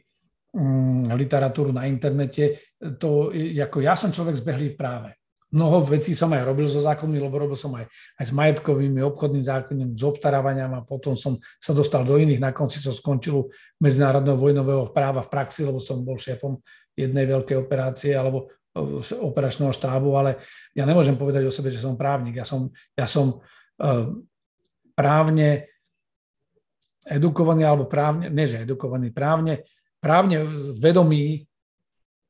um, literatúru na internete. To, ako ja som človek zbehlý v práve mnoho vecí som aj robil so zákonmi, lebo robil som aj, aj s majetkovými, obchodným zákonom, s obstarávaniam a potom som sa dostal do iných. Na konci som skončil medzinárodného vojnového práva v praxi, lebo som bol šéfom jednej veľkej operácie alebo e, operačného štábu, ale ja nemôžem povedať o sebe, že som právnik. Ja som, ja som uh, právne edukovaný, alebo právne, nie edukovaný, právne, právne vedomý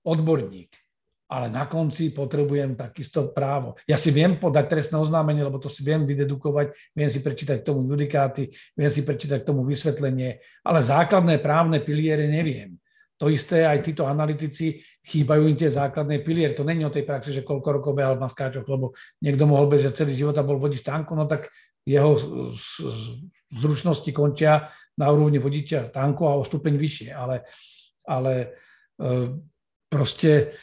odborník ale na konci potrebujem takisto právo. Ja si viem podať trestné oznámenie, lebo to si viem vydedukovať, viem si prečítať k tomu judikáty, viem si prečítať k tomu vysvetlenie, ale základné právne piliere neviem. To isté aj títo analytici, chýbajú im tie základné piliere. To není o tej praxi, že koľko rokov behal na skáčoch, lebo niekto mohol bežať celý život a bol vodič tanku, no tak jeho zručnosti končia na úrovni vodiča tanku a o stupeň vyššie. Ale, ale e, proste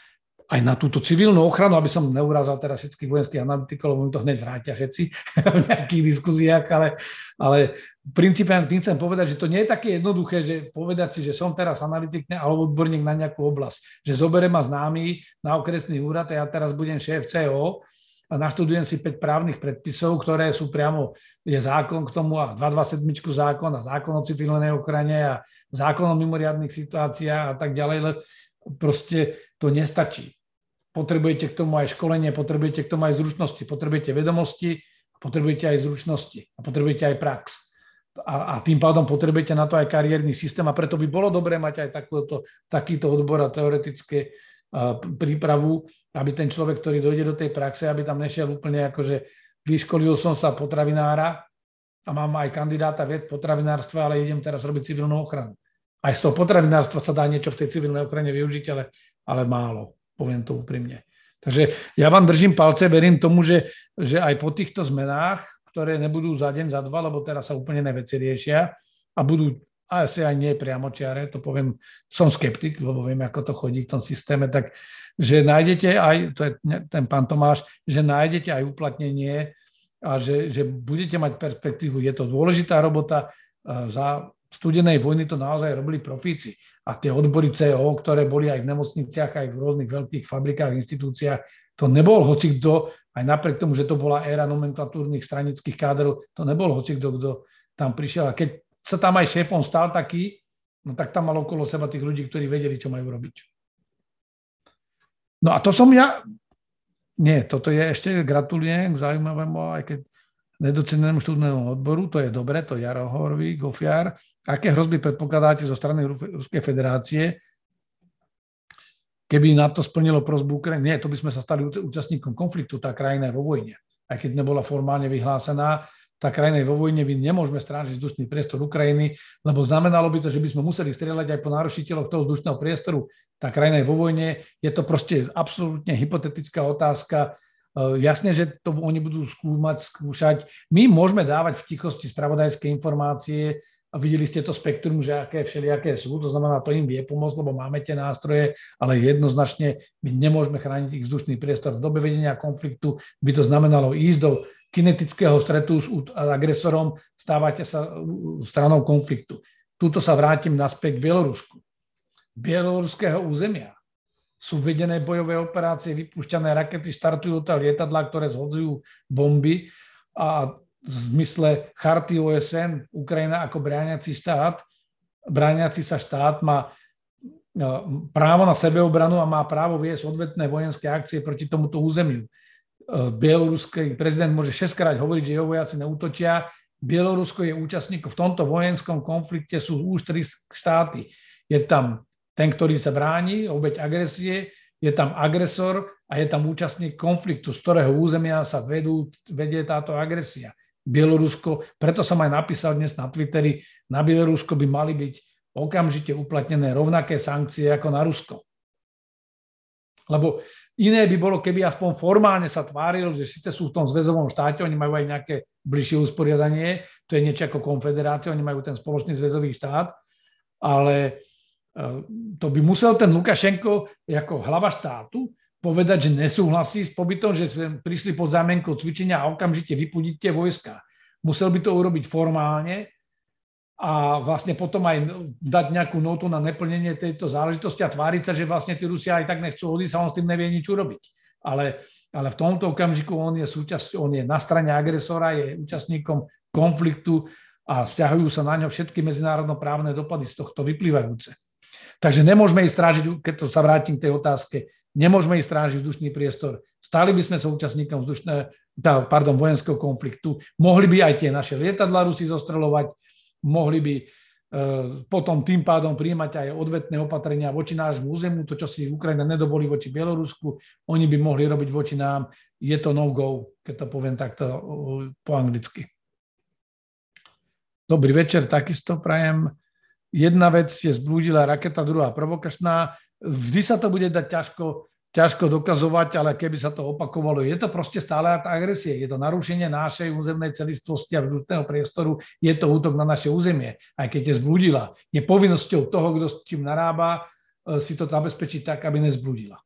aj na túto civilnú ochranu, aby som neurázal teraz všetkých vojenských analytikov, lebo mi to hneď vrátia všetci v nejakých diskuziách, ale, ale v princípe tým chcem povedať, že to nie je také jednoduché, že povedať si, že som teraz analytik alebo odborník na nejakú oblasť, že zoberiem ma známy na okresný úrad a ja teraz budem šéf CO a naštudujem si 5 právnych predpisov, ktoré sú priamo, je zákon k tomu a 227 zákon a zákon o civilnej ochrane a zákon o mimoriadných situáciách a tak ďalej, proste to nestačí potrebujete k tomu aj školenie, potrebujete k tomu aj zručnosti, potrebujete vedomosti, potrebujete aj zručnosti a potrebujete aj prax. A, a tým pádom potrebujete na to aj kariérny systém a preto by bolo dobré mať aj takúto, takýto odbor a teoretické uh, prípravu, aby ten človek, ktorý dojde do tej praxe, aby tam nešiel úplne ako, že vyškolil som sa potravinára a mám aj kandidáta ved potravinárstva, ale idem teraz robiť civilnú ochranu. Aj z toho potravinárstva sa dá niečo v tej civilnej ochrane využiť, ale, ale málo poviem to úprimne. Takže ja vám držím palce, verím tomu, že, že aj po týchto zmenách, ktoré nebudú za deň, za dva, lebo teraz sa úplne neveci riešia a budú asi aj nie priamočiare, to poviem, som skeptik, lebo viem, ako to chodí v tom systéme, tak že nájdete aj, to je ten pán Tomáš, že nájdete aj uplatnenie a že, že budete mať perspektívu. Je to dôležitá robota, za studenej vojny to naozaj robili profíci a tie odbory CO, ktoré boli aj v nemocniciach, aj v rôznych veľkých fabrikách, inštitúciách, to nebol hoci kto, aj napriek tomu, že to bola éra nomenklatúrnych stranických kádrov, to nebol hoci kto, kto tam prišiel. A keď sa tam aj šéfom stal taký, no tak tam mal okolo seba tých ľudí, ktorí vedeli, čo majú robiť. No a to som ja, nie, toto je ešte, gratulujem k zaujímavému, aj keď nedocenenému študnému odboru, to je dobre, to Jaro Horvík, Gofiar. Aké hrozby predpokladáte zo strany Ruskej federácie, keby na to splnilo prosbu Ukrajiny? Nie, to by sme sa stali účastníkom konfliktu, tá krajina je vo vojne. Aj keď nebola formálne vyhlásená, tá krajina je vo vojne, my nemôžeme strážiť vzdušný priestor Ukrajiny, lebo znamenalo by to, že by sme museli strieľať aj po narušiteľoch toho vzdušného priestoru. Tá krajina je vo vojne, je to proste absolútne hypotetická otázka, Eh, jasne, že to oni budú skúmať, skúšať. My môžeme dávať v tichosti spravodajské informácie a videli ste to spektrum, že aké všelijaké sú, to znamená, to im vie pomôcť, lebo máme tie nástroje, ale jednoznačne my nemôžeme chrániť ich vzdušný priestor. V dobe vedenia konfliktu by to znamenalo ísť do kinetického stretu s agresorom, stávate sa stranou konfliktu. Tuto sa vrátim naspäť k Bielorusku. Bieloruského územia sú vedené bojové operácie, vypúšťané rakety, štartujú tam lietadla, ktoré zhodzujú bomby a v zmysle charty OSN Ukrajina ako bráňací štát, bráňací sa štát má no, právo na sebeobranu a má právo viesť odvetné vojenské akcie proti tomuto územiu. Bieloruský prezident môže 6 krát hovoriť, že jeho vojaci neútočia. Bielorusko je účastník v tomto vojenskom konflikte, sú už tri štáty. Je tam ten, ktorý sa bráni, obeď agresie, je tam agresor a je tam účastník konfliktu, z ktorého územia sa vedú, vedie táto agresia. Bielorusko, preto som aj napísal dnes na Twitteri, na Bielorusko by mali byť okamžite uplatnené rovnaké sankcie ako na Rusko. Lebo iné by bolo, keby aspoň formálne sa tvárilo, že síce sú v tom zväzovom štáte, oni majú aj nejaké bližšie usporiadanie, to je niečo ako konfederácia, oni majú ten spoločný zväzový štát, ale e, to by musel ten Lukašenko ako hlava štátu povedať, že nesúhlasí s pobytom, že sme prišli pod zámenkou cvičenia a okamžite vypudiť tie vojska. Musel by to urobiť formálne a vlastne potom aj dať nejakú notu na neplnenie tejto záležitosti a tváriť sa, že vlastne tí Rusia aj tak nechcú odísť a on s tým nevie nič urobiť. Ale, ale v tomto okamžiku on je, súčasť, on je na strane agresora, je účastníkom konfliktu a vzťahujú sa na ňo všetky medzinárodnoprávne dopady z tohto vyplývajúce. Takže nemôžeme ísť strážiť, keď to sa vrátim k tej otázke, Nemôžeme ísť strážiť vzdušný priestor. Stali by sme sa účastníkom vzdušné, tá, pardon, vojenského konfliktu. Mohli by aj tie naše lietadla Rusy zostrelovať, mohli by e, potom tým pádom príjmať aj odvetné opatrenia voči nášmu územu, to, čo si Ukrajina nedovolí voči Bielorusku, oni by mohli robiť voči nám. Je to no-go, keď to poviem takto po anglicky. Dobrý večer, takisto prajem. Jedna vec je zblúdila raketa, druhá provokačná. Vždy sa to bude dať ťažko, ťažko dokazovať, ale keby sa to opakovalo, je to proste stále tá agresie, je to narušenie našej územnej celistvosti a vzdušného priestoru, je to útok na naše územie, aj keď je zblúdila. Je povinnosťou toho, kto s čím narába, e, si to zabezpečiť tak, aby nezblúdila.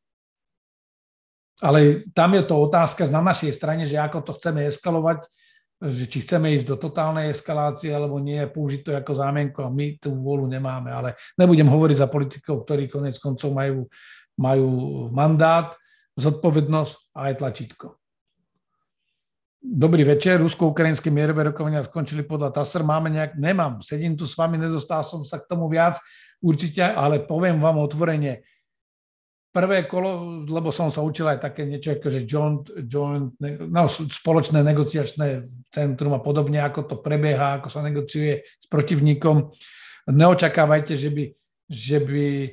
Ale tam je to otázka na našej strane, že ako to chceme eskalovať, že či chceme ísť do totálnej eskalácie alebo nie, použiť to ako zámienko a my tú vôľu nemáme. Ale nebudem hovoriť za politikov, ktorí konec koncov majú, majú mandát, zodpovednosť a aj tlačítko. Dobrý večer, rusko-ukrajinské mierové rokovania skončili podľa TASR. Máme nejak, nemám, sedím tu s vami, nedostal som sa k tomu viac určite, ale poviem vám otvorene, prvé kolo, lebo som sa učil aj také niečo ako, že joint, joint, no, spoločné negociačné centrum a podobne, ako to prebieha, ako sa negociuje s protivníkom. Neočakávajte, že by, že by e,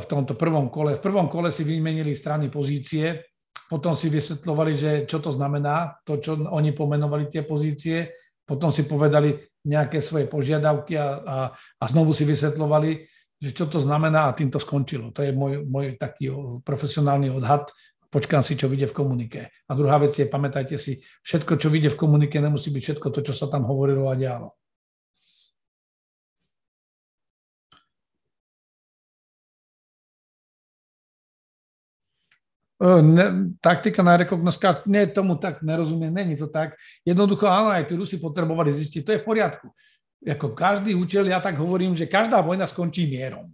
v tomto prvom kole, v prvom kole si vymenili strany pozície, potom si vysvetľovali, že čo to znamená, to, čo oni pomenovali tie pozície, potom si povedali nejaké svoje požiadavky a, a, a znovu si vysvetľovali, že čo to znamená a tým to skončilo. To je môj, môj taký profesionálny odhad. Počkám si, čo vyjde v komunike. A druhá vec je, pamätajte si, všetko, čo vyjde v komunike, nemusí byť všetko to, čo sa tam hovorilo a dialo. Ne, taktika na rekognoská, nie tomu tak nerozumiem, není to tak. Jednoducho áno, aj tí Rusi potrebovali zistiť, to je v poriadku ako každý účel, ja tak hovorím, že každá vojna skončí mierom.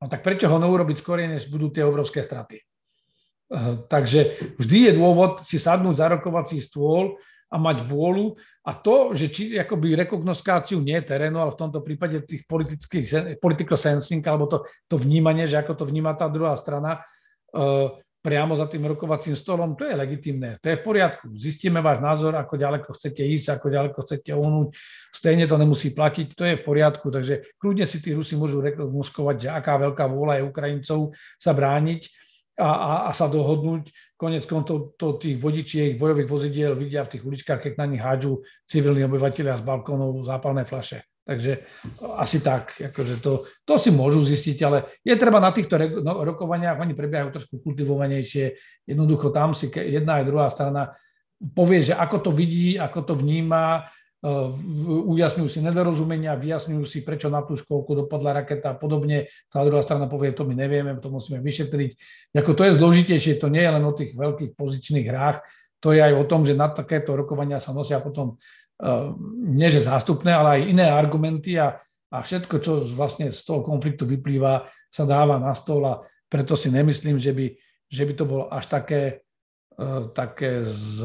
No tak prečo ho neurobiť skôr, než budú tie obrovské straty? Eh, takže vždy je dôvod si sadnúť za rokovací stôl a mať vôľu a to, že či akoby rekognoskáciu nie terénu, ale v tomto prípade tých politických, political sensing alebo to, to vnímanie, že ako to vníma tá druhá strana, eh, priamo za tým rokovacím stolom, to je legitimné, to je v poriadku. Zistíme váš názor, ako ďaleko chcete ísť, ako ďaleko chcete ohnúť. Stejne to nemusí platiť, to je v poriadku. Takže kľudne si tí Rusi môžu rekognoskovať, že aká veľká vôľa je Ukrajincov sa brániť a, a, a sa dohodnúť. Konec kontov to tých vodičiek bojových vozidiel vidia v tých uličkách, keď na nich hádžu civilní obyvateľia z balkónov zápalné flaše. Takže asi tak, akože to, to si môžu zistiť, ale je treba na týchto no, rokovaniach, oni prebiehajú trošku kultivovanejšie, jednoducho tam si jedna aj druhá strana povie, že ako to vidí, ako to vníma, ujasňujú si nedorozumenia, vyjasňujú si, prečo na tú školku dopadla raketa a podobne. Tá druhá strana povie, to my nevieme, to musíme vyšetriť. Ako to je zložitejšie, to nie je len o tých veľkých pozičných hrách, to je aj o tom, že na takéto rokovania sa nosia potom nie že zástupné, ale aj iné argumenty a, a všetko, čo vlastne z toho konfliktu vyplýva, sa dáva na stôl a preto si nemyslím, že by, že by to bolo až také, ehm, také z,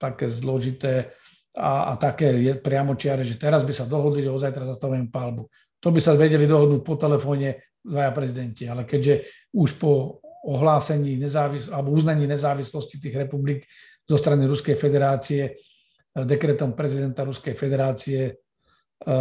také zložité a, a také je priamočiare, že teraz by sa dohodli, že ozajtra zastavujeme palbu. To by sa vedeli dohodnúť po telefóne dvaja prezidenti, ale keďže už po ohlásení nezávis- alebo uznaní nezávislosti tých republik zo strany Ruskej federácie e, dekretom prezidenta Ruskej federácie e, e,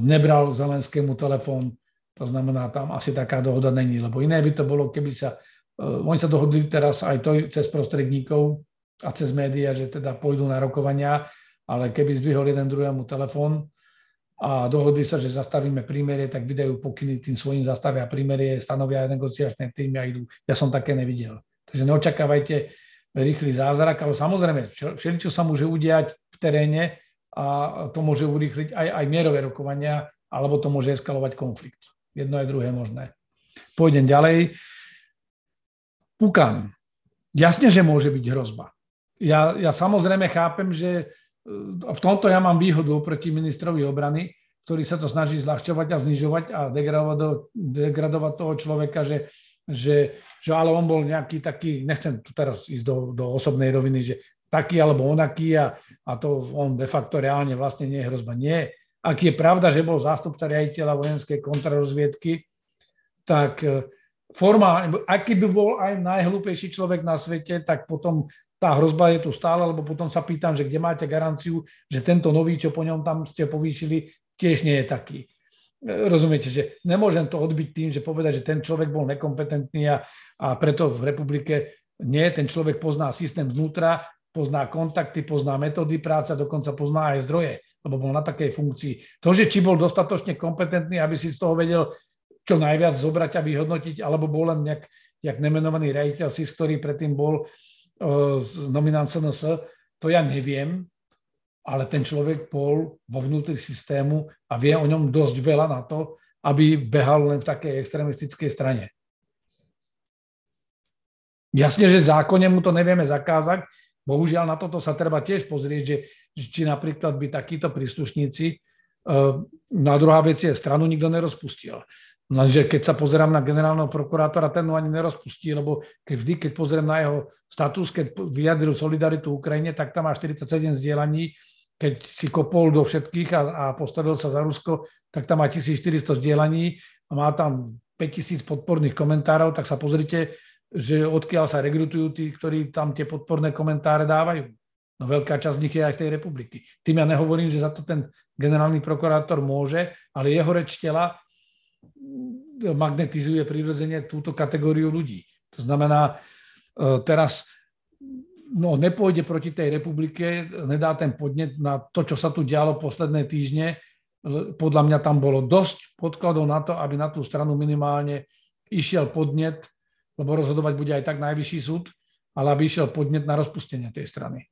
nebral Zelenskému telefón, to znamená, tam asi taká dohoda není, lebo iné by to bolo, keby sa, oni sa dohodli teraz aj to cez prostredníkov a cez médiá, že teda pôjdu na rokovania, ale keby zdvihol jeden druhému telefón, a dohodli sa, že zastavíme prímerie, tak vydajú pokyny tým svojim zastavia prímerie, stanovia negociačné týmy a idú. Ja som také nevidel. Takže neočakávajte rýchly zázrak, ale samozrejme, všeličo sa môže udiať v teréne a to môže urýchliť aj, aj mierové rokovania, alebo to môže eskalovať konflikt. Jedno aj druhé možné. Pôjdem ďalej. Pukan. Jasne, že môže byť hrozba. Ja, ja samozrejme chápem, že v tomto ja mám výhodu oproti ministrovi obrany, ktorý sa to snaží zľahčovať a znižovať a degradovať, degradovať toho človeka, že, že, že ale on bol nejaký taký, nechcem tu teraz ísť do, do osobnej roviny, že taký alebo onaký a, a to on de facto reálne vlastne nie je hrozba. Nie. Ak je pravda, že bol zástupca riaditeľa vojenskej kontrarozviedky, tak e, forma, aký by bol aj najhlúpejší človek na svete, tak potom tá hrozba je tu stále, lebo potom sa pýtam, že kde máte garanciu, že tento nový, čo po ňom tam ste povýšili, tiež nie je taký. Rozumiete, že nemôžem to odbiť tým, že povedať, že ten človek bol nekompetentný a, a preto v republike nie, ten človek pozná systém znútra, pozná kontakty, pozná metódy práce, dokonca pozná aj zdroje, lebo bol na takej funkcii. To, že či bol dostatočne kompetentný, aby si z toho vedel čo najviac zobrať a vyhodnotiť, alebo bol len nejak, nejak nemenovaný riaditeľ SIS, ktorý predtým bol nominant SNS, to ja neviem, ale ten človek bol vo vnútri systému a vie o ňom dosť veľa na to, aby behal len v takej extremistickej strane. Jasne, že zákonne mu to nevieme zakázať, bohužiaľ na toto sa treba tiež pozrieť, že či napríklad by takíto príslušníci, e, na druhá vec je, stranu nikto nerozpustil. Lenže keď sa pozerám na generálneho prokurátora, ten ho ani nerozpustí, lebo keď vždy, keď pozriem na jeho status, keď vyjadril solidaritu Ukrajine, tak tam má 47 zdieľaní. Keď si kopol do všetkých a, a postavil sa za Rusko, tak tam má 1400 zdieľaní a má tam 5000 podporných komentárov, tak sa pozrite, že odkiaľ sa rekrutujú tí, ktorí tam tie podporné komentáre dávajú. No veľká časť z nich je aj z tej republiky. Tým ja nehovorím, že za to ten generálny prokurátor môže, ale jeho reč tela magnetizuje prirodzene túto kategóriu ľudí. To znamená, e, teraz no, nepôjde proti tej republike, nedá ten podnet na to, čo sa tu dialo posledné týždne. Podľa mňa tam bolo dosť podkladov na to, aby na tú stranu minimálne išiel podnet, lebo rozhodovať bude aj tak najvyšší súd, ale aby išiel podnet na rozpustenie tej strany.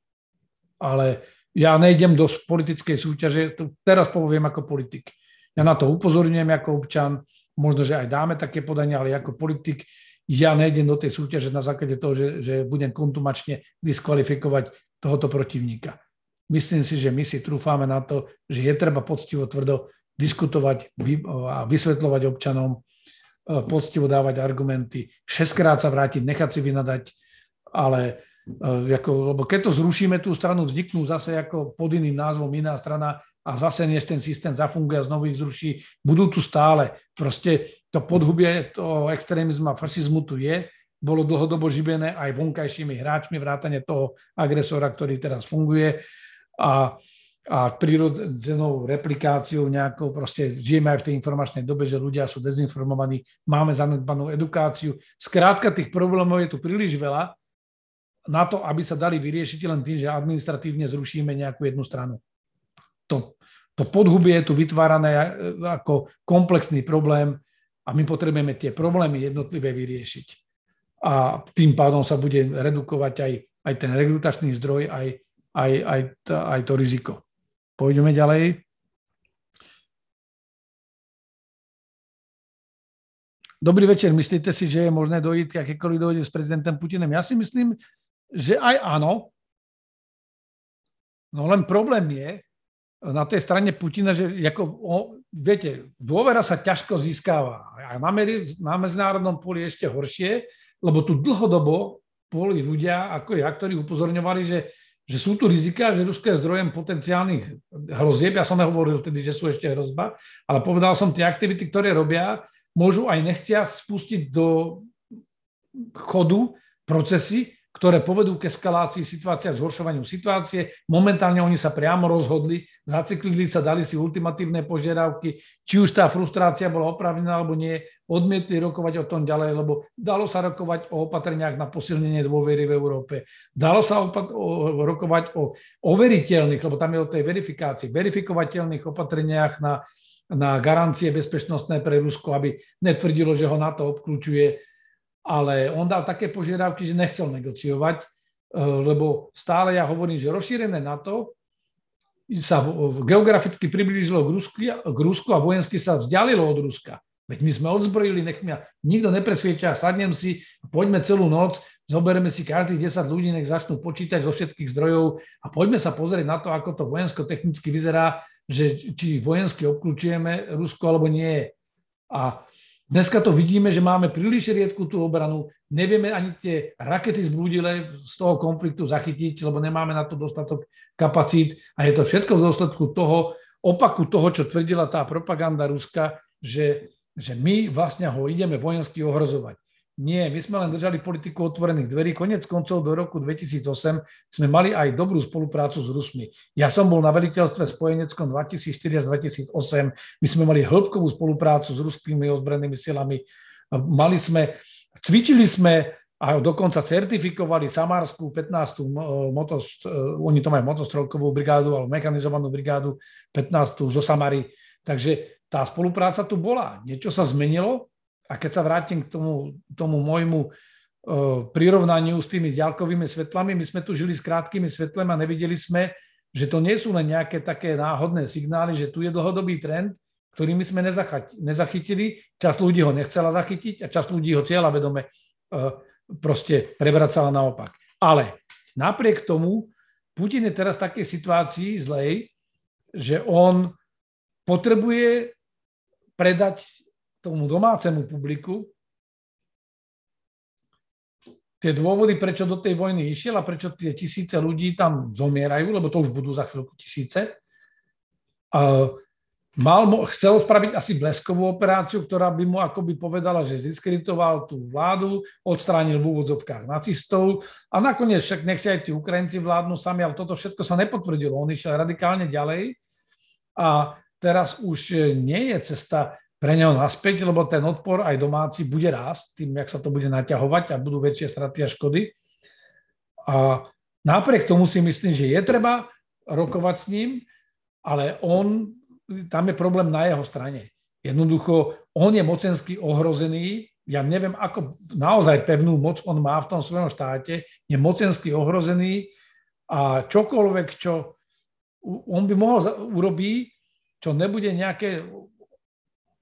Ale ja nejdem do politickej súťaže, teraz poviem ako politik. Ja na to upozorňujem ako občan, možno, že aj dáme také podanie, ale ako politik ja nejdem do tej súťaže na základe toho, že, že budem kontumačne diskvalifikovať tohoto protivníka. Myslím si, že my si trúfame na to, že je treba poctivo tvrdo diskutovať a vysvetľovať občanom, poctivo dávať argumenty, šestkrát sa vrátiť, nechať si vynadať, ale ako, lebo keď to zrušíme tú stranu, vzniknú zase ako pod iným názvom iná strana, a zase než ten systém zafunguje a znovu ich zruší, budú tu stále. Proste to podhubie toho extrémizmu a fašizmu tu je, bolo dlhodobo živené aj vonkajšími hráčmi, vrátane toho agresora, ktorý teraz funguje a, a prírodzenou replikáciou nejakou, proste žijeme aj v tej informačnej dobe, že ľudia sú dezinformovaní, máme zanedbanú edukáciu. Skrátka tých problémov je tu príliš veľa na to, aby sa dali vyriešiť len tým, že administratívne zrušíme nejakú jednu stranu to, to podhubie je tu vytvárané e, ako komplexný problém a my potrebujeme tie problémy jednotlivé vyriešiť. A tým pádom sa bude redukovať aj, aj ten rekrutačný zdroj, aj, aj, aj, aj to riziko. Pôjdeme ďalej. Dobrý večer. Myslíte si, že je možné dojít, akékoľvek dojde s prezidentem Putinem? Ja si myslím, že aj áno. No len problém je, na tej strane Putina, že ako, o, viete, dôvera sa ťažko získava. A meri, na medzinárodnom poli ešte horšie, lebo tu dlhodobo boli ľudia ako ja, ktorí upozorňovali, že, že sú tu rizika, že Rusko je zdrojem potenciálnych hrozieb. Ja som nehovoril vtedy, že sú ešte hrozba, ale povedal som, tie aktivity, ktoré robia, môžu aj nechtia spustiť do chodu procesy, ktoré povedú k eskalácii situácie a zhoršovaniu situácie. Momentálne oni sa priamo rozhodli, zaciklili sa, dali si ultimatívne požiadavky, či už tá frustrácia bola oprávnená alebo nie, odmietli rokovať o tom ďalej, lebo dalo sa rokovať o opatreniach na posilnenie dôvery v Európe. Dalo sa opat- o, rokovať o overiteľných, lebo tam je o tej verifikácii, verifikovateľných opatreniach na, na garancie bezpečnostné pre Rusko, aby netvrdilo, že ho na to obklúčuje ale on dal také požiadavky, že nechcel negociovať, eh, lebo stále ja hovorím, že rozšírené NATO sa geograficky priblížilo k Rusku, k Rusku a vojensky sa vzdialilo od Ruska. Veď my sme odzbrojili, nech mňa nikto nepresvieča, sadnem si, poďme celú noc, zoberieme si každých 10 ľudí, nech začnú počítať zo všetkých zdrojov a poďme sa pozrieť na to, ako to vojensko-technicky vyzerá, že či vojensky obklúčujeme Rusko alebo nie. A Dneska to vidíme, že máme príliš riedku tú obranu, nevieme ani tie rakety zblúdile z toho konfliktu zachytiť, lebo nemáme na to dostatok kapacít a je to všetko v dôsledku toho, opaku toho, čo tvrdila tá propaganda Ruska, že, že my vlastne ho ideme vojensky ohrozovať. Nie, my sme len držali politiku otvorených dverí. Konec koncov do roku 2008 sme mali aj dobrú spoluprácu s Rusmi. Ja som bol na veliteľstve spojeneckom 2004 až 2008. My sme mali hĺbkovú spoluprácu s ruskými ozbrojenými silami. Mali sme, cvičili sme a dokonca certifikovali Samarskú 15. Motos, oni to majú motostrelkovú brigádu alebo mechanizovanú brigádu 15. zo Samary. Takže tá spolupráca tu bola. Niečo sa zmenilo, a keď sa vrátim k tomu, tomu môjmu uh, prirovnaniu s tými ďalkovými svetlami, my sme tu žili s krátkými svetlami a nevideli sme, že to nie sú len nejaké také náhodné signály, že tu je dlhodobý trend, ktorý my sme nezachytili. Čas ľudí ho nechcela zachytiť a čas ľudí ho cieľa vedome uh, proste prevracala naopak. Ale napriek tomu Putin je teraz v takej situácii zlej, že on potrebuje predať tomu domácemu publiku tie dôvody, prečo do tej vojny išiel a prečo tie tisíce ľudí tam zomierajú, lebo to už budú za chvíľku tisíce. Mal, chcel spraviť asi bleskovú operáciu, ktorá by mu akoby povedala, že ziskreditoval tú vládu, odstránil v úvodzovkách nacistov a nakoniec však nech si aj tí Ukrajinci vládnu sami, ale toto všetko sa nepotvrdilo. On išiel radikálne ďalej a teraz už nie je cesta pre neho naspäť, lebo ten odpor aj domáci bude rásť tým, jak sa to bude naťahovať a budú väčšie straty a škody. A napriek tomu si myslím, že je treba rokovať s ním, ale on, tam je problém na jeho strane. Jednoducho, on je mocensky ohrozený, ja neviem, ako naozaj pevnú moc on má v tom svojom štáte, je mocensky ohrozený a čokoľvek, čo on by mohol urobiť, čo nebude nejaké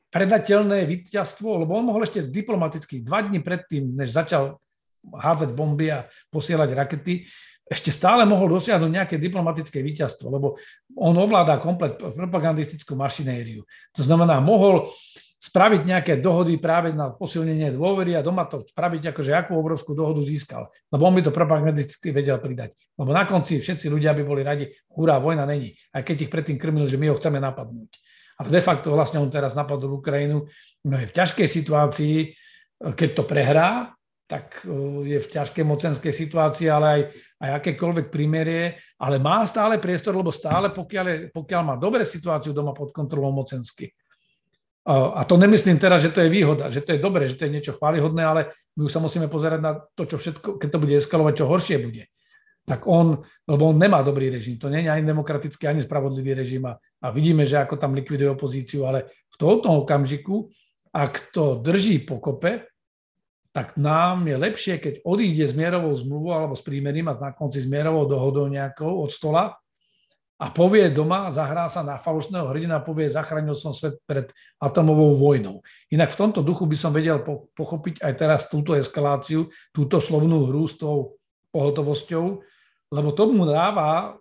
predateľné víťazstvo, lebo on mohol ešte diplomaticky dva dní predtým, než začal hádzať bomby a posielať rakety, ešte stále mohol dosiahnuť nejaké diplomatické víťazstvo, lebo on ovládá komplet propagandistickú mašinériu. To znamená, mohol spraviť nejaké dohody práve na posilnenie dôvery a doma to spraviť, akože akú obrovskú dohodu získal. Lebo on by to propagandisticky vedel pridať. Lebo na konci všetci ľudia by boli radi, hurá, vojna není. Aj keď ich predtým krmil, že my ho chceme napadnúť ale de facto vlastne on teraz napadol Ukrajinu, no je v ťažkej situácii, keď to prehrá, tak e, je v ťažkej mocenskej situácii, ale aj, aj akékoľvek primerie, ale má stále priestor, lebo stále, pokiaľ, pokiaľ má dobre situáciu doma pod kontrolou mocensky. A to nemyslím teraz, že to je výhoda, že to je dobré, že to je niečo chválihodné, ale my už sa musíme pozerať na to, čo všetko, keď to bude eskalovať, čo horšie bude. Tak on, lebo on nemá dobrý režim, to nie je ani demokratický, ani spravodlivý režim a, a vidíme, že ako tam likviduje opozíciu, ale v tomto okamžiku, ak to drží pokope, tak nám je lepšie, keď odíde s mierovou zmluvou alebo s prímerím a na konci s mierovou dohodou nejakou od stola a povie doma, zahrá sa na falošného hrdina a povie, zachránil som svet pred atomovou vojnou. Inak v tomto duchu by som vedel pochopiť aj teraz túto eskaláciu, túto slovnú hru s tou pohotovosťou, lebo to mu dáva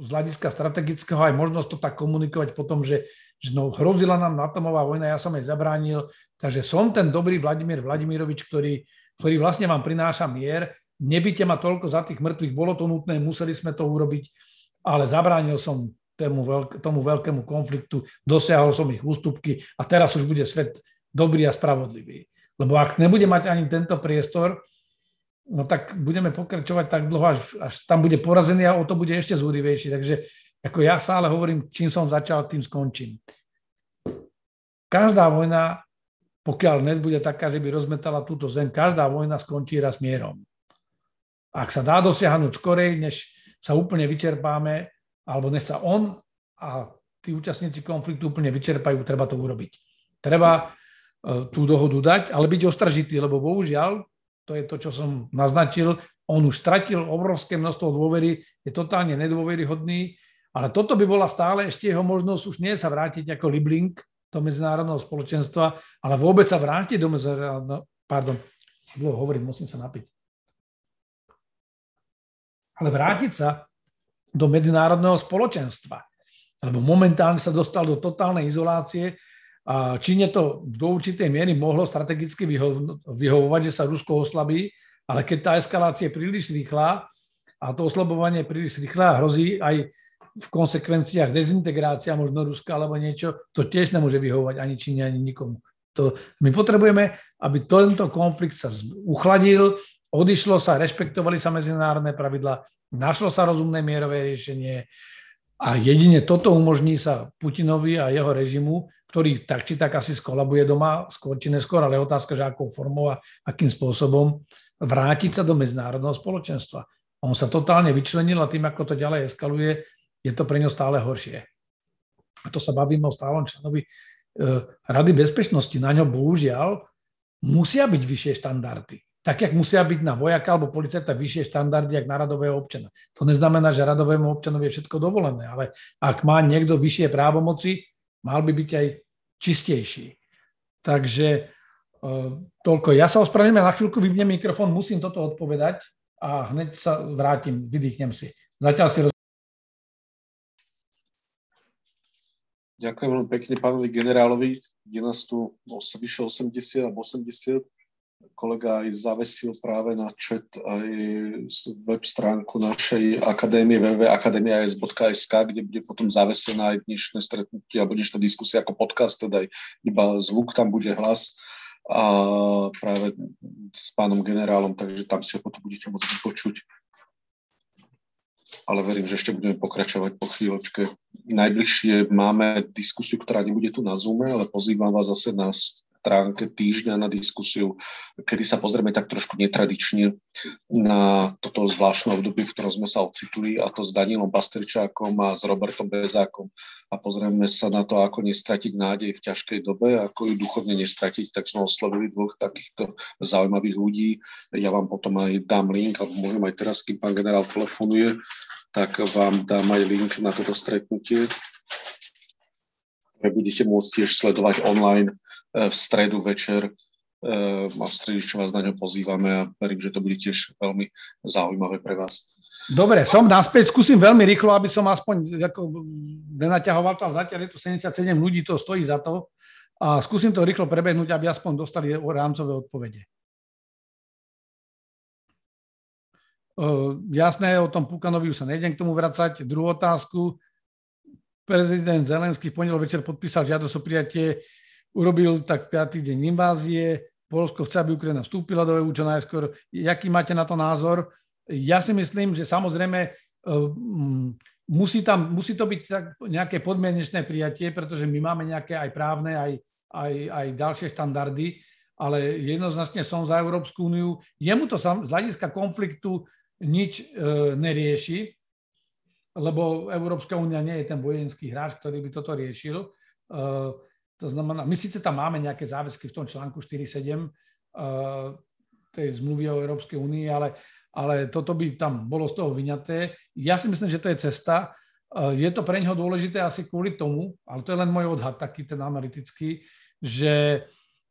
z hľadiska strategického aj možnosť to tak komunikovať potom, že, že no, hrozila nám atomová vojna, ja som jej zabránil, takže som ten dobrý Vladimír Vladimirovič, ktorý, ktorý vlastne vám prináša mier nebyte ma toľko za tých mŕtvych, bolo to nutné, museli sme to urobiť, ale zabránil som tomu, veľk, tomu veľkému konfliktu, dosiahol som ich ústupky a teraz už bude svet dobrý a spravodlivý. Lebo ak nebude mať ani tento priestor, no tak budeme pokračovať tak dlho, až, až tam bude porazený a o to bude ešte zúrivejší. Takže ako ja stále hovorím, čím som začal, tým skončím. Každá vojna, pokiaľ nebude taká, že by rozmetala túto zem, každá vojna skončí raz mierom. Ak sa dá dosiahnuť skorej, než sa úplne vyčerpáme, alebo než sa on a tí účastníci konfliktu úplne vyčerpajú, treba to urobiť. Treba e, tú dohodu dať, ale byť ostražitý, lebo bohužiaľ, to je to, čo som naznačil, on už stratil obrovské množstvo dôvery, je totálne nedôveryhodný, ale toto by bola stále ešte jeho možnosť už nie sa vrátiť ako Liblink do medzinárodného spoločenstva, ale vôbec sa vrátiť do medzinárodného, pardon, dlho hovorím, musím sa napiť. Ale vrátiť sa do medzinárodného spoločenstva. Lebo momentálne sa dostal do totálnej izolácie Číne to do určitej miery mohlo strategicky vyho- vyhovovať, že sa Rusko oslabí, ale keď tá eskalácia je príliš rýchla a to oslabovanie je príliš rýchle a hrozí aj v konsekvenciách dezintegrácia možno Ruska alebo niečo, to tiež nemôže vyhovovať ani Číne, ani nikomu. To, my potrebujeme, aby tento konflikt sa uchladil, odišlo sa, rešpektovali sa medzinárodné pravidla, našlo sa rozumné mierové riešenie a jedine toto umožní sa Putinovi a jeho režimu, ktorý tak či tak asi skolabuje doma, skôr či neskôr, ale je otázka, že akou formou a akým spôsobom vrátiť sa do medzinárodného spoločenstva. On sa totálne vyčlenil a tým, ako to ďalej eskaluje, je to pre ňo stále horšie. A to sa bavíme o stálom členovi e, Rady bezpečnosti. Na ňo bohužiaľ musia byť vyššie štandardy. Tak, jak musia byť na vojaka alebo policajta vyššie štandardy, jak na radového občana. To neznamená, že radovému občanovi je všetko dovolené, ale ak má niekto vyššie právomoci, mal by byť aj čistejší. Takže e, toľko. Ja sa ospravedlňujem, na chvíľku vypnem mikrofón, musím toto odpovedať a hneď sa vrátim, vydýchnem si. Zatiaľ si Ďakujem veľmi pekne pánovi generálovi, kde nás tu vyše 80 alebo 80 kolega aj zavesil práve na chat aj web stránku našej akadémie www.akademia.sk, kde bude potom zavesená aj dnešné stretnutie alebo dnešná diskusia ako podcast, teda aj iba zvuk tam bude hlas a práve s pánom generálom, takže tam si ho potom budete môcť vypočuť ale verím, že ešte budeme pokračovať po chvíľočke. Najbližšie máme diskusiu, ktorá nebude tu na Zoome, ale pozývam vás zase na stránke týždňa na diskusiu, kedy sa pozrieme tak trošku netradične na toto zvláštne obdobie, v ktorom sme sa ocitli, a to s Danielom Pastričákom a s Robertom Bezákom. A pozrieme sa na to, ako nestratiť nádej v ťažkej dobe, ako ju duchovne nestratiť. Tak sme oslovili dvoch takýchto zaujímavých ľudí. Ja vám potom aj dám link, alebo môžem aj teraz, kým pán generál telefonuje, tak vám dám aj link na toto stretnutie budete môcť tiež sledovať online e, v stredu večer e, a v stredu čo vás na ňo pozývame a verím, že to bude tiež veľmi zaujímavé pre vás. Dobre, som naspäť, skúsim veľmi rýchlo, aby som aspoň ako, nenaťahoval to, ale zatiaľ je tu 77 ľudí, to stojí za to. A skúsim to rýchlo prebehnúť, aby aspoň dostali rámcové odpovede. Jasné, o tom Pukanovi už sa nejdem k tomu vracať. Druhú otázku. Prezident Zelenský v pondelok večer podpísal žiadosť o prijatie, urobil tak v piatý deň invázie, Polsko chce, aby Ukrajina vstúpila do EU čo najskôr. Jaký máte na to názor? Ja si myslím, že samozrejme e, musí, tam, musí to byť tak nejaké podmienečné prijatie, pretože my máme nejaké aj právne, aj, aj, aj ďalšie štandardy, ale jednoznačne som za Európsku úniu. Jemu to z hľadiska konfliktu nič e, nerieši, lebo Európska únia nie je ten vojenský hráč, ktorý by toto riešil. Uh, to znamená, my síce tam máme nejaké záväzky v tom článku 4.7 uh, tej zmluvy o Európskej únii, ale, ale toto by tam bolo z toho vyňaté. Ja si myslím, že to je cesta. Je to pre neho dôležité asi kvôli tomu, ale to je len môj odhad, taký ten analytický, že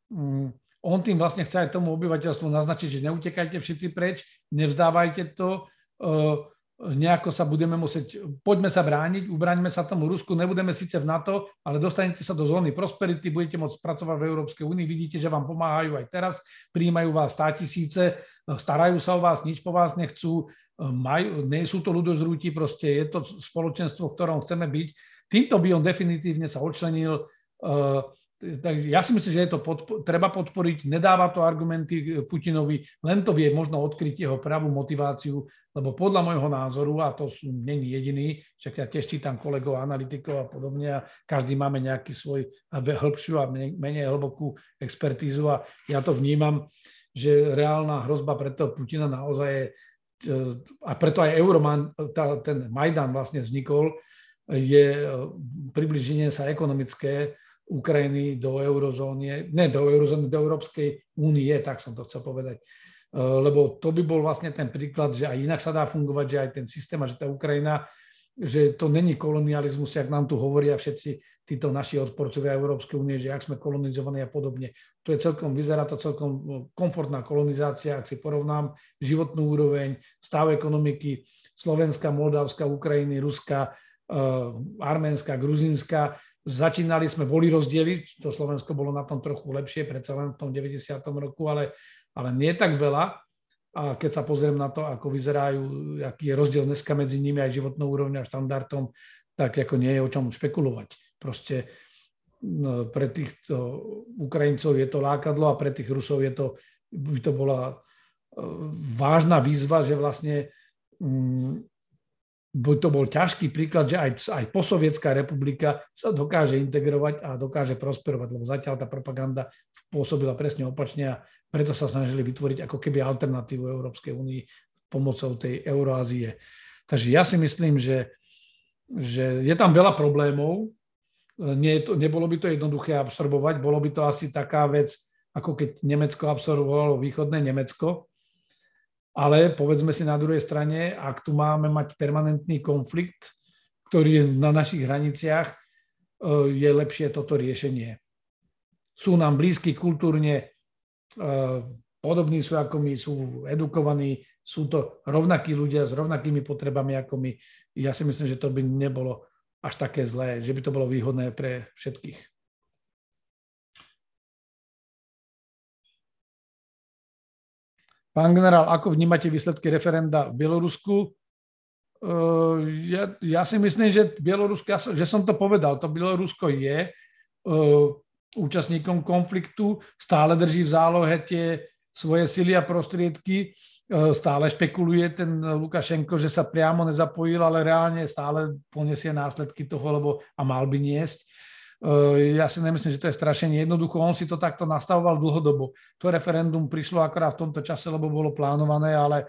um, on tým vlastne chce aj tomu obyvateľstvu naznačiť, že neutekajte všetci preč, nevzdávajte to, uh, nejako sa budeme musieť, poďme sa brániť, ubraňme sa tomu Rusku, nebudeme síce v NATO, ale dostanete sa do zóny prosperity, budete môcť pracovať v Európskej únii, vidíte, že vám pomáhajú aj teraz, príjmajú vás stá tisíce, starajú sa o vás, nič po vás nechcú, majú, nie sú to ľudožrúti, proste je to spoločenstvo, v ktorom chceme byť. Týmto by on definitívne sa odčlenil uh, tak ja si myslím, že je to podpo- treba podporiť, nedáva to argumenty e, Putinovi, len to vie možno odkryť jeho pravú motiváciu, lebo podľa môjho názoru, a to sú, není jediný, však ja tiež čítam kolegov, analytikov a podobne, a každý máme nejaký svoj hĺbšiu a menej hlbokú expertízu a ja to vnímam, že reálna hrozba pre toho Putina naozaj je, e, a preto aj Euroman, tá, ten Majdan vlastne vznikol, je približenie sa ekonomické, Ukrajiny do eurozóny, ne do eurozóny, do Európskej únie, tak som to chcel povedať. E, lebo to by bol vlastne ten príklad, že aj inak sa dá fungovať, že aj ten systém a že tá Ukrajina, že to není kolonializmus, jak nám tu hovoria všetci títo naši odporcovia Európskej únie, že ak sme kolonizovaní a podobne. To je celkom, vyzerá to celkom komfortná kolonizácia, ak si porovnám životnú úroveň, stav ekonomiky Slovenska, Moldavska, Ukrajiny, Ruska, e, Arménska, Gruzínska, Začínali sme, boli rozdiely, to Slovensko bolo na tom trochu lepšie, predsa len v tom 90. roku, ale, ale nie tak veľa. A keď sa pozriem na to, ako vyzerajú, aký je rozdiel dneska medzi nimi aj životnou úrovňou a štandardom, tak ako nie je o čom špekulovať. Proste no, pre týchto Ukrajincov je to lákadlo a pre tých Rusov je to, by to bola e, vážna výzva, že vlastne mm, to bol ťažký príklad, že aj, aj posovietská republika sa dokáže integrovať a dokáže prosperovať, lebo zatiaľ tá propaganda pôsobila presne opačne a preto sa snažili vytvoriť ako keby alternatívu Európskej únii pomocou tej Euroázie. Takže ja si myslím, že, že je tam veľa problémov, Nie to, nebolo by to jednoduché absorbovať, bolo by to asi taká vec, ako keď Nemecko absorbovalo východné Nemecko, ale povedzme si na druhej strane, ak tu máme mať permanentný konflikt, ktorý je na našich hraniciach, e, je lepšie toto riešenie. Sú nám blízky kultúrne, e, podobní sú ako my, sú edukovaní, sú to rovnakí ľudia s rovnakými potrebami ako my. Ja si myslím, že to by nebolo až také zlé, že by to bolo výhodné pre všetkých. Pán generál, ako vnímate výsledky referenda v Bielorusku? Ja, ja si myslím, že Bielorusko, ja, že som to povedal, to Bielorusko je účastníkom konfliktu, stále drží v zálohe tie svoje sily a prostriedky, stále špekuluje ten Lukašenko, že sa priamo nezapojil, ale reálne stále poniesie následky toho, lebo a mal by niesť. Eh, ja si nemyslím, že to je strašenie. Jednoducho, on si to takto nastavoval dlhodobo. To referendum prišlo akorát v tomto čase, lebo bolo plánované, ale,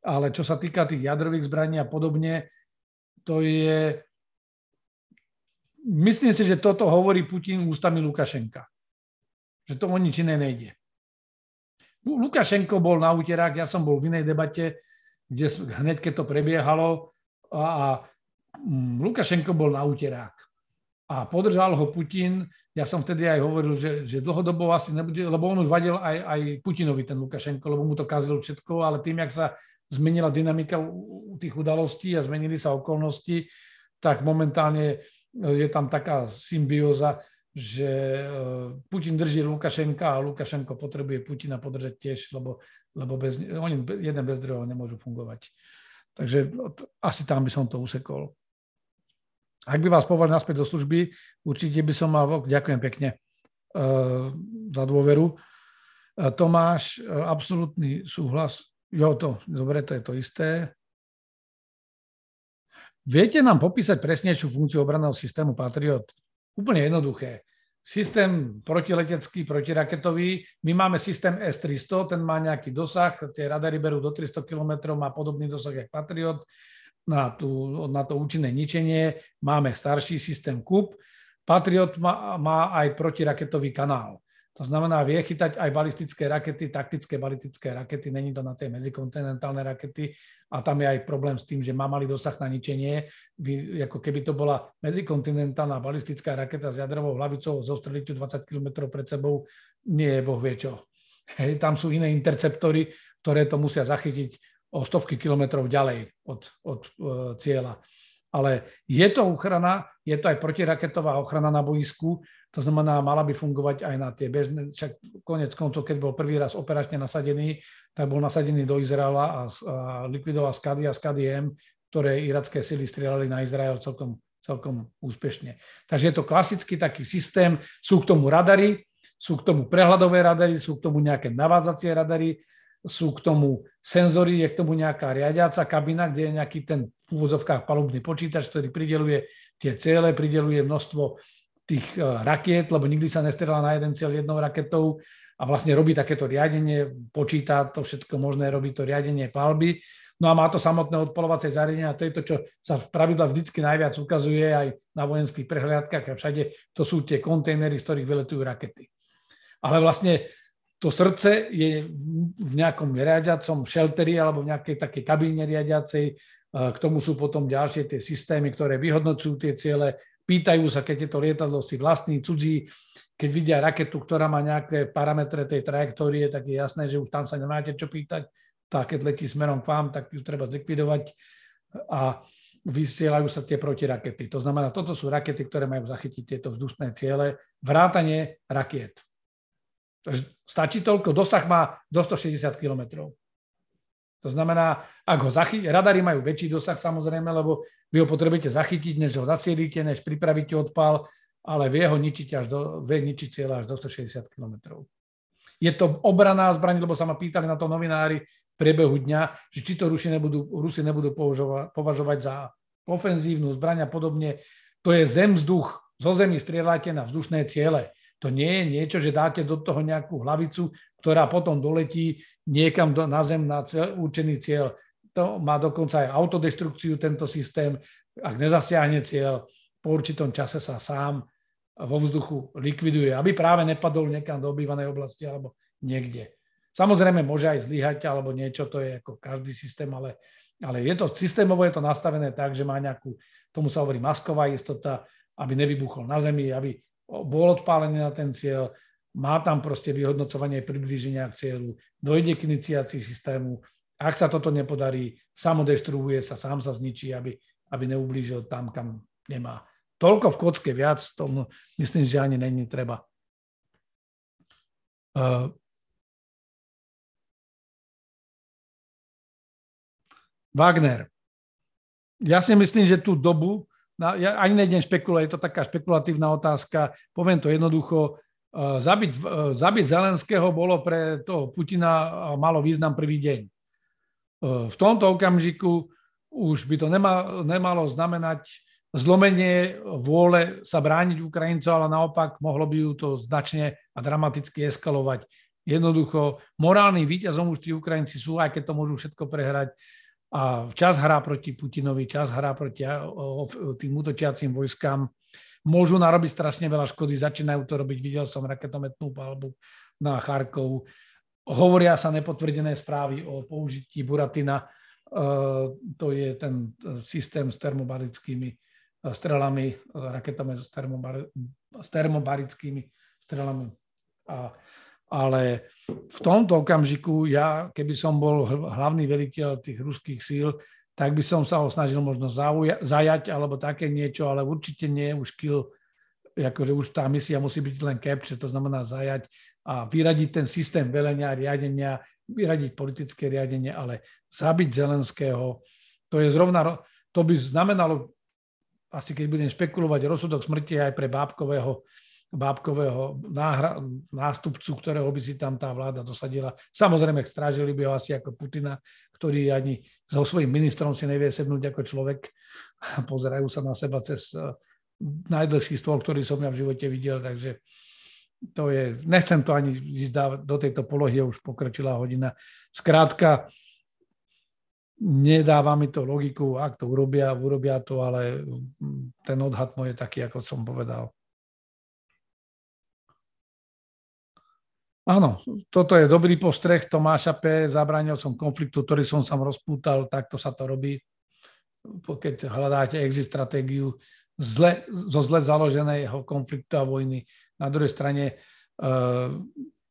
ale čo sa týka tých jadrových zbraní a podobne, to je... Myslím si, že toto hovorí Putin ústami Lukašenka. Že to o nič iné nejde. Lukašenko bol na úterák, ja som bol v inej debate, kde hneď keď to prebiehalo a, a mm, Lukašenko bol na úterák a podržal ho Putin. Ja som vtedy aj hovoril, že, že dlhodobo asi nebude, lebo on už vadil aj, aj Putinovi, ten Lukašenko, lebo mu to kazil všetko, ale tým, jak sa zmenila dynamika u tých udalostí a zmenili sa okolnosti, tak momentálne je tam taká symbióza, že e, Putin drží Lukašenka a Lukašenko potrebuje Putina podržať tiež, lebo, lebo bez, oni jeden bez druhého nemôžu fungovať. Takže asi tam by som to usekol. Ak by vás povolili naspäť do služby, určite by som mal, ďakujem pekne uh, za dôveru. Uh, Tomáš, uh, absolútny súhlas. Jo, to, dobre, to je to isté. Viete nám popísať presnejšiu funkciu obranného systému Patriot? Úplne jednoduché. Systém protiletecký, protiraketový. My máme systém S-300, ten má nejaký dosah, tie radary berú do 300 km, má podobný dosah ako Patriot na, tú, na to účinné ničenie. Máme starší systém KUP. Patriot má, má aj protiraketový kanál. To znamená, vie chytať aj balistické rakety, taktické balistické rakety, není to na tej medzikontinentálne rakety a tam je aj problém s tým, že má malý dosah na ničenie. Vy, ako keby to bola medzikontinentálna balistická raketa s jadrovou hlavicou zo streliťu 20 km pred sebou, nie je boh vie čo. Hej, tam sú iné interceptory, ktoré to musia zachytiť o stovky kilometrov ďalej od, od uh, cieľa. Ale je to ochrana, je to aj protiraketová ochrana na boisku, to znamená, mala by fungovať aj na tie bežné, však konec koncov, keď bol prvý raz operačne nasadený, tak bol nasadený do Izraela a, a likvidoval Skady a Skady M, ktoré iracké sily strieľali na Izrael celkom, celkom úspešne. Takže je to klasický taký systém, sú k tomu radary, sú k tomu prehľadové radary, sú k tomu nejaké navádzacie radary, sú k tomu senzory, je k tomu nejaká riadiaca kabina, kde je nejaký ten v úvozovkách palubný počítač, ktorý prideluje tie ciele, prideluje množstvo tých e, rakiet, lebo nikdy sa nestrela na jeden cieľ jednou raketou a vlastne robí takéto riadenie, počíta to všetko možné, robí to riadenie palby. No a má to samotné odpolovacie zariadenie a to je to, čo sa v pravidlách vždy najviac ukazuje aj na vojenských prehliadkách a všade, to sú tie kontajnery, z ktorých vyletujú rakety. Ale vlastne to srdce je v nejakom riadiacom shelteri alebo v nejakej takej kabíne riadiacej. K tomu sú potom ďalšie tie systémy, ktoré vyhodnocujú tie ciele. Pýtajú sa, keď je to lietadlo si vlastný, cudzí, keď vidia raketu, ktorá má nejaké parametre tej trajektórie, tak je jasné, že už tam sa nemáte čo pýtať. Tá, keď letí smerom k vám, tak ju treba zlikvidovať a vysielajú sa tie protirakety. To znamená, toto sú rakety, ktoré majú zachytiť tieto vzdušné ciele, vrátanie rakiet. Stačí toľko, dosah má do 160 km. To znamená, ak ho zachytí, radary majú väčší dosah samozrejme, lebo vy ho potrebujete zachytiť, než ho zacielíte, než pripravíte odpal, ale vie ho ničiť až do, vie ničiť cieľa až do 160 km. Je to obraná zbraň, lebo sa ma pýtali na to novinári v priebehu dňa, že či to Rusi nebudú, Rusi nebudú považovať za ofenzívnu zbraň a podobne. To je zem, vzduch. Zo zemi strieľate na vzdušné ciele. To nie je niečo, že dáte do toho nejakú hlavicu, ktorá potom doletí niekam do, na zem na cel, určený cieľ. To má dokonca aj autodestrukciu tento systém. Ak nezasiahne cieľ, po určitom čase sa sám vo vzduchu likviduje, aby práve nepadol niekam do obývanej oblasti alebo niekde. Samozrejme môže aj zlyhať alebo niečo, to je ako každý systém, ale, ale je to systémovo je to nastavené tak, že má nejakú, tomu sa hovorí masková istota, aby nevybuchol na zemi, aby bol odpálený na ten cieľ, má tam proste vyhodnocovanie priblíženia k cieľu, dojde k iniciácii systému. Ak sa toto nepodarí, samodestruuje sa, sám sa zničí, aby, aby neublížil tam, kam nemá. Toľko v kocke viac, tomu myslím, že ani není treba. Uh, Wagner. Ja si myslím, že tú dobu ja ani nejdem špekulovať, je to taká špekulatívna otázka, poviem to jednoducho, e, zabiť, e, zabiť Zelenského bolo pre toho Putina malo význam prvý deň. V tomto okamžiku už by to nema, nemalo znamenať zlomenie vôle sa brániť Ukrajincov, ale naopak mohlo by ju to značne a dramaticky eskalovať. Jednoducho, morálnym víťazom už tí Ukrajinci sú, aj keď to môžu všetko prehrať a čas hrá proti Putinovi, čas hrá proti tým útočiacim vojskám. Môžu narobiť strašne veľa škody, začínajú to robiť, videl som raketometnú palbu na Charkov. Hovoria sa nepotvrdené správy o použití Buratina, e, to je ten systém s termobarickými e, strelami, raketami s, s termobarickými strelami. A ale v tomto okamžiku ja, keby som bol hlavný veliteľ tých ruských síl, tak by som sa ho snažil možno zauja- zajať alebo také niečo, ale určite nie už kill, akože už tá misia musí byť len capture, to znamená zajať a vyradiť ten systém velenia, riadenia, vyradiť politické riadenie, ale zabiť Zelenského, to je zrovna, to by znamenalo, asi keď budem špekulovať, rozsudok smrti aj pre Bábkového, bábkového náhra, nástupcu, ktorého by si tam tá vláda dosadila. Samozrejme, strážili by ho asi ako Putina, ktorý ani so svojím ministrom si nevie sednúť ako človek. Pozerajú sa na seba cez eh, najdlhší stôl, ktorý som ja v živote videl, takže to je, nechcem to ani ísť do tejto polohy, už pokročila hodina. Skrátka, nedáva mi to logiku, ak to urobia, urobia to, ale ten odhad môj je taký, ako som povedal. Áno, toto je dobrý postreh Tomáša P. Zabránil som konfliktu, ktorý som sa rozpútal, takto sa to robí. Keď hľadáte exit stratégiu zle, zo zle založeného konfliktu a vojny. Na druhej strane, eh,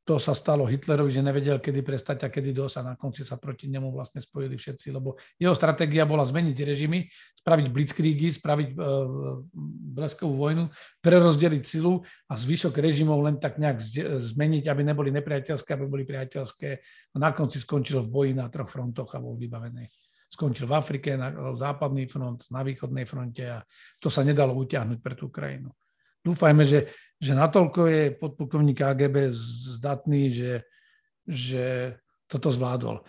to sa stalo Hitlerovi, že nevedel, kedy prestať a kedy dosť a na konci sa proti nemu vlastne spojili všetci, lebo jeho stratégia bola zmeniť režimy, spraviť blitzkriegi, spraviť uh, bleskovú vojnu, prerozdeliť silu a zvyšok režimov len tak nejak zmeniť, aby neboli nepriateľské, aby boli priateľské. A na konci skončil v boji na troch frontoch a bol vybavený. Skončil v Afrike, na západný front, na východnej fronte a to sa nedalo utiahnuť pre tú krajinu. Dúfajme, že že natoľko je podplukovník AGB zdatný, že, že toto zvládol.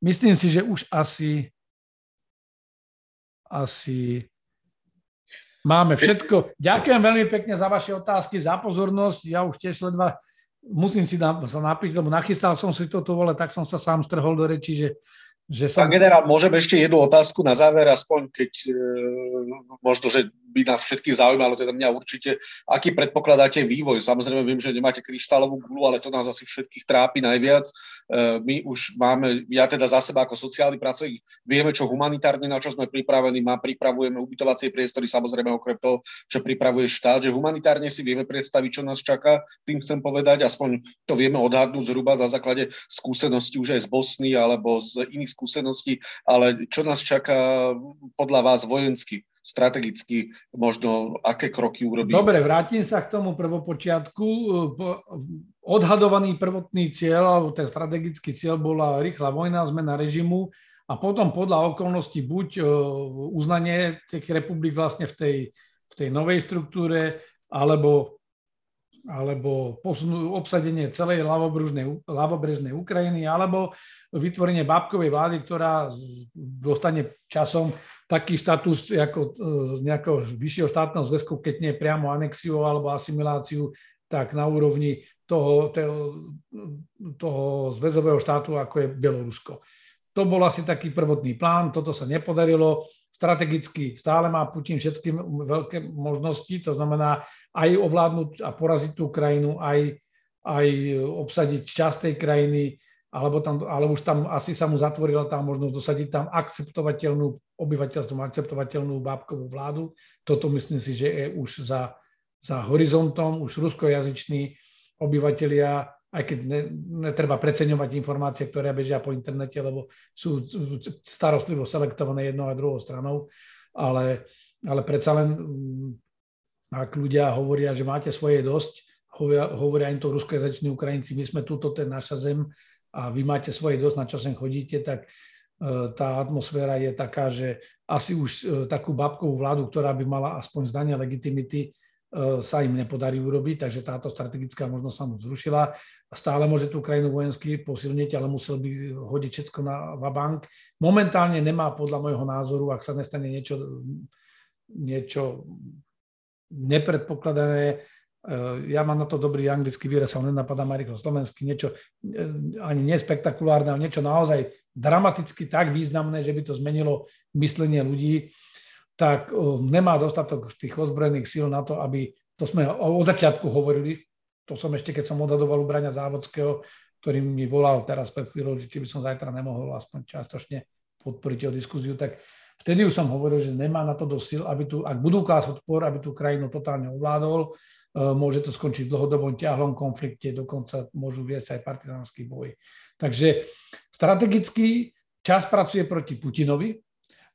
Myslím si, že už asi asi máme všetko. Ďakujem veľmi pekne za vaše otázky, za pozornosť. Ja už tiež ledva musím si na, sa napísať, lebo nachystal som si toto vole, tak som sa sám strhol do reči, že že som... Pán generál, môžem ešte jednu otázku na záver, aspoň keď e, možno, že by nás všetkých zaujímalo, teda mňa určite, aký predpokladáte vývoj. Samozrejme, viem, že nemáte kryštálovú gulu, ale to nás asi všetkých trápi najviac. E, my už máme, ja teda za seba ako sociálny pracovník, vieme, čo humanitárne, na čo sme pripravení, má, pripravujeme ubytovacie priestory, samozrejme okrem toho, že pripravuje štát, že humanitárne si vieme predstaviť, čo nás čaká, tým chcem povedať, aspoň to vieme odhadnúť zhruba na základe skúseností už aj z Bosny alebo z iných skúseností, ale čo nás čaká podľa vás vojensky, strategicky, možno aké kroky urobiť? Dobre, vrátim sa k tomu prvopočiatku. Odhadovaný prvotný cieľ, alebo ten strategický cieľ bola rýchla vojna, zmena režimu a potom podľa okolností buď e, uznanie tých republik vlastne v tej, v tej novej štruktúre, alebo alebo posunú, obsadenie celej ľavobrežnej Ukrajiny, alebo vytvorenie bábkovej vlády, ktorá dostane časom taký status ako e, z nejakého vyššieho štátneho zväzku, keď nie priamo anexiu alebo asimiláciu, tak na úrovni toho, toho, toho zväzového štátu, ako je Bielorusko. To bol asi taký prvotný plán, toto sa nepodarilo strategicky stále má Putin všetky veľké možnosti, to znamená aj ovládnuť a poraziť tú krajinu, aj, aj obsadiť časť tej krajiny, alebo, tam, ale už tam asi sa mu zatvorila tá možnosť dosadiť tam akceptovateľnú obyvateľstvom, akceptovateľnú bábkovú vládu. Toto myslím si, že je už za, za horizontom, už ruskojazyční obyvateľia aj keď ne, netreba preceňovať informácie, ktoré bežia po internete, lebo sú starostlivo selektované jednou a druhou stranou, ale, ale predsa len, mm, ak ľudia hovoria, že máte svoje dosť, hovoria, hovoria im to ruskojazyční Ukrajinci, my sme túto, ten naša zem a vy máte svoje dosť, na čo sem chodíte, tak e, tá atmosféra je taká, že asi už e, takú babkovú vládu, ktorá by mala aspoň zdanie legitimity, e, sa im nepodarí urobiť, takže táto strategická možnosť sa mu zrušila stále môže tú krajinu vojensky posilniť, ale musel by hodiť všetko na vabank. Momentálne nemá podľa môjho názoru, ak sa nestane niečo, niečo nepredpokladané, eh, ja mám na to dobrý anglický výraz, ale nenapadá ma rýchlo slovenský, niečo eh, ani nespektakulárne, ale niečo naozaj dramaticky tak významné, že by to zmenilo myslenie ľudí, tak eh, nemá dostatok tých ozbrojených síl na to, aby, to sme od začiatku hovorili, to som ešte, keď som odhadoval ubrania Závodského, ktorý mi volal teraz pred chvíľou, že či by som zajtra nemohol aspoň čiastočne podporiť o diskuziu, tak vtedy už som hovoril, že nemá na to dosť sil, aby tu, ak budú klásť odpor, aby tú krajinu totálne ovládol, e, môže to skončiť v dlhodobom ťahlom konflikte, dokonca môžu viesť aj partizánsky boj. Takže strategicky čas pracuje proti Putinovi,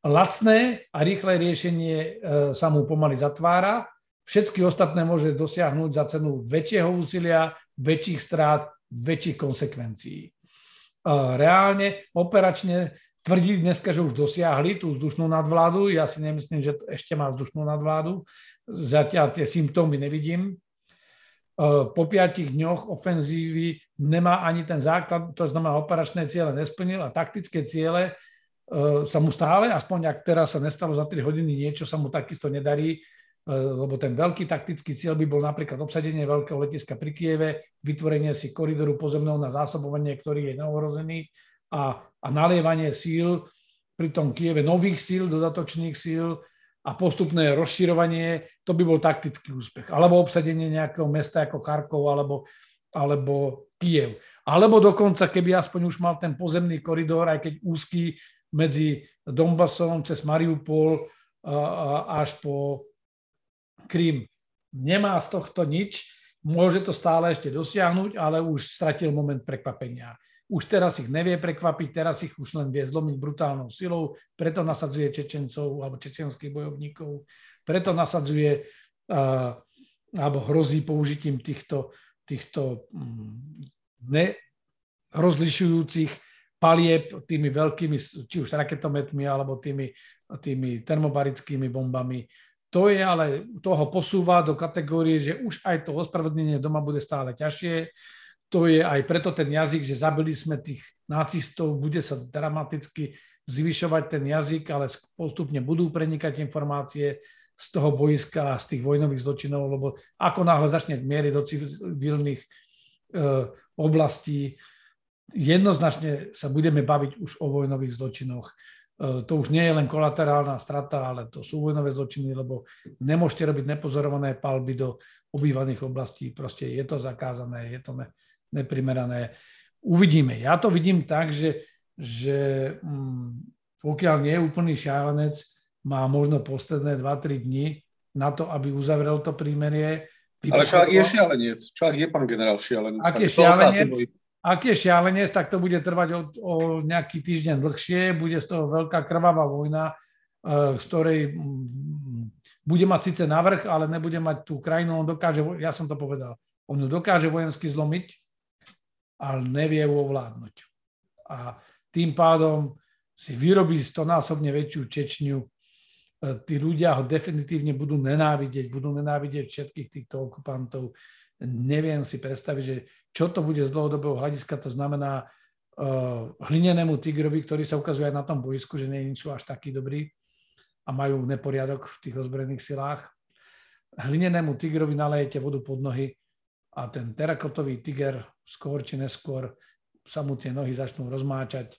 lacné a rýchle riešenie e, sa mu pomaly zatvára, Všetky ostatné môže dosiahnuť za cenu väčšieho úsilia, väčších strát, väčších konsekvencií. Reálne, operačne tvrdí dneska, že už dosiahli tú vzdušnú nadvládu. Ja si nemyslím, že ešte má vzdušnú nadvládu. Zatiaľ tie symptómy nevidím. Po piatich dňoch ofenzívy nemá ani ten základ, to znamená operačné ciele nesplnil a taktické ciele sa mu stále, aspoň ak teraz sa nestalo za 3 hodiny niečo, sa mu takisto nedarí E, lebo ten veľký taktický cieľ by bol napríklad obsadenie veľkého letiska pri Kieve, vytvorenie si koridoru pozemného na zásobovanie, ktorý je neohrozený a, a nalievanie síl pri tom Kieve nových síl, dodatočných síl a postupné rozširovanie, to by bol taktický úspech. Alebo obsadenie nejakého mesta ako Charkov alebo, alebo Kiev. Alebo dokonca, keby aspoň už mal ten pozemný koridor, aj keď úzky medzi Donbasom cez Mariupol až po Krím nemá z tohto nič, môže to stále ešte dosiahnuť, ale už stratil moment prekvapenia. Už teraz ich nevie prekvapiť, teraz ich už len vie zlomiť brutálnou silou, preto nasadzuje Čečencov alebo čečenských bojovníkov, preto nasadzuje uh, alebo hrozí použitím týchto, týchto um, nerozlišujúcich palieb tými veľkými, či už raketometmi alebo tými, tými termobarickými bombami. To je ale, toho posúva do kategórie, že už aj to ospravedlnenie doma bude stále ťažšie to je aj preto ten jazyk, že zabili sme tých nacistov, bude sa dramaticky zvyšovať ten jazyk, ale postupne budú prenikať informácie z toho boiska a z tých vojnových zločinov, lebo ako náhle začne miery do civilných e, oblastí, jednoznačne sa budeme baviť už o vojnových zločinoch. E, to už nie je len kolaterálna strata, ale to sú vojnové zločiny, lebo nemôžete robiť nepozorované palby do obývaných oblastí. Proste je to zakázané, je to ne, neprimerané. Uvidíme. Ja to vidím tak, že, že mm, pokiaľ nie je úplný šialenec, má možno posledné 2-3 dni na to, aby uzavrel to prímerie. Ale čo ak je šialenec? Čo ak je pán generál šialenec? Ak je šialenec, ak je šialenec, tak to bude trvať o, o nejaký týždeň dlhšie, bude z toho veľká krvavá vojna, e, z ktorej mm, bude mať síce navrh, ale nebude mať tú krajinu, on dokáže, ja som to povedal, on ju dokáže vojensky zlomiť, ale nevie ju ovládnuť. A tým pádom si vyrobí stonásobne väčšiu Čečňu. E, tí ľudia ho definitívne budú nenávidieť, budú nenávidieť všetkých týchto okupantov. Neviem si predstaviť, že čo to bude z dlhodobého hľadiska, to znamená uh, hlinenému tigrovi, ktorý sa ukazuje aj na tom boisku, že nie sú až takí dobrí a majú neporiadok v tých ozbrojených silách. Hlinenému tigrovi nalejete vodu pod nohy a ten terakotový tiger skôr či neskôr sa mu tie nohy začnú rozmáčať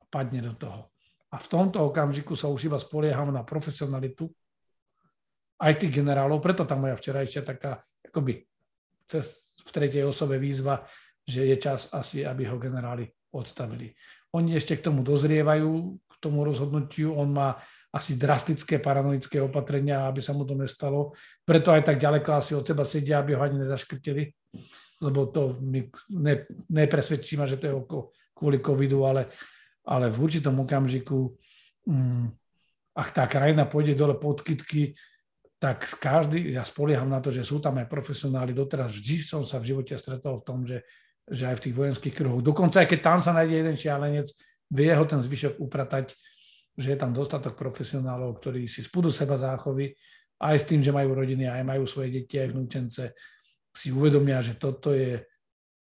a padne do toho. A v tomto okamžiku sa už iba spolieham na profesionalitu aj tých generálov, preto tam moja včerajšia taká akoby cez, v tretej osobe výzva, že je čas asi, aby ho generáli odstavili. Oni ešte k tomu dozrievajú, k tomu rozhodnutiu. On má asi drastické paranoické opatrenia, aby sa mu to nestalo. Preto aj tak ďaleko asi od seba sedia, aby ho ani nezaškrtili, lebo to mi ne, nepresvedčí ma, že to je kvôli covidu, ale, ale v určitom okamžiku, mm, ak tá krajina pôjde dole pod kytky, tak každý, ja spolieham na to, že sú tam aj profesionáli, doteraz vždy som sa v živote stretol v tom, že, že aj v tých vojenských kruhoch, dokonca aj keď tam sa nájde jeden šialenec, vie ho ten zvyšok upratať, že je tam dostatok profesionálov, ktorí si spúdu seba záchovy, aj s tým, že majú rodiny, aj majú svoje deti, aj vnúčence, si uvedomia, že toto je,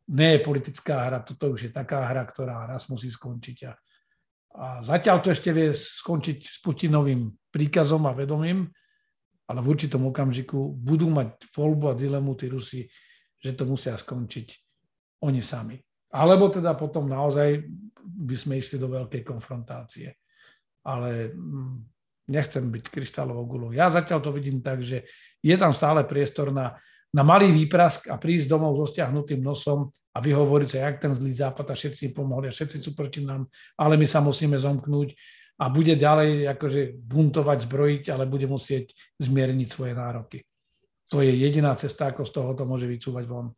nie je politická hra, toto už je taká hra, ktorá raz musí skončiť. A, a zatiaľ to ešte vie skončiť s Putinovým príkazom a vedomím, ale v určitom okamžiku budú mať voľbu a dilemu tí Rusi, že to musia skončiť oni sami. Alebo teda potom naozaj by sme išli do veľkej konfrontácie ale mm, nechcem byť kryštálovou gulou. Ja zatiaľ to vidím tak, že je tam stále priestor na, na malý výprask a prísť domov so stiahnutým nosom a vyhovoriť sa, jak ten zlý západ a všetci pomohli a všetci sú proti nám, ale my sa musíme zomknúť a bude ďalej akože buntovať, zbrojiť, ale bude musieť zmierniť svoje nároky. To je jediná cesta, ako z toho to môže vycúvať von.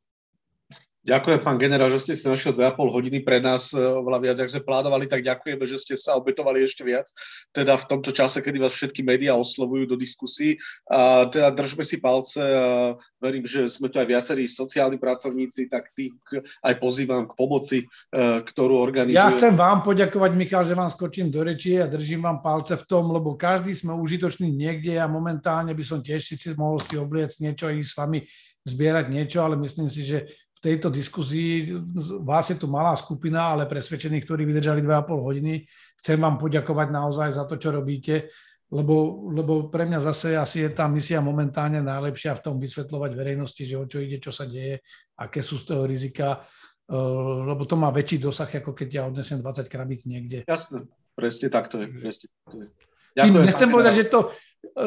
Ďakujem, pán generál, že ste si našiel 2,5 hodiny pre nás e, oveľa viac, ak sme plánovali, tak ďakujeme, že ste sa obetovali ešte viac, teda v tomto čase, kedy vás všetky médiá oslovujú do diskusí. A teda držme si palce a verím, že sme tu aj viacerí sociálni pracovníci, tak tých aj pozývam k pomoci, e, ktorú organizujú. Ja chcem vám poďakovať, Michal, že vám skočím do reči a držím vám palce v tom, lebo každý sme užitočný niekde a momentálne by som tiež si mohol si obliecť niečo a ísť s vami zbierať niečo, ale myslím si, že tejto diskuzii. Vás je tu malá skupina, ale presvedčených, ktorí vydržali 2,5 hodiny. Chcem vám poďakovať naozaj za to, čo robíte, lebo, lebo pre mňa zase asi je tá misia momentálne najlepšia v tom vysvetľovať verejnosti, že o čo ide, čo sa deje, aké sú z toho rizika, eh, lebo to má väčší dosah, ako keď ja odnesem 20 krabíc niekde. Jasné, presne tak to je. Presne, to je. Ďakujem, nechcem povedať, že to,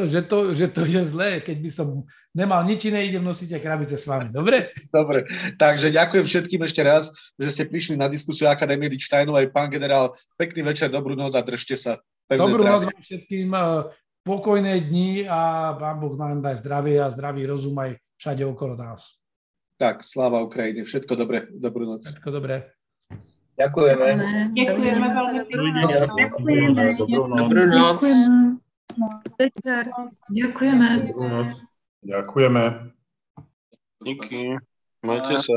že, to, že to je zlé, keď by som nemal nič iné, idem nosiť aj krabice s vami. Dobre? Dobre, takže ďakujem všetkým ešte raz, že ste prišli na diskusiu Akadémie Dičtajnov aj pán generál. Pekný večer, dobrú noc a držte sa. Pevné dobrú zdravie. noc vám všetkým, eh, pokojné dni a pán Boh nám daj zdravie a zdravý rozum aj všade okolo nás. Tak, sláva Ukrajine. Všetko dobre. Dobrú noc. Všetko dobré. Ďakujeme. Ďakujeme veľmi Ďakujeme. Dobrú noc. Dobrú noc. Večer. Ďakujeme. Ďakujeme. Díky. Majte sa.